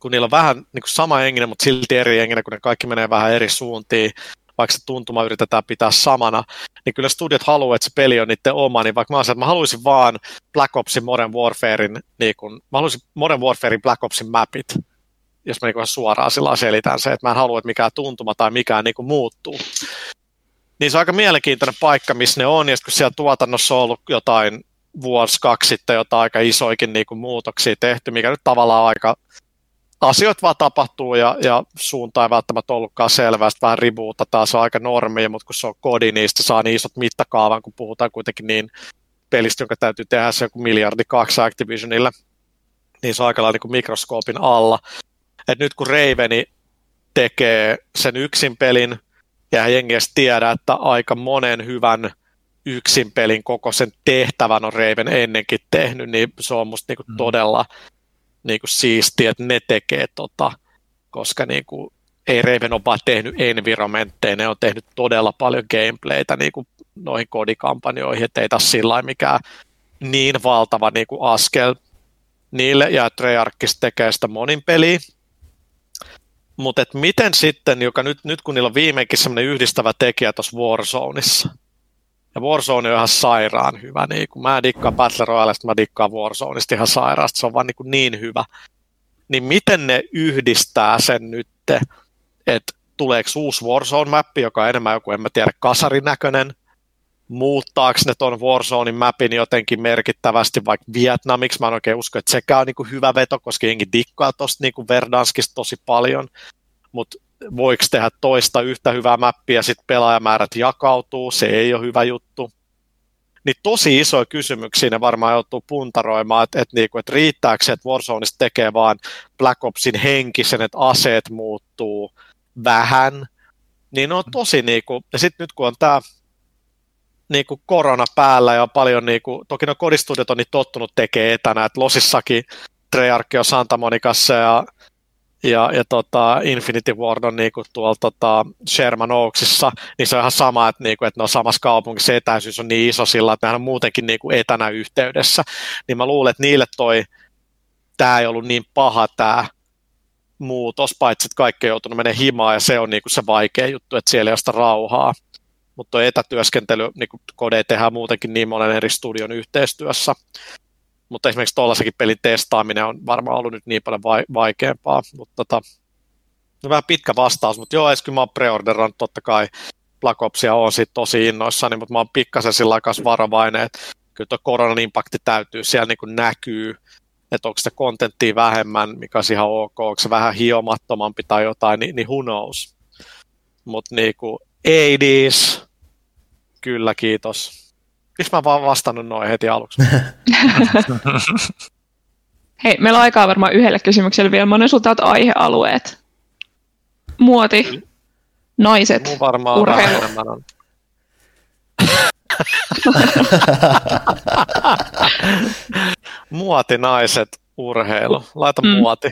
kun niillä on vähän niin kuin sama engine, mutta silti eri engine, kun ne kaikki menee vähän eri suuntiin, vaikka se tuntuma yritetään pitää samana, niin kyllä studiot haluaa, että se peli on niiden oma, niin vaikka mä, olisin, että mä haluaisin vaan Black Opsin Modern Warfarein, niin kun, mä haluaisin Modern Warfarein Black Opsin mapit, jos mä niin suoraan sillä selitän se, että mä en halua, että mikään tuntuma tai mikään niin muuttuu. Niin se on aika mielenkiintoinen paikka, missä ne on, ja kun siellä tuotannossa on ollut jotain vuosi, kaksi sitten jotain aika isoikin niin kuin muutoksia tehty, mikä nyt tavallaan aika asioita vaan tapahtuu ja, ja suunta ei välttämättä ollutkaan selvää, sitten vähän ribuuta se on aika normia, mutta kun se on kodi, niin sitten saa niin isot mittakaavan, kun puhutaan kuitenkin niin pelistä, jonka täytyy tehdä se joku miljardi kaksi Activisionille, niin se on aika lailla niin mikroskoopin alla. Et nyt kun Raveni tekee sen yksin pelin, ja jengi edes tiedä, että aika monen hyvän yksin pelin koko sen tehtävän on Raven ennenkin tehnyt, niin se on musta niinku mm. todella niinku siistiä, että ne tekee tota, koska niinku, ei Raven ole vaan tehnyt environmentteja, ne on tehnyt todella paljon gameplaytä niinku noihin kodikampanjoihin, ettei taas sillä mikään niin valtava niinku askel niille, ja Treyarchis tekee sitä monin peliä, mutta miten sitten, joka nyt, nyt kun niillä on viimeinkin semmoinen yhdistävä tekijä tuossa Warzoneissa, ja Warzone on ihan sairaan hyvä, niin kun mä dikkaan Battle Royalesta, mä dikkaan Warzoneista ihan sairaasti, se on vaan niin, niin hyvä. Niin miten ne yhdistää sen nyt, että tuleeko uusi Warzone-mappi, joka on enemmän joku, en mä tiedä, kasarin näköinen, muuttaako ne tuon Warzonein mapin jotenkin merkittävästi vaikka Vietnamiksi, mä en oikein usko, että sekään on niin hyvä veto, koska jengi dikkaa tuosta niin Verdanskista tosi paljon, mutta voiko tehdä toista yhtä hyvää mappia, sitten pelaajamäärät jakautuu, se ei ole hyvä juttu. Niin tosi isoja kysymyksiä ne varmaan joutuu puntaroimaan, että, että, niinku, että riittääkö se, että Warzoneista tekee vaan Black Opsin henkisen, että aseet muuttuu vähän, niin on tosi niinku, ja sitten nyt kun on tämä niin kuin korona päällä ja paljon, niin kuin, toki no kodistudiot on niin tottunut tekemään etänä, että Losissakin Treyarch on Santa Monicassa ja, ja, ja tota Infinity Ward on niin kuin tuolla tota Sherman Oaksissa, niin se on ihan sama, että, niin kuin, että ne on samassa kaupungissa, etäisyys on niin iso sillä, että ne on muutenkin niin kuin etänä yhteydessä, niin mä luulen, että niille toi, tämä ei ollut niin paha tämä muutos, paitsi että kaikki on joutunut menemään himaan ja se on niin kuin se vaikea juttu, että siellä ei ole sitä rauhaa mutta etätyöskentely, niin kode tehdään muutenkin niin monen eri studion yhteistyössä, mutta esimerkiksi tuollaisenkin pelin testaaminen on varmaan ollut nyt niin paljon vaikeampaa, mutta tota, no vähän pitkä vastaus, mutta joo, kyllä mä oon preorderannut totta kai Black Opsia on siitä tosi innoissani, mutta mä oon pikkasen sillä aikaa varovainen, että kyllä tuo koronan impakti täytyy siellä niin näkyy, että onko sitä kontenttia vähemmän, mikä on ihan ok, onko se vähän hiomattomampi tai jotain, niin, niin who knows. Mutta niin kuin, 80s. Kyllä, kiitos. Miksi mä vaan vastannut noin heti aluksi? *laughs* Hei, meillä on aikaa varmaan yhdelle kysymykselle vielä. Mä sulta aihealueet. Muoti, naiset, Mun varmaan urheilu. on. *laughs* muoti, naiset, urheilu. Laita mm. muoti.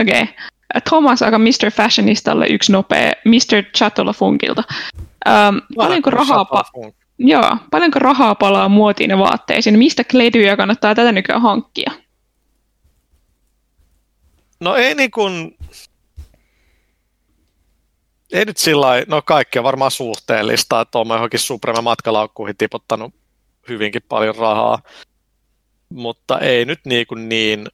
Okei. Okay. Thomas aika Mr. Fashionistalle yksi nopea Mr. Chatola Funkilta. Ähm, paljonko, rahaa pa- joo, paljonko rahaa palaa muotiin ja vaatteisiin? Mistä kledyjä kannattaa tätä nykyään hankkia? No ei niin kuin, ei nyt sillä no kaikki on varmaan suhteellista, että olen johonkin Supreme matkalaukkuihin tipottanut hyvinkin paljon rahaa, mutta ei nyt niin, kuin niin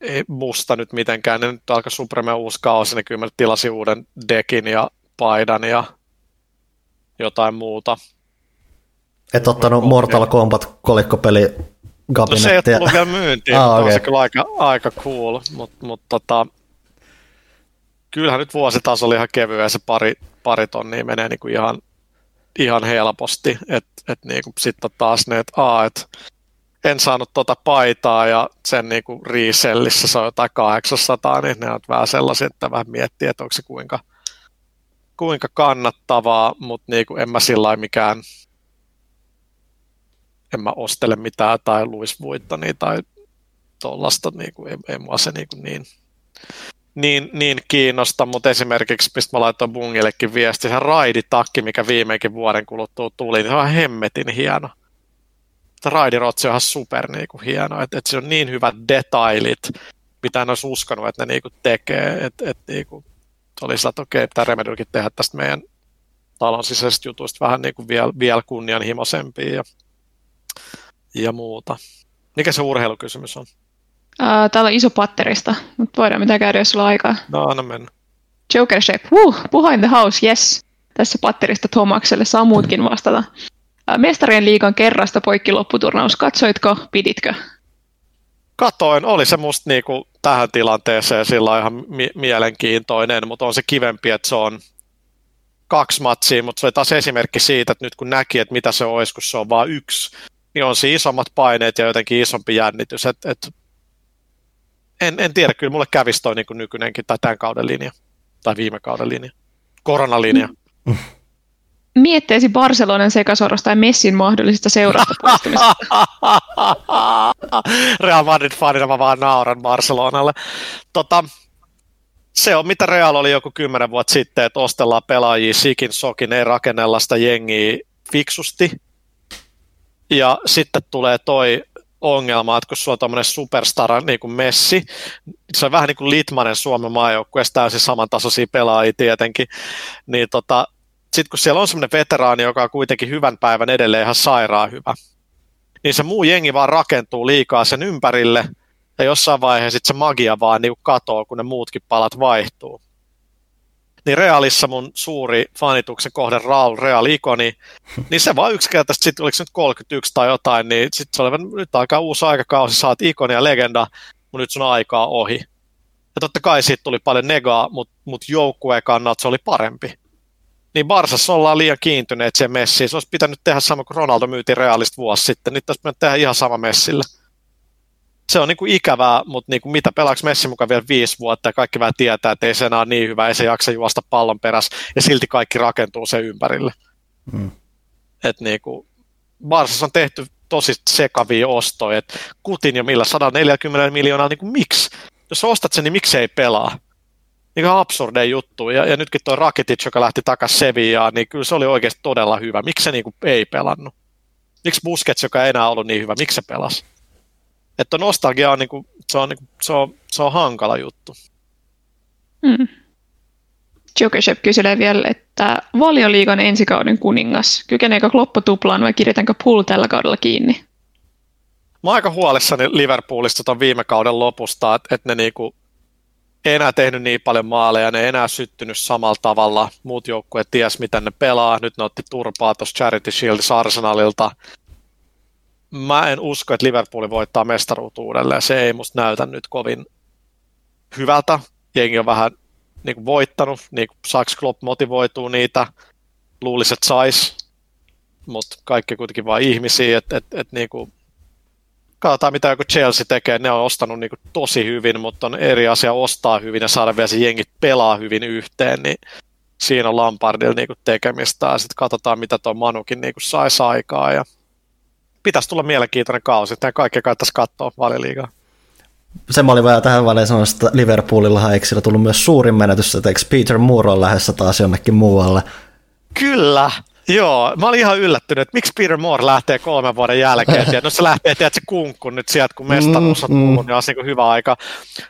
ei musta nyt mitenkään. Ne nyt alkaa Supreme uusi kaosi, niin kyllä mä tilasin uuden dekin ja paidan ja jotain muuta. Et ottanut Mortal Kombat kolikkopeli No se ei ole tullut vielä myyntiin, ah, okay. on se kyllä aika, aika cool, mutta mut, tota, kyllähän nyt vuositasolla ihan kevyä se pari, pari tonnia menee niinku ihan, ihan helposti, että et niinku sitten taas ne, että et en saanut tota paitaa ja sen niinku riisellissä se on jotain 800, niin ne on vähän sellaisia, että vähän miettii, että onko se kuinka, kuinka kannattavaa, mutta niinku en mä sillä mikään, en mä ostele mitään tai Louis Vuittoni tai tuollaista, niinku, ei, ei mua se niinku niin, niin, niin kiinnosta, mutta esimerkiksi, mistä mä laitoin Bungillekin viesti, se raiditakki, mikä viimeinkin vuoden kuluttua tuli, niin se on hemmetin hieno. Raidirotsi on ihan super niin kuin, hieno, että et se on niin hyvät detailit, mitä en olisi uskonut, että ne niin kuin, tekee, että et, niin kuin, oli sillä, että okei, pitää Remedykin tehdä tästä meidän talon sisäisestä jutuista vähän niin kuin vielä, vielä kunnianhimoisempia ja, ja muuta. Mikä se urheilukysymys on? Uh, täällä on iso patterista, mutta voidaan mitä käydä, jos sulla on aikaa. No, anna mennä. Joker Shape, Woo, behind the house, yes. Tässä patterista Tomakselle saa muutkin vastata. Mestarien liigan kerrasta poikki lopputurnaus. Katsoitko, piditkö? Katoin, oli se musta niinku tähän tilanteeseen sillä ihan mi- mielenkiintoinen, mutta on se kivempi, että se on kaksi matsia, mutta se oli taas esimerkki siitä, että nyt kun näki, että mitä se olisi, kun se on vain yksi, niin on siinä isommat paineet ja jotenkin isompi jännitys. Et, et, en, en tiedä, kyllä mulle kävisi toi niin nykyinenkin tai tämän kauden linja, tai viime kauden linja, koronalinja. Mietteesi Barcelonan sekasorosta ja Messin mahdollisesta seurasta poistumista. *laughs* Real Madrid-fanina mä vaan nauran Barcelonalle. Tota, se on mitä Real oli joku kymmenen vuotta sitten, että ostellaan pelaajia sikin sokin, ei rakennella sitä jengiä fiksusti. Ja sitten tulee toi ongelma, että kun sulla on tämmöinen superstara niin kuin Messi, se on vähän niin kuin Litmanen Suomen maajoukkueessa, täysin samantasoisia pelaajia tietenkin, niin tota, sitten kun siellä on semmoinen veteraani, joka on kuitenkin hyvän päivän edelleen ihan sairaan hyvä, niin se muu jengi vaan rakentuu liikaa sen ympärille, ja jossain vaiheessa se magia vaan niin katoo, kun ne muutkin palat vaihtuu. Niin Realissa mun suuri fanituksen kohde Raul Real ikoni, niin se vaan yksinkertaisesti, sitten oliko se nyt 31 tai jotain, niin sitten se oli nyt aika uusi aikakausi, saat ikoni ja legenda, mutta nyt sun aikaa ohi. Ja totta kai siitä tuli paljon negaa, mutta mut joukkueen kannalta se oli parempi. Niin Barsassa ollaan liian kiintyneet sen messiin. Se olisi pitänyt tehdä sama kuin Ronaldo myyti Realista vuosi sitten. Nyt olisi pitänyt tehdä ihan sama messillä se on niin kuin ikävää, mutta niin kuin mitä pelaaks Messi mukaan vielä viisi vuotta ja kaikki vähän tietää, että ei se enää ole niin hyvä, ei se jaksa juosta pallon perässä ja silti kaikki rakentuu sen ympärille. Mm. Et niin kuin, Barsassa on tehty tosi sekavia ostoja, että kutin jo millä 140 miljoonaa, niin kuin miksi? Jos ostat sen, niin miksi ei pelaa? Niin absurdeja juttu. Ja, ja nytkin tuo Rakitic, joka lähti takaisin Seviaan, niin kyllä se oli oikeasti todella hyvä. Miksi se niin kuin ei pelannut? Miksi Busquets, joka ei enää ollut niin hyvä, miksi se pelasi? Että nostalgia on, niin kuin, se, on, niin kuin, se, on, se on hankala juttu. Mm. Jokeshep kyselee vielä, että valioliigan ensikauden kuningas, kykeneekö Kloppo tuplaan vai kirjoitanko Pool tällä kaudella kiinni? Mä oon aika huolissani Liverpoolista tuon viime kauden lopusta, että, että ne niinku enää tehnyt niin paljon maaleja, ne ei enää syttynyt samalla tavalla. Muut joukkueet ties, miten ne pelaa. Nyt ne otti turpaa tuossa Charity Shield Arsenalilta mä en usko, että Liverpool voittaa mestaruutta uudelleen. Se ei musta näytä nyt kovin hyvältä. Jengi on vähän niin kuin voittanut, niin kuin Saks Klopp motivoituu niitä, luulisi, että sais, mutta kaikki kuitenkin vain ihmisiä, että et, et, niin kuin, katsotaan mitä joku Chelsea tekee, ne on ostanut niin kuin tosi hyvin, mutta on eri asia ostaa hyvin ja saada vielä se jengi pelaa hyvin yhteen, niin siinä on Lampardilla niin kuin tekemistä ja sitten katsotaan mitä tuo Manukin niin kuin saisi aikaa ja pitäisi tulla mielenkiintoinen kausi. Tämä kaikki kannattaisi katsoa valioliigaa. Se mä olin vähän tähän väliin sanoa, että Liverpoolilla eikö sillä tullut myös suurin menetys, että eikö Peter Moore on lähdössä taas jonnekin muualle? Kyllä, Joo, mä olin ihan yllättynyt, että miksi Peter Moore lähtee kolmen vuoden jälkeen. Tiedät, no se lähtee, tiedät, se kunkku nyt sieltä, kun mestaruus on mm, tullut, niin olisi niin hyvä aika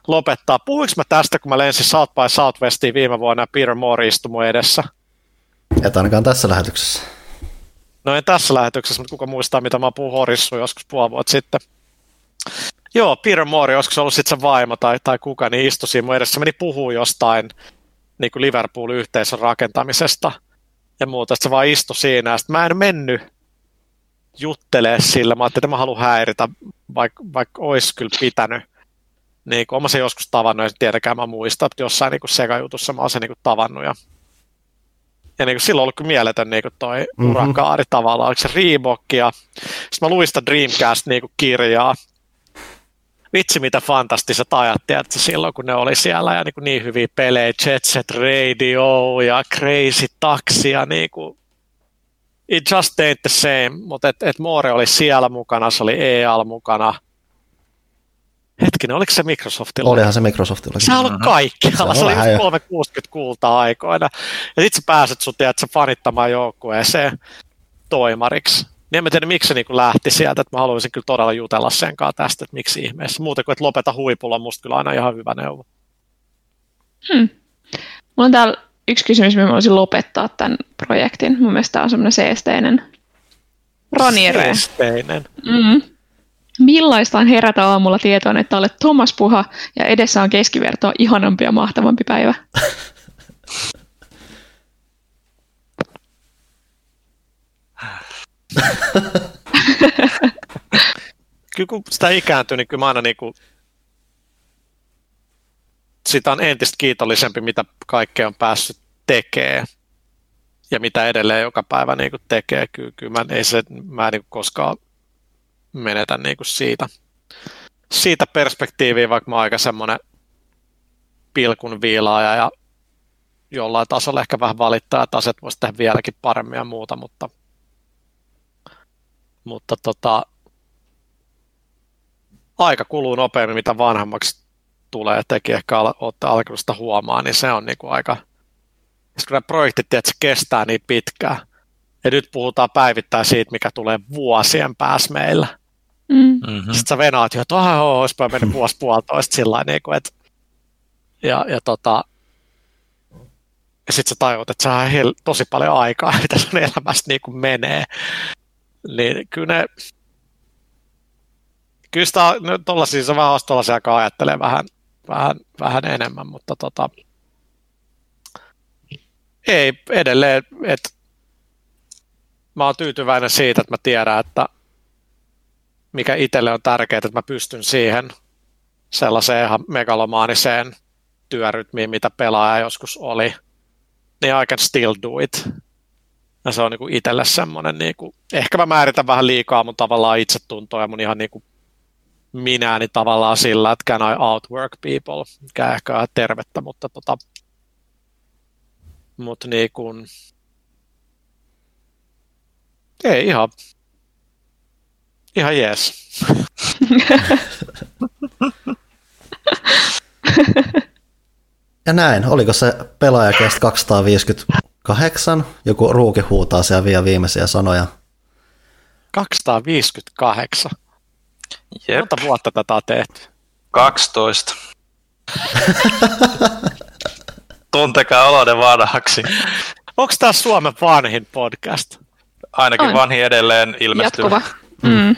lopettaa. Puhuinko mä tästä, kun mä lensin South by Southwestiin viime vuonna ja Peter Moore istui mun edessä? Et ainakaan tässä lähetyksessä. No en tässä lähetyksessä, mutta kuka muistaa, mitä mä puhun horissu joskus puoli vuotta sitten. Joo, Peter Moore, joskus se ollut sitten se vaimo tai, tai kuka, niin istui siinä mun edessä. Meni puhuu jostain niin kuin Liverpool-yhteisön rakentamisesta ja muuta. Sitten se vaan istui siinä. Ja mä en mennyt juttelee sillä. Mä ajattelin, että mä haluan häiritä, vaikka, vaikka olisi kyllä pitänyt. Niin kuin, mä sen joskus tavannut, ja tietenkään mä muistan, että jossain niin sekajutussa mä oon sen niin kuin tavannut. Ja ja niin kuin silloin ollut mieletön niin kuin toi mm-hmm. urakaari tavallaan, oliko se Reebok ja sitten mä luin sitä Dreamcast-kirjaa, niin vitsi mitä fantastiset ajat, tiedätkö, silloin kun ne oli siellä ja niin, kuin niin hyviä pelejä, Jet Set Radio ja Crazy Taxi ja niin kuin, it just ain't the same, mutta et, et Moore oli siellä mukana, se oli EAL mukana, Hetkinen, oliko se Microsoftilla? Olihan se Microsoftilla. Se on ollut kaikkialla, se, Se oli vähän just jo. 360 kultaa aikoina. Ja sit sä pääset sun, tiedät, sä fanittamaan joukkueeseen toimariksi. Niin en mä tiedä, miksi se niin lähti sieltä, että mä haluaisin kyllä todella jutella sen kanssa tästä, että miksi ihmeessä. Muuten kuin, että lopeta huipulla on musta kyllä aina ihan hyvä neuvo. Hmm. Mulla on täällä yksi kysymys, mihin mä voisin lopettaa tämän projektin. Mun mielestä tämä on semmoinen seesteinen. Roniere. Seesteinen. Mm. Millaista on herätä aamulla tietoon, että olet Thomas Puha ja edessä on keskivertoa ihanampi ja mahtavampi päivä? *laughs* Kyllä kun sitä ikääntyy, niin kyllä mä aina niin kuin, sitä on entistä kiitollisempi, mitä kaikkea on päässyt tekemään ja mitä edelleen joka päivä niin kuin tekee. Kyllä, kyllä mä, ei se, mä en niin kuin koskaan menetä niin kuin siitä, siitä perspektiiviä, vaikka mä oon aika semmoinen pilkun viilaaja ja jollain tasolla ehkä vähän valittaa, että asiat voisi tehdä vieläkin paremmin ja muuta, mutta, mutta tota, aika kuluu nopeammin, mitä vanhemmaksi tulee, teki ehkä al- olette alkanut sitä huomaa, niin se on niin kuin aika, kun nämä projektit että se kestää niin pitkään, ja nyt puhutaan päivittäin siitä, mikä tulee vuosien päässä meillä. Mm. Mm-hmm. Sitten sä venaat jo, että oh, olisipa mennyt vuosi puolitoista sillä niin kuin, että ja, ja tota, ja sitten sä tajut, että sä hel- tosi paljon aikaa, *laughs* mitä sun elämästä niin kuin menee. Niin kyllä ne, kyllä sitä, no, tollasia, se vähän olisi tollasia, joka ajattelee vähän, vähän, vähän enemmän, mutta tota, ei edelleen, että mä oon tyytyväinen siitä, että mä tiedän, että mikä itselle on tärkeää, että mä pystyn siihen sellaiseen ihan megalomaaniseen työrytmiin, mitä pelaaja joskus oli, niin I can still do it. Ja se on niin itselle semmoinen, niin kuin, ehkä mä määritän vähän liikaa mun tavallaan itsetuntoa ja mun ihan niin kuin minäni tavallaan sillä, että can I outwork people, mikä ehkä on tervettä, mutta tota, mutta niin kuin, ei ihan, ihan jees. *laughs* Ja näin, oliko se pelaajakest 258? Joku ruuki huutaa siellä vielä viimeisiä sanoja. 258. Jep, Monta vuotta tätä on tehty? 12. Tuntekaa oloiden vanhaksi. Onko tämä Suomen vanhin podcast? Ainakin On. vanhi edelleen ilmestyy. Jatkuva. Mm.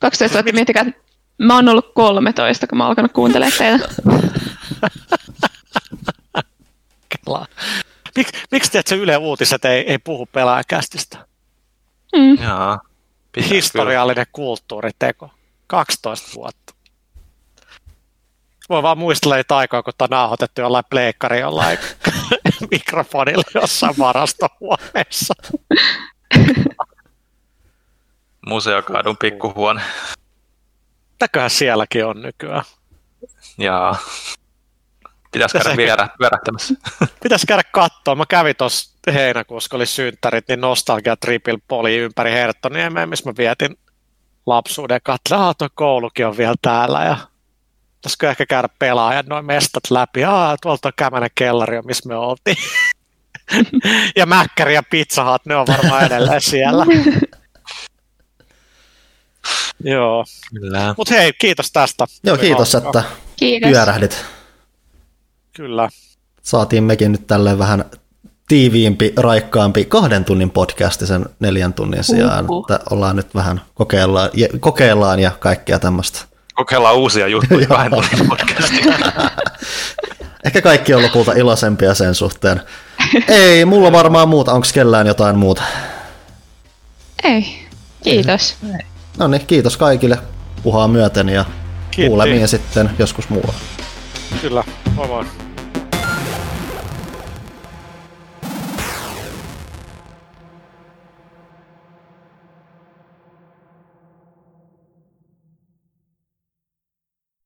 12 vuotta, miettikää, että mä oon ollut 13, kun mä oon alkanut kuuntelemaan teitä. *laughs* Mik, miksi tiedät, se Yle Uutiset ei, ei puhu pelaajakästistä? Mm. Jaa. Historiallinen kulttuuriteko. 12 vuotta. Voi vaan muistella niitä aikaa, kun tämä on nauhoitettu jollain pleikkari jollain *laughs* mikrofonilla jossain varastohuoneessa. *laughs* kyllä. Museokadun pikkuhuone. Mitäköhän sielläkin on nykyään? Jaa. Pitäisi käydä vierä, vierähtämässä. *laughs* Pitäisi käydä katsoa. Mä kävin tuossa heinäkuussa, kun oli synttärit, niin Nostalgia Triple Poli ympäri Herttoniemeen, missä mä vietin lapsuuden katsoa, tuo koulukin on vielä täällä ja pitäisikö ehkä käydä pelaajat noin mestat läpi. Aa, tuolta on kämänen kellari, missä me oltiin. *laughs* ja Mäkkäri ja Pizza Hut, ne on varmaan edelleen siellä. *laughs* Joo, mutta hei, kiitos tästä. Joo, kiitos, että Kiitos. pyörähdit. Kyllä. Saatiin mekin nyt tälleen vähän tiiviimpi, raikkaampi kahden tunnin podcasti sen neljän tunnin sijaan. Uhuh. Että ollaan nyt vähän kokeillaan ja, kokeillaan ja kaikkea tämmöistä. Kokeillaan uusia juttuja kahden tunnin podcastiin. *laughs* Ehkä kaikki on lopulta iloisempia sen suhteen. Ei, mulla varmaan muuta. Onko kellään jotain muuta? Ei. Kiitos. No niin, kiitos kaikille puhaa myöten ja Kiitti. kuulemiin sitten joskus muualla. Kyllä, moi moi.